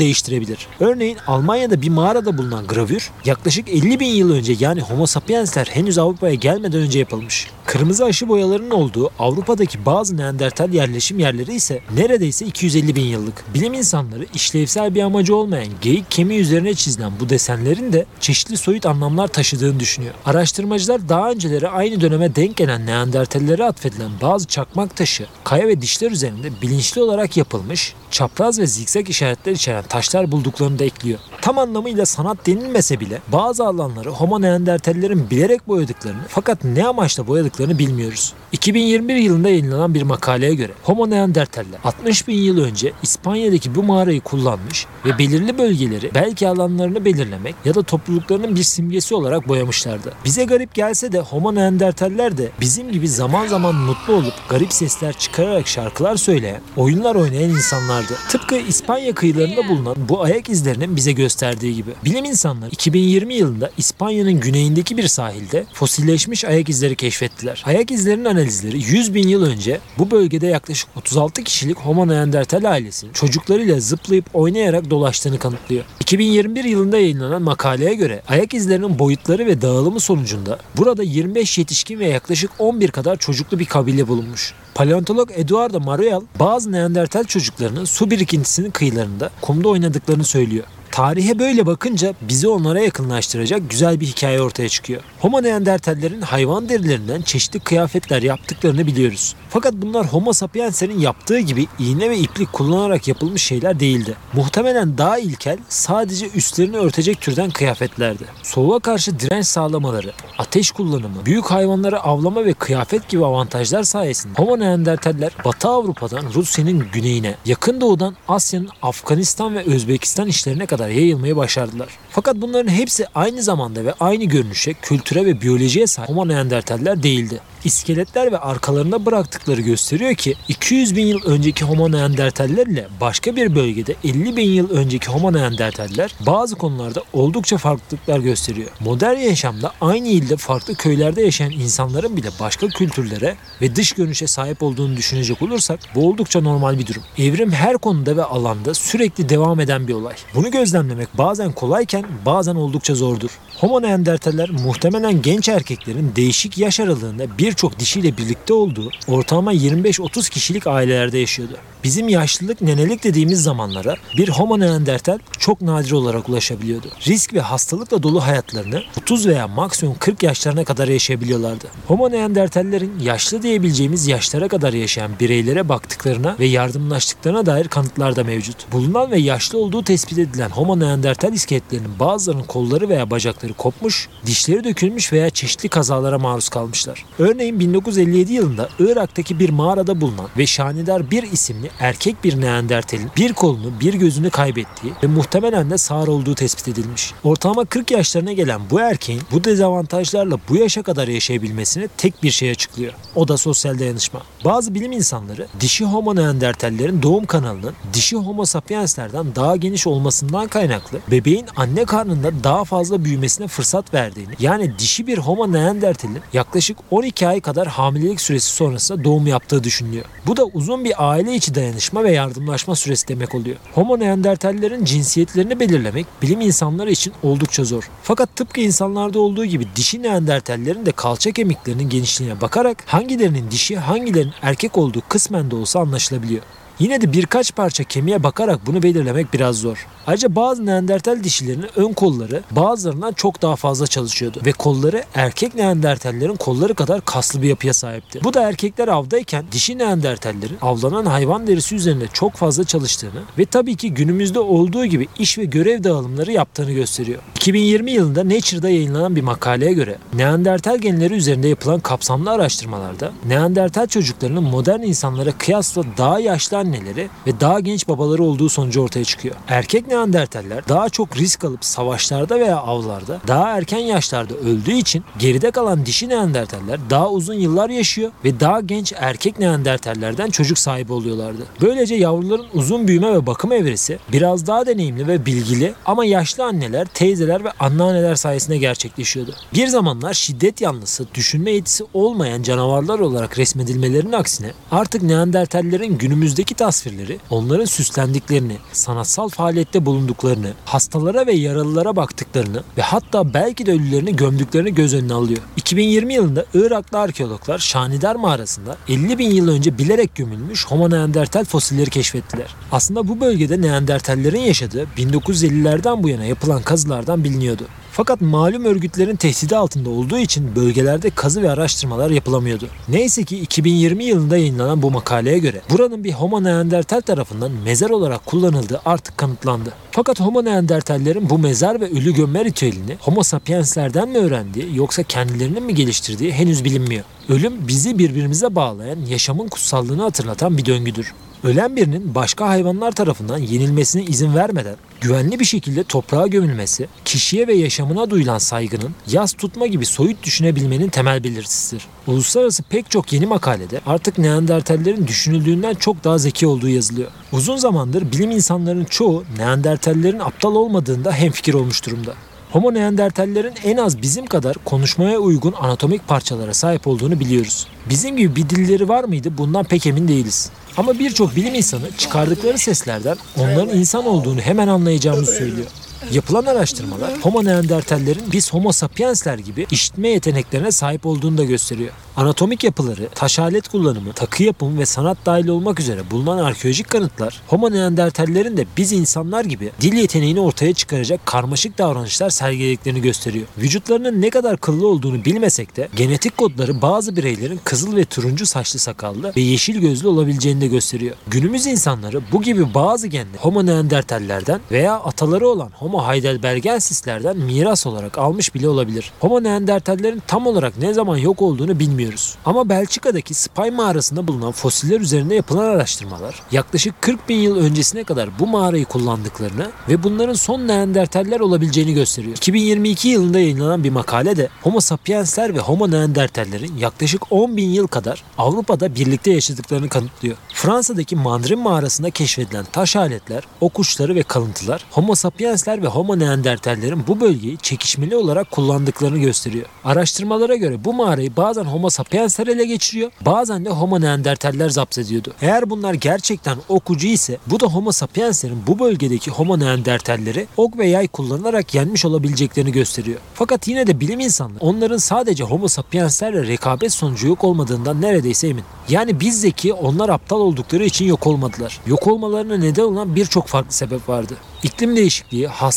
değiştirebilir. Örneğin Almanya'da bir mağarada bulunan gravür yaklaşık 50 bin yıl önce yani Homo sapiensler henüz Avrupa'ya gelmeden önce yapılmış. Kırmızı aşı boyalarının olduğu Avrupa'daki bazı Neandertal yerleşim yerleri ise neredeyse 250 bin yıllık. Bilim insanları işlevsel bir amacı olmayan geyik kemiği üzerine çizilen bu desenlerin de çeşitli soyut anlamlar taşıdığını düşünüyor. Araştırmacılar daha önceleri aynı döneme denk gelen Neandertallere atfedilen bazı çakmak taşı, kaya ve dişler üzerinde bilinçli olarak yapılmış, çapraz ve zikzak işaretler içeren taşlar bulduklarını da ekliyor. Tam anlamıyla sanat denilmese bile bazı alanları Homo Neandertallerin bilerek boyadıklarını fakat ne amaçla boyadıklarını bilmiyoruz. 2021 yılında yayınlanan bir makaleye göre Homo Neandertaller 60 bin yıl önce İspanya'daki bu mağarayı kullanmış ve belirli bölgeleri belki alanlarını belirlemek ya da topluluklarının bir simgesi olarak boyamışlardı. Bize garip gelse de Homo Neandertaller de bizim gibi zaman zaman mutlu olup garip sesler çıkararak şarkılar söyleyen, oyunlar oynayan insanlardı. Tıpkı İspanya kıyılarında bulunan bu ayak izlerinin bize gösterdiği gibi. Bilim insanları 2020 yılında İspanya'nın güneyindeki bir sahilde fosilleşmiş ayak izleri keşfettiler. Ayak izlerinin analizleri 100 bin yıl önce bu bölgede yaklaşık 36 kişilik Homo Neandertal ailesinin çocuklarıyla zıplayıp oynayarak dolaştığını kanıtlıyor. 2021 yılında yayınlanan makaleye göre ayak izlerinin boyutları ve dağılımı sonucunda burada 25 yetişkin ve yaklaşık 11 kadar çocuklu bir kabile bulunmuş. Paleontolog Eduardo Maruel bazı Neandertal çocuklarının su birikintisinin kıyılarında kumda oynadıklarını söylüyor. Tarihe böyle bakınca bizi onlara yakınlaştıracak güzel bir hikaye ortaya çıkıyor. Homo Neandertallerin hayvan derilerinden çeşitli kıyafetler yaptıklarını biliyoruz. Fakat bunlar Homo sapienslerin yaptığı gibi iğne ve iplik kullanarak yapılmış şeyler değildi. Muhtemelen daha ilkel sadece üstlerini örtecek türden kıyafetlerdi. Soğuğa karşı direnç sağlamaları, ateş kullanımı, büyük hayvanları avlama ve kıyafet gibi avantajlar sayesinde Homo Neandertaller Batı Avrupa'dan Rusya'nın güneyine, yakın doğudan Asya'nın Afganistan ve Özbekistan işlerine kadar yayılmayı başardılar. Fakat bunların hepsi aynı zamanda ve aynı görünüşe, kültüre ve biyolojiye sahip Homo Neandertaller değildi. İskeletler ve arkalarında bıraktıkları gösteriyor ki 200 bin yıl önceki Homo Neandertaller ile başka bir bölgede 50 bin yıl önceki Homo Neandertaller bazı konularda oldukça farklılıklar gösteriyor. Modern yaşamda aynı ilde farklı köylerde yaşayan insanların bile başka kültürlere ve dış görünüşe sahip olduğunu düşünecek olursak bu oldukça normal bir durum. Evrim her konuda ve alanda sürekli devam eden bir olay. Bunu gözlemlemek bazen kolayken bazen oldukça zordur. Homo Neandertaller muhtemelen genç erkeklerin değişik yaş aralığında birçok dişiyle birlikte olduğu ortalama 25-30 kişilik ailelerde yaşıyordu. Bizim yaşlılık nenelik dediğimiz zamanlara bir Homo Neandertal çok nadir olarak ulaşabiliyordu. Risk ve hastalıkla dolu hayatlarını 30 veya maksimum 40 yaşlarına kadar yaşayabiliyorlardı. Homo Neandertallerin yaşlı diyebileceğimiz yaşlara kadar yaşayan bireylere baktıklarına ve yardımlaştıklarına dair kanıtlar da mevcut. Bulunan ve yaşlı olduğu tespit edilen Homo Neandertal iskeletlerinin bazılarının kolları veya bacakları kopmuş, dişleri dökülmüş veya çeşitli kazalara maruz kalmışlar. Örneğin 1957 yılında Irak'taki bir mağarada bulunan ve Şanidar bir isimli erkek bir Neandertal'in bir kolunu bir gözünü kaybettiği ve muhtemelen de sağır olduğu tespit edilmiş. Ortalama 40 yaşlarına gelen bu erkeğin bu dezavantajlarla bu yaşa kadar yaşayabilmesini tek bir şey açıklıyor. O da sosyal dayanışma. Bazı bilim insanları dişi Homo Neandertallerin doğum kanalının dişi Homo sapienslerden daha geniş olmasından kaynaklı bebeğin anne karnında daha fazla büyümesine fırsat verdiğini yani dişi bir Homo Neandertal'in yaklaşık 12 ay kadar hamilelik süresi sonrasında doğum yaptığı düşünülüyor. Bu da uzun bir aile içi dayanışma ve yardımlaşma süresi demek oluyor. Homo Neandertallerin cinsiyetlerini belirlemek bilim insanları için oldukça zor. Fakat tıpkı insanlarda olduğu gibi dişi Neandertallerin de kalça kemiklerinin genişliğine bakarak hangilerinin dişi hangilerinin erkek olduğu kısmen de olsa anlaşılabiliyor. Yine de birkaç parça kemiğe bakarak bunu belirlemek biraz zor. Ayrıca bazı Neandertal dişilerinin ön kolları bazılarından çok daha fazla çalışıyordu ve kolları erkek Neandertallerin kolları kadar kaslı bir yapıya sahipti. Bu da erkekler avdayken dişi Neandertallerin avlanan hayvan derisi üzerinde çok fazla çalıştığını ve tabii ki günümüzde olduğu gibi iş ve görev dağılımları yaptığını gösteriyor. 2020 yılında Nature'da yayınlanan bir makaleye göre Neandertal genleri üzerinde yapılan kapsamlı araştırmalarda Neandertal çocuklarının modern insanlara kıyasla daha yaşlı anneleri ve daha genç babaları olduğu sonucu ortaya çıkıyor. Erkek Neandertaller daha çok risk alıp savaşlarda veya avlarda daha erken yaşlarda öldüğü için geride kalan dişi Neandertaller daha uzun yıllar yaşıyor ve daha genç erkek Neandertallerden çocuk sahibi oluyorlardı. Böylece yavruların uzun büyüme ve bakım evresi biraz daha deneyimli ve bilgili ama yaşlı anneler, teyzeler ve anneanneler sayesinde gerçekleşiyordu. Bir zamanlar şiddet yanlısı, düşünme yetisi olmayan canavarlar olarak resmedilmelerinin aksine artık Neandertallerin günümüzdeki tasvirleri onların süslendiklerini, sanatsal faaliyette bulunduklarını, hastalara ve yaralılara baktıklarını ve hatta belki de ölülerini gömdüklerini göz önüne alıyor. 2020 yılında Iraklı arkeologlar Şanidar mağarasında 50 bin yıl önce bilerek gömülmüş Homo neandertal fosilleri keşfettiler. Aslında bu bölgede Neandertallerin yaşadığı 1950'lerden bu yana yapılan kazılardan biliniyordu. Fakat malum örgütlerin tehdidi altında olduğu için bölgelerde kazı ve araştırmalar yapılamıyordu. Neyse ki 2020 yılında yayınlanan bu makaleye göre buranın bir Homo neandertal tarafından mezar olarak kullanıldığı artık kanıtlandı. Fakat Homo neandertallerin bu mezar ve ölü gömme ritüelini Homo sapienslerden mi öğrendiği yoksa kendilerinin mi geliştirdiği henüz bilinmiyor. Ölüm bizi birbirimize bağlayan, yaşamın kutsallığını hatırlatan bir döngüdür. Ölen birinin başka hayvanlar tarafından yenilmesine izin vermeden güvenli bir şekilde toprağa gömülmesi, kişiye ve yaşamına duyulan saygının yas tutma gibi soyut düşünebilmenin temel belirtisidir. Uluslararası pek çok yeni makalede artık Neandertallerin düşünüldüğünden çok daha zeki olduğu yazılıyor. Uzun zamandır bilim insanlarının çoğu Neandertallerin aptal olmadığında hemfikir olmuş durumda. Homo neandertallerin en az bizim kadar konuşmaya uygun anatomik parçalara sahip olduğunu biliyoruz. Bizim gibi bir dilleri var mıydı bundan pek emin değiliz. Ama birçok bilim insanı çıkardıkları seslerden onların insan olduğunu hemen anlayacağımızı söylüyor. Yapılan araştırmalar Homo neandertallerin biz Homo sapiensler gibi işitme yeteneklerine sahip olduğunu da gösteriyor. Anatomik yapıları, taş alet kullanımı, takı yapımı ve sanat dahil olmak üzere bulunan arkeolojik kanıtlar Homo neandertallerin de biz insanlar gibi dil yeteneğini ortaya çıkaracak karmaşık davranışlar sergilediklerini gösteriyor. Vücutlarının ne kadar kıllı olduğunu bilmesek de genetik kodları bazı bireylerin kızıl ve turuncu saçlı sakallı ve yeşil gözlü olabileceğini de gösteriyor. Günümüz insanları bu gibi bazı genleri Homo neandertallerden veya ataları olan Homo heidelbergensislerden miras olarak almış bile olabilir. Homo neandertallerin tam olarak ne zaman yok olduğunu bilmiyoruz. Ama Belçika'daki Spy mağarasında bulunan fosiller üzerinde yapılan araştırmalar yaklaşık 40 bin yıl öncesine kadar bu mağarayı kullandıklarını ve bunların son neandertaller olabileceğini gösteriyor. 2022 yılında yayınlanan bir makale de Homo sapiensler ve Homo neandertallerin yaklaşık 10 bin yıl kadar Avrupa'da birlikte yaşadıklarını kanıtlıyor. Fransa'daki Mandrin mağarasında keşfedilen taş aletler, ok uçları ve kalıntılar Homo sapiensler ve Homo neandertallerin bu bölgeyi çekişmeli olarak kullandıklarını gösteriyor. Araştırmalara göre bu mağarayı bazen Homo sapiensler ele geçiriyor, bazen de Homo neandertaller zapt ediyordu. Eğer bunlar gerçekten ok ucu ise bu da Homo sapienslerin bu bölgedeki Homo neandertalleri ok ve yay kullanarak yenmiş olabileceklerini gösteriyor. Fakat yine de bilim insanları onların sadece Homo sapienslerle rekabet sonucu yok olmadığından neredeyse emin. Yani biz zeki onlar aptal oldukları için yok olmadılar. Yok olmalarına neden olan birçok farklı sebep vardı. İklim değişikliği, hastalıklar,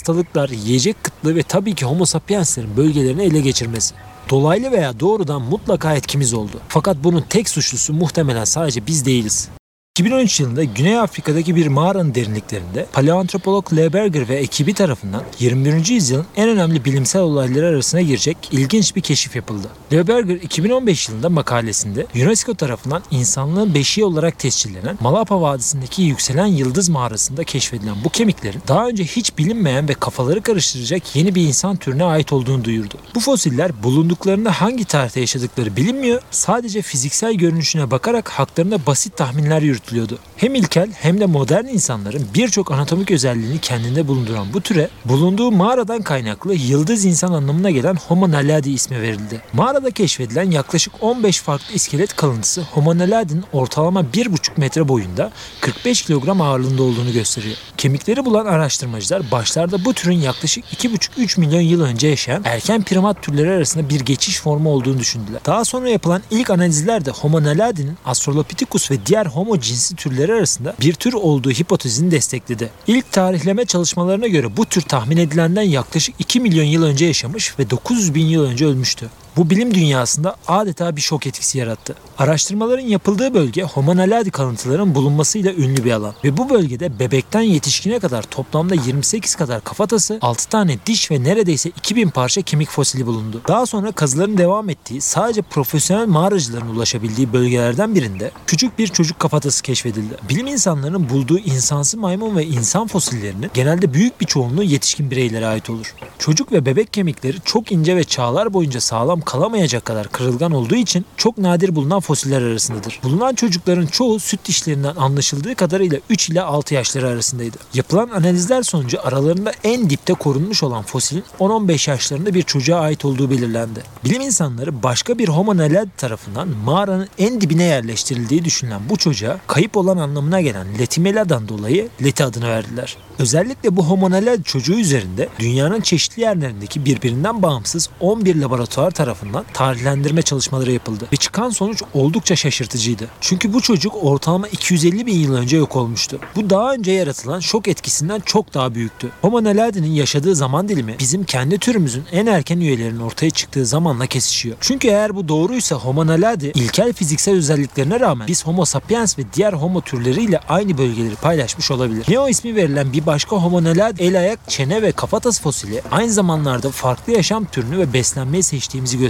yiyecek kıtlığı ve tabii ki Homo sapienslerin bölgelerini ele geçirmesi. Dolaylı veya doğrudan mutlaka etkimiz oldu. Fakat bunun tek suçlusu muhtemelen sadece biz değiliz. 2013 yılında Güney Afrika'daki bir mağaranın derinliklerinde paleoantropolog Leberger ve ekibi tarafından 21. yüzyılın en önemli bilimsel olayları arasına girecek ilginç bir keşif yapıldı. Leberger 2015 yılında makalesinde UNESCO tarafından insanlığın beşiği olarak tescillenen Malapa Vadisi'ndeki yükselen yıldız mağarasında keşfedilen bu kemiklerin daha önce hiç bilinmeyen ve kafaları karıştıracak yeni bir insan türüne ait olduğunu duyurdu. Bu fosiller bulunduklarında hangi tarihte yaşadıkları bilinmiyor, sadece fiziksel görünüşüne bakarak haklarında basit tahminler yürütülüyor yürütülüyordu. Hem ilkel hem de modern insanların birçok anatomik özelliğini kendinde bulunduran bu türe bulunduğu mağaradan kaynaklı yıldız insan anlamına gelen Homo naledi ismi verildi. Mağarada keşfedilen yaklaşık 15 farklı iskelet kalıntısı Homo naledi'nin ortalama 1,5 metre boyunda 45 kilogram ağırlığında olduğunu gösteriyor. Kemikleri bulan araştırmacılar başlarda bu türün yaklaşık 2,5-3 milyon yıl önce yaşayan erken primat türleri arasında bir geçiş formu olduğunu düşündüler. Daha sonra yapılan ilk analizlerde Homo naledi'nin Australopithecus ve diğer Homo cins cinsi türleri arasında bir tür olduğu hipotezini destekledi. İlk tarihleme çalışmalarına göre bu tür tahmin edilenden yaklaşık 2 milyon yıl önce yaşamış ve 900 bin yıl önce ölmüştü. Bu bilim dünyasında adeta bir şok etkisi yarattı. Araştırmaların yapıldığı bölge Homo naledi kalıntıların bulunmasıyla ünlü bir alan ve bu bölgede bebekten yetişkine kadar toplamda 28 kadar kafatası, 6 tane diş ve neredeyse 2000 parça kemik fosili bulundu. Daha sonra kazıların devam ettiği sadece profesyonel mağaracıların ulaşabildiği bölgelerden birinde küçük bir çocuk kafatası keşfedildi. Bilim insanlarının bulduğu insansı maymun ve insan fosillerinin genelde büyük bir çoğunluğu yetişkin bireylere ait olur. Çocuk ve bebek kemikleri çok ince ve çağlar boyunca sağlam kalamayacak kadar kırılgan olduğu için çok nadir bulunan fosiller arasındadır. Bulunan çocukların çoğu süt dişlerinden anlaşıldığı kadarıyla 3 ile 6 yaşları arasındaydı. Yapılan analizler sonucu aralarında en dipte korunmuş olan fosilin 10-15 yaşlarında bir çocuğa ait olduğu belirlendi. Bilim insanları başka bir Homo naledi tarafından mağaranın en dibine yerleştirildiği düşünülen bu çocuğa kayıp olan anlamına gelen Letimela'dan dolayı Leti adını verdiler. Özellikle bu Homo naledi çocuğu üzerinde dünyanın çeşitli yerlerindeki birbirinden bağımsız 11 laboratuvar tarafından tarihlendirme çalışmaları yapıldı ve çıkan sonuç oldukça şaşırtıcıydı. Çünkü bu çocuk ortalama 250 bin yıl önce yok olmuştu. Bu daha önce yaratılan şok etkisinden çok daha büyüktü. Homo naledi'nin yaşadığı zaman dilimi bizim kendi türümüzün en erken üyelerinin ortaya çıktığı zamanla kesişiyor. Çünkü eğer bu doğruysa Homo naledi ilkel fiziksel özelliklerine rağmen biz Homo sapiens ve diğer Homo türleriyle aynı bölgeleri paylaşmış olabilir. Neo ismi verilen bir başka Homo naledi el ayak, çene ve kafatası fosili aynı zamanlarda farklı yaşam türünü ve beslenmeyi seçtiğimizi gösteriyor.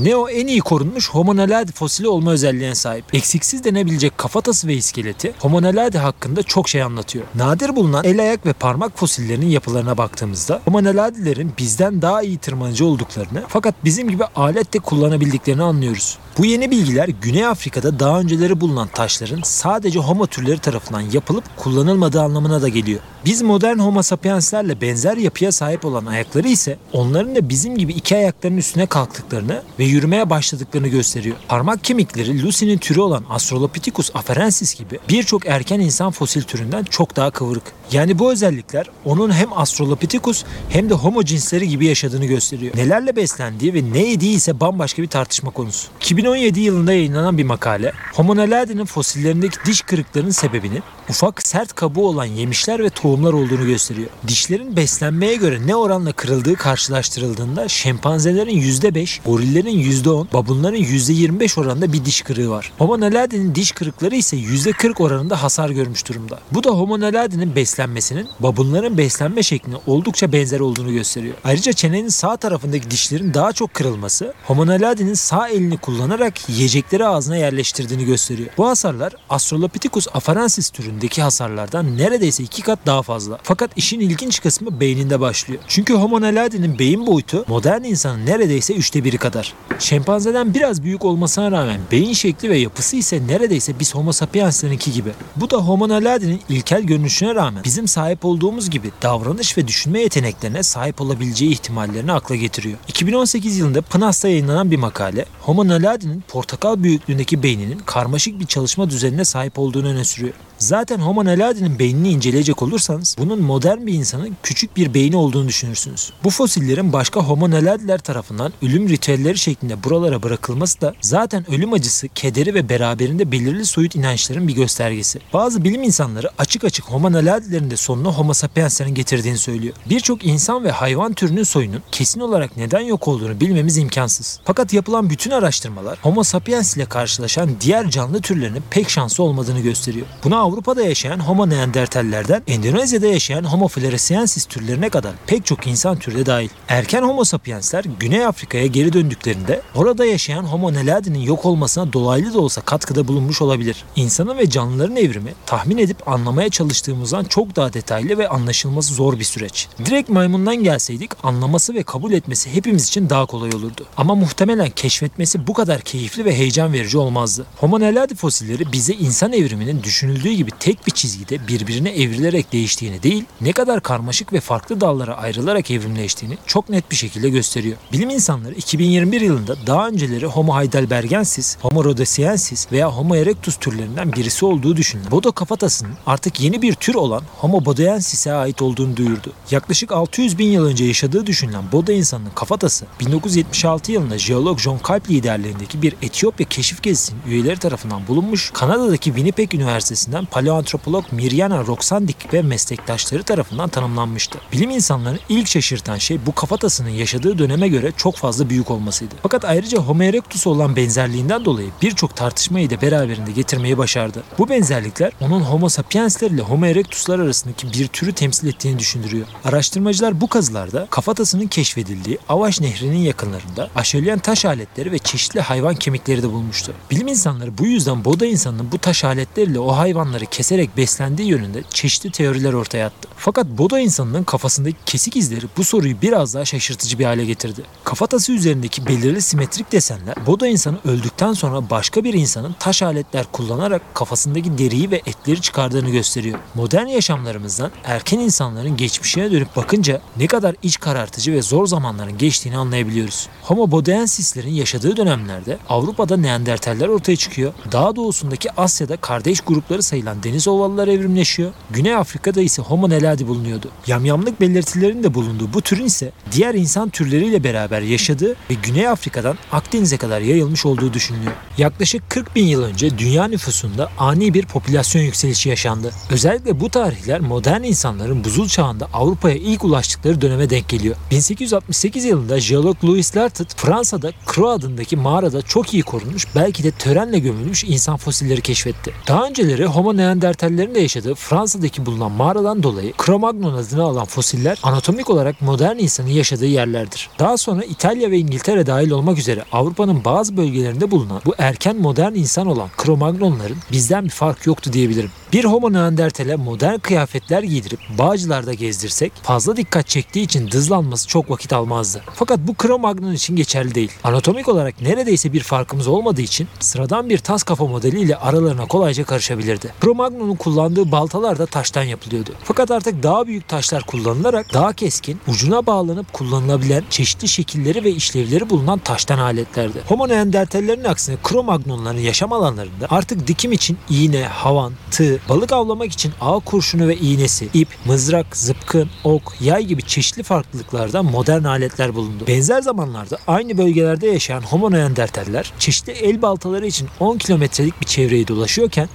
Neo en iyi korunmuş Homo naledi fosili olma özelliğine sahip. Eksiksiz denebilecek kafatası ve iskeleti Homo naledi hakkında çok şey anlatıyor. Nadir bulunan el ayak ve parmak fosillerinin yapılarına baktığımızda Homo naledilerin bizden daha iyi tırmanıcı olduklarını fakat bizim gibi alet de kullanabildiklerini anlıyoruz. Bu yeni bilgiler Güney Afrika'da daha önceleri bulunan taşların sadece Homo türleri tarafından yapılıp kullanılmadığı anlamına da geliyor. Biz modern Homo sapienslerle benzer yapıya sahip olan ayakları ise onların da bizim gibi iki ayaklarının üstüne kalktıklarını ve yürümeye başladıklarını gösteriyor. Parmak kemikleri Lucy'nin türü olan Australopithecus afarensis gibi birçok erken insan fosil türünden çok daha kıvrık. Yani bu özellikler onun hem Australopithecus hem de Homo cinsleri gibi yaşadığını gösteriyor. Nelerle beslendiği ve ne yediği ise bambaşka bir tartışma konusu. 2017 yılında yayınlanan bir makale Homo naledi'nin fosillerindeki diş kırıklarının sebebinin ufak sert kabuğu olan yemişler ve tohumlar olduğunu gösteriyor. Dişlerin beslenmeye göre ne oranla kırıldığı karşılaştırıldığında şempanzelerin %5, gorillerin %10, babunların %25 oranında bir diş kırığı var. Homo naledi'nin diş kırıkları ise %40 oranında hasar görmüş durumda. Bu da Homo naledi'nin beslenmesinin babunların beslenme şekline oldukça benzer olduğunu gösteriyor. Ayrıca çenenin sağ tarafındaki dişlerin daha çok kırılması Homo naledi'nin sağ elini kullanarak yiyecekleri ağzına yerleştirdiğini gösteriyor. Bu hasarlar Australopithecus afarensis türündeki hasarlardan neredeyse iki kat daha fazla. Fakat işin ilginç kısmı beyninde başlıyor. Çünkü Homo naledi'nin beyin boyutu modern insanın neredeyse üçte biri kadar. Şempanzeden biraz büyük olmasına rağmen beyin şekli ve yapısı ise neredeyse biz Homo sapienslerinki gibi. Bu da Homo naledi'nin ilkel görünüşüne rağmen bizim sahip olduğumuz gibi davranış ve düşünme yeteneklerine sahip olabileceği ihtimallerini akla getiriyor. 2018 yılında PNAS'ta yayınlanan bir makale Homo naledi'nin portakal büyüklüğündeki beyninin karmaşık bir çalışma düzenine sahip olduğunu öne sürüyor. Zaten Homo naledi'nin beynini inceleyecek olursanız bunun modern bir insanın küçük bir beyni olduğunu düşünürsünüz. Bu fosillerin başka Homo nalediler tarafından ölüm ritüelleri şeklinde buralara bırakılması da zaten ölüm acısı, kederi ve beraberinde belirli soyut inançların bir göstergesi. Bazı bilim insanları açık açık Homo naledilerin de sonunu Homo sapienslerin getirdiğini söylüyor. Birçok insan ve hayvan türünün soyunun kesin olarak neden yok olduğunu bilmemiz imkansız. Fakat yapılan bütün araştırmalar Homo sapiens ile karşılaşan diğer canlı türlerinin pek şanslı olmadığını gösteriyor. Buna Avrupa'da yaşayan Homo neandertallerden Endonezya'da yaşayan Homo floresiensis türlerine kadar pek çok insan türü de dahil. Erken Homo sapiensler Güney Afrika'ya geri döndüklerinde orada yaşayan Homo naledi'nin yok olmasına dolaylı da olsa katkıda bulunmuş olabilir. İnsanın ve canlıların evrimi tahmin edip anlamaya çalıştığımızdan çok daha detaylı ve anlaşılması zor bir süreç. Direkt maymundan gelseydik anlaması ve kabul etmesi hepimiz için daha kolay olurdu. Ama muhtemelen keşfetmesi bu kadar keyifli ve heyecan verici olmazdı. Homo naledi fosilleri bize insan evriminin düşünüldüğü gösterdiği gibi tek bir çizgide birbirine evrilerek değiştiğini değil, ne kadar karmaşık ve farklı dallara ayrılarak evrimleştiğini çok net bir şekilde gösteriyor. Bilim insanları 2021 yılında daha önceleri Homo heidelbergensis, Homo rhodesiensis veya Homo erectus türlerinden birisi olduğu düşünülen Bodo kafatasının artık yeni bir tür olan Homo bodoensis'e ait olduğunu duyurdu. Yaklaşık 600 bin yıl önce yaşadığı düşünülen Bodo insanının kafatası 1976 yılında jeolog John Kalp liderliğindeki bir Etiyopya keşif gezisinin üyeleri tarafından bulunmuş, Kanada'daki Winnipeg Üniversitesi'nden paleoantropolog Mirjana Roksandik ve meslektaşları tarafından tanımlanmıştı. Bilim insanlarını ilk şaşırtan şey bu kafatasının yaşadığı döneme göre çok fazla büyük olmasıydı. Fakat ayrıca Homo erectus'a olan benzerliğinden dolayı birçok tartışmayı da beraberinde getirmeyi başardı. Bu benzerlikler onun Homo sapiensler ile Homo erectus'lar arasındaki bir türü temsil ettiğini düşündürüyor. Araştırmacılar bu kazılarda kafatasının keşfedildiği Avaş Nehri'nin yakınlarında aşölyen taş aletleri ve çeşitli hayvan kemikleri de bulmuştu. Bilim insanları bu yüzden Boda insanının bu taş aletleriyle o hayvanları keserek beslendiği yönünde çeşitli teoriler ortaya attı. Fakat Boda insanının kafasındaki kesik izleri bu soruyu biraz daha şaşırtıcı bir hale getirdi. Kafatası üzerindeki belirli simetrik desenler Boda insanı öldükten sonra başka bir insanın taş aletler kullanarak kafasındaki deriyi ve etleri çıkardığını gösteriyor. Modern yaşamlarımızdan erken insanların geçmişine dönüp bakınca ne kadar iç karartıcı ve zor zamanların geçtiğini anlayabiliyoruz. Homo bodoensislerin yaşadığı dönemlerde Avrupa'da Neandertaller ortaya çıkıyor. Daha doğusundaki Asya'da kardeş grupları sayılan deniz ovalılar evrimleşiyor. Güney Afrika'da ise Homo neladi bulunuyordu. Yamyamlık belirtilerinin de bulunduğu bu türün ise diğer insan türleriyle beraber yaşadığı ve Güney Afrika'dan Akdeniz'e kadar yayılmış olduğu düşünülüyor. Yaklaşık 40 bin yıl önce dünya nüfusunda ani bir popülasyon yükselişi yaşandı. Özellikle bu tarihler modern insanların buzul çağında Avrupa'ya ilk ulaştıkları döneme denk geliyor. 1868 yılında jeolog Louis Lartet Fransa'da Croix adındaki mağarada çok iyi korunmuş belki de törenle gömülmüş insan fosilleri keşfetti. Daha önceleri Homo neandertallerin de yaşadığı Fransa'daki bulunan mağaradan dolayı Cro-Magnon adını alan fosiller anatomik olarak modern insanın yaşadığı yerlerdir. Daha sonra İtalya ve İngiltere dahil olmak üzere Avrupa'nın bazı bölgelerinde bulunan bu erken modern insan olan Cro-Magnonların bizden bir fark yoktu diyebilirim. Bir Homo neandertale modern kıyafetler giydirip Bağcılar'da gezdirsek fazla dikkat çektiği için dızlanması çok vakit almazdı. Fakat bu Cro-Magnon için geçerli değil. Anatomik olarak neredeyse bir farkımız olmadığı için sıradan bir tas kafa modeliyle aralarına kolayca karışabilirdi. Cro-Magnon'un kullandığı baltalar da taştan yapılıyordu. Fakat artık daha büyük taşlar kullanılarak daha keskin, ucuna bağlanıp kullanılabilen çeşitli şekilleri ve işlevleri bulunan taştan aletlerdi. Homo neandertallerin aksine Cro-Magnonların yaşam alanlarında artık dikim için iğne, havan, tığ, balık avlamak için ağ kurşunu ve iğnesi, ip, mızrak, zıpkın, ok, yay gibi çeşitli farklılıklarda modern aletler bulundu. Benzer zamanlarda aynı bölgelerde yaşayan Homo neandertaller çeşitli el baltaları için 10 kilometrelik bir çevreyi dolaşıyorken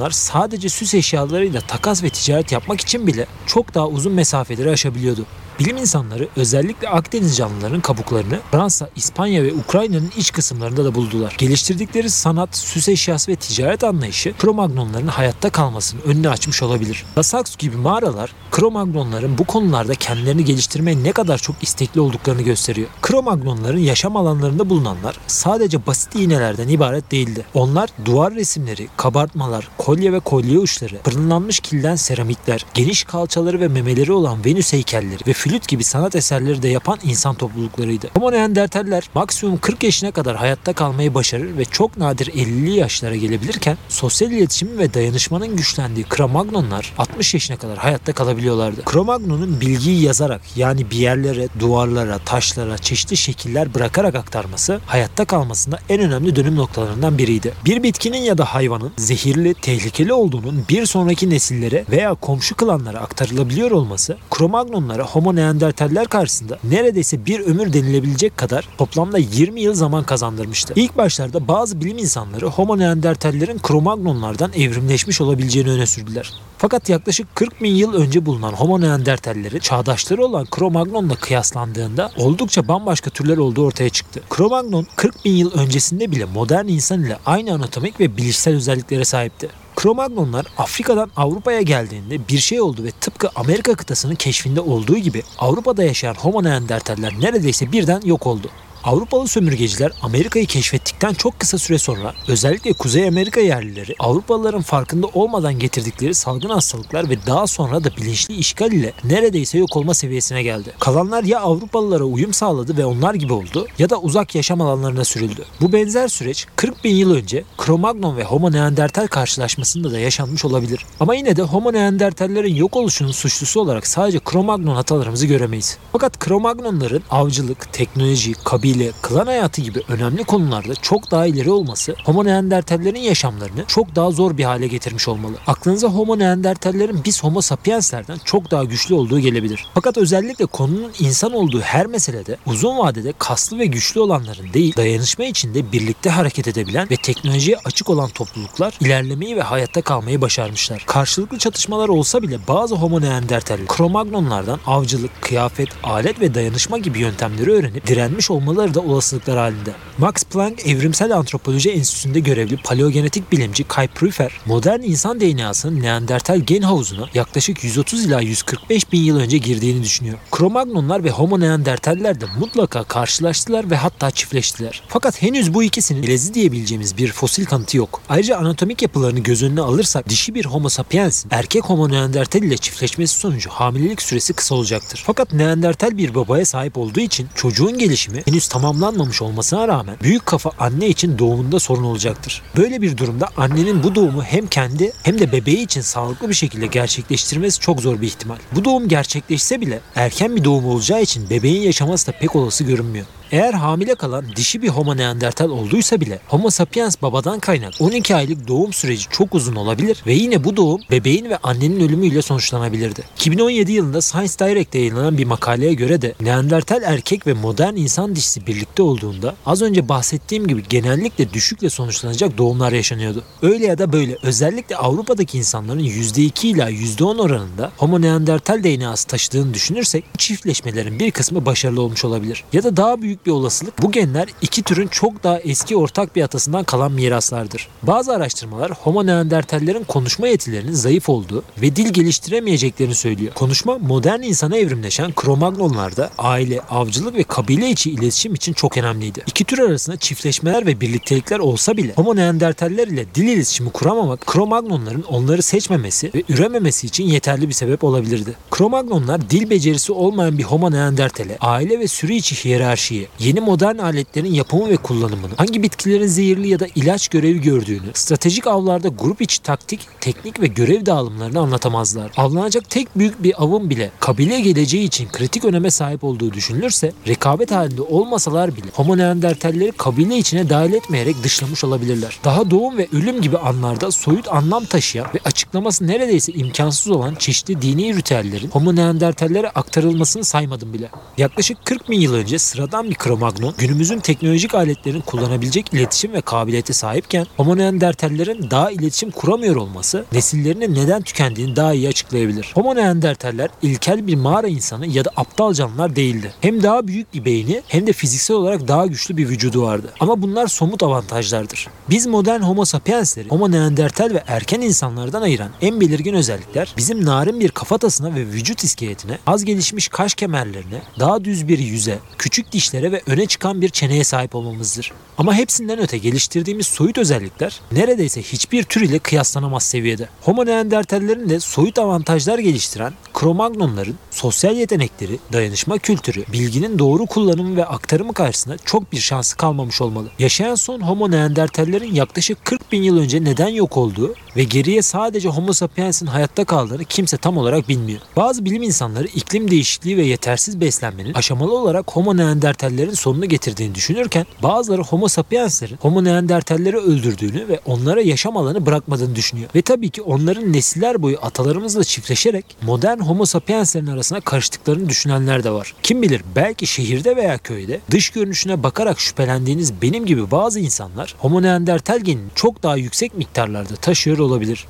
Cro-Magnonlar sadece süs eşyalarıyla takas ve ticaret yapmak için bile çok daha uzun mesafeleri aşabiliyordu. Bilim insanları özellikle Akdeniz canlılarının kabuklarını Fransa, İspanya ve Ukrayna'nın iç kısımlarında da buldular. Geliştirdikleri sanat, süs eşyası ve ticaret anlayışı Cro-Magnonların hayatta kalmasının önünü açmış olabilir. Lasaks gibi mağaralar Cro-Magnonların bu konularda kendilerini geliştirmeye ne kadar çok istekli olduklarını gösteriyor. Cro-Magnonların yaşam alanlarında bulunanlar sadece basit iğnelerden ibaret değildi. Onlar duvar resimleri, kabartmalar, kolye ve kolye uçları, fırınlanmış kilden seramikler, geniş kalçaları ve memeleri olan Venüs heykelleri ve flüt gibi sanat eserleri de yapan insan topluluklarıydı. Homo neandertaller maksimum 40 yaşına kadar hayatta kalmayı başarır ve çok nadir 50'li yaşlara gelebilirken sosyal iletişimin ve dayanışmanın güçlendiği Cro-Magnonlar 60 yaşına kadar hayatta kalabiliyorlardı. Cro-Magnon'un bilgiyi yazarak yani bir yerlere, duvarlara, taşlara çeşitli şekiller bırakarak aktarması hayatta kalmasında en önemli dönüm noktalarından biriydi. Bir bitkinin ya da hayvanın zehirli, tehlikeli olduğunun bir sonraki nesillere veya komşu klanlara aktarılabiliyor olması Cro-Magnonlara Homo neandertaller karşısında neredeyse bir ömür denilebilecek kadar toplamda 20 yıl zaman kazandırmıştı. İlk başlarda bazı bilim insanları Homo neandertallerin Cro-Magnonlardan evrimleşmiş olabileceğini öne sürdüler. Fakat yaklaşık 40 bin yıl önce bulunan Homo neandertalleri çağdaşları olan Cro-Magnon'la kıyaslandığında oldukça bambaşka türler olduğu ortaya çıktı. Cro-Magnon 40 bin yıl öncesinde bile modern insan ile aynı anatomik ve bilişsel özelliklere sahipti. Cro-Magnonlar Afrika'dan Avrupa'ya geldiğinde bir şey oldu ve tıpkı Amerika kıtasının keşfinde olduğu gibi Avrupa'da yaşayan Homo neandertaller neredeyse birden yok oldu. Avrupalı sömürgeciler Amerika'yı keşfettikten çok kısa süre sonra özellikle Kuzey Amerika yerlileri Avrupalıların farkında olmadan getirdikleri salgın hastalıklar ve daha sonra da bilinçli işgal ile neredeyse yok olma seviyesine geldi. Kalanlar ya Avrupalılara uyum sağladı ve onlar gibi oldu ya da uzak yaşam alanlarına sürüldü. Bu benzer süreç 40 bin yıl önce Cro-Magnon ve Homo neandertal karşılaşmasında da yaşanmış olabilir. Ama yine de Homo neandertallerin yok oluşunun suçlusu olarak sadece Cro-Magnon hatalarımızı göremeyiz. Fakat Cro-Magnonların avcılık, teknoloji, kabile, klan hayatı gibi önemli konularda çok daha ileri olması Homo neandertallerin yaşamlarını çok daha zor bir hale getirmiş olmalı. Aklınıza Homo neandertallerin biz Homo sapienslerden çok daha güçlü olduğu gelebilir. Fakat özellikle konunun insan olduğu her meselede uzun vadede kaslı ve güçlü olanların değil, dayanışma içinde birlikte hareket edebilen ve teknolojiye açık olan topluluklar ilerlemeyi ve hayatta kalmayı başarmışlar. Karşılıklı çatışmalar olsa bile bazı Homo neandertaller Cro-Magnonlardan avcılık, kıyafet, alet ve dayanışma gibi yöntemleri öğrenip direnmiş olmaları da olasılıklar halinde. Max Planck Evrimsel Antropoloji Enstitüsü'nde görevli paleogenetik bilimci Kai Prüfer, modern insan DNA'sının Neandertal gen havuzuna yaklaşık 130 ila 145 bin yıl önce girdiğini düşünüyor. Cro-Magnonlar ve Homo neandertaller de mutlaka karşılaştılar ve hatta çiftleştiler. Fakat henüz bu ikisinin melezi diyebileceğimiz bir fosil kanıtı yok. Ayrıca anatomik yapılarını göz önüne alırsak dişi bir Homo sapiens'in erkek Homo neandertal ile çiftleşmesi sonucu hamilelik süresi kısa olacaktır. Fakat neandertal bir babaya sahip olduğu için çocuğun gelişimi henüz tamamlanmamış olmasına rağmen büyük kafa anne için doğumunda sorun olacaktır. Böyle bir durumda annenin bu doğumu hem kendi hem de bebeği için sağlıklı bir şekilde gerçekleştirmesi çok zor bir ihtimal. Bu doğum gerçekleşse bile erken bir doğum olacağı için bebeğin yaşaması da pek olası görünmüyor. Eğer hamile kalan dişi bir Homo neandertal olduysa bile Homo sapiens babadan kaynak 12 aylık doğum süreci çok uzun olabilir ve yine bu doğum bebeğin ve annenin ölümüyle sonuçlanabilirdi. 2017 yılında Science Direct'te yayınlanan bir makaleye göre de Neandertal erkek ve modern insan dişisi birlikte olduğunda az önce bahsettiğim gibi genellikle düşükle sonuçlanacak doğumlar yaşanıyordu. Öyle ya da böyle özellikle Avrupa'daki insanların %2 ila %10 oranında Homo neandertal DNA'sı taşıdığını düşünürsek çiftleşmelerin bir kısmı başarılı olmuş olabilir. Ya da daha büyük bir olasılık bu genler iki türün çok daha eski ortak bir atasından kalan miraslardır. Bazı araştırmalar Homo neandertallerin konuşma yetilerinin zayıf olduğu ve dil geliştiremeyeceklerini söylüyor. Konuşma modern insana evrimleşen Cro-Magnonlarda aile, avcılık ve kabile içi iletişim için çok önemliydi. İki tür arasında çiftleşmeler ve birliktelikler olsa bile Homo neandertaller ile dil iletişimi kuramamak Cro-Magnonların onları seçmemesi ve ürememesi için yeterli bir sebep olabilirdi. Cro-Magnonlar dil becerisi olmayan bir Homo neandertale aile ve sürü içi hiyerarşiyi, yeni modern aletlerin yapımı ve kullanımını, hangi bitkilerin zehirli ya da ilaç görevi gördüğünü, stratejik avlarda grup içi taktik, teknik ve görev dağılımlarını anlatamazlar. Avlanacak tek büyük bir avın bile kabile geleceği için kritik öneme sahip olduğu düşünülürse, rekabet halinde olmasalar bile Homo neandertalleri kabile içine dahil etmeyerek dışlamış olabilirler. Daha doğum ve ölüm gibi anlarda soyut anlam taşıyan ve açıklaması neredeyse imkansız olan çeşitli dini ritüellerin Homo neandertallere aktarılmasını saymadım bile. Yaklaşık 40 bin yıl önce sıradan bir Cro-Magnon günümüzün teknolojik aletlerin kullanabilecek iletişim ve kabiliyete sahipken Homo neandertallerin daha iletişim kuramıyor olması nesillerinin neden tükendiğini daha iyi açıklayabilir. Homo neandertaller ilkel bir mağara insanı ya da aptal canlılar değildi. Hem daha büyük bir beyni hem de fiziksel olarak daha güçlü bir vücudu vardı. Ama bunlar somut avantajlardır. Biz modern Homo sapiensleri Homo neandertal ve erken insanlardan ayıran en belirgin özellikler bizim narin bir kafatasına ve vücut iskeletine, az gelişmiş kaş kemerlerine, daha düz bir yüze, küçük dişlere ve öne çıkan bir çeneye sahip olmamızdır. Ama hepsinden öte geliştirdiğimiz soyut özellikler neredeyse hiçbir tür ile kıyaslanamaz seviyede. Homo neandertallerin de soyut avantajlar geliştiren Cro-Magnonların sosyal yetenekleri, dayanışma kültürü, bilginin doğru kullanımı ve aktarımı karşısında çok bir şansı kalmamış olmalı. Yaşayan son Homo neandertallerin yaklaşık 40 bin yıl önce neden yok olduğu ve geriye sadece Homo sapiens'in hayatta kaldığını kimse tam olarak bilmiyor. Bazı bilim insanları iklim değişikliği ve yetersiz beslenmenin aşamalı olarak Homo neandertallerin sonunu getirdiğini düşünürken bazıları Homo sapienslerin Homo neandertalleri öldürdüğünü ve onlara yaşam alanı bırakmadığını düşünüyor. Ve tabii ki onların nesiller boyu atalarımızla çiftleşerek modern Homo sapienslerin arasına karıştıklarını düşünenler de var. Kim bilir belki şehirde veya köyde dış görünüşüne bakarak şüphelendiğiniz benim gibi bazı insanlar Homo neandertal genini çok daha yüksek miktarlarda taşıyor olabilir.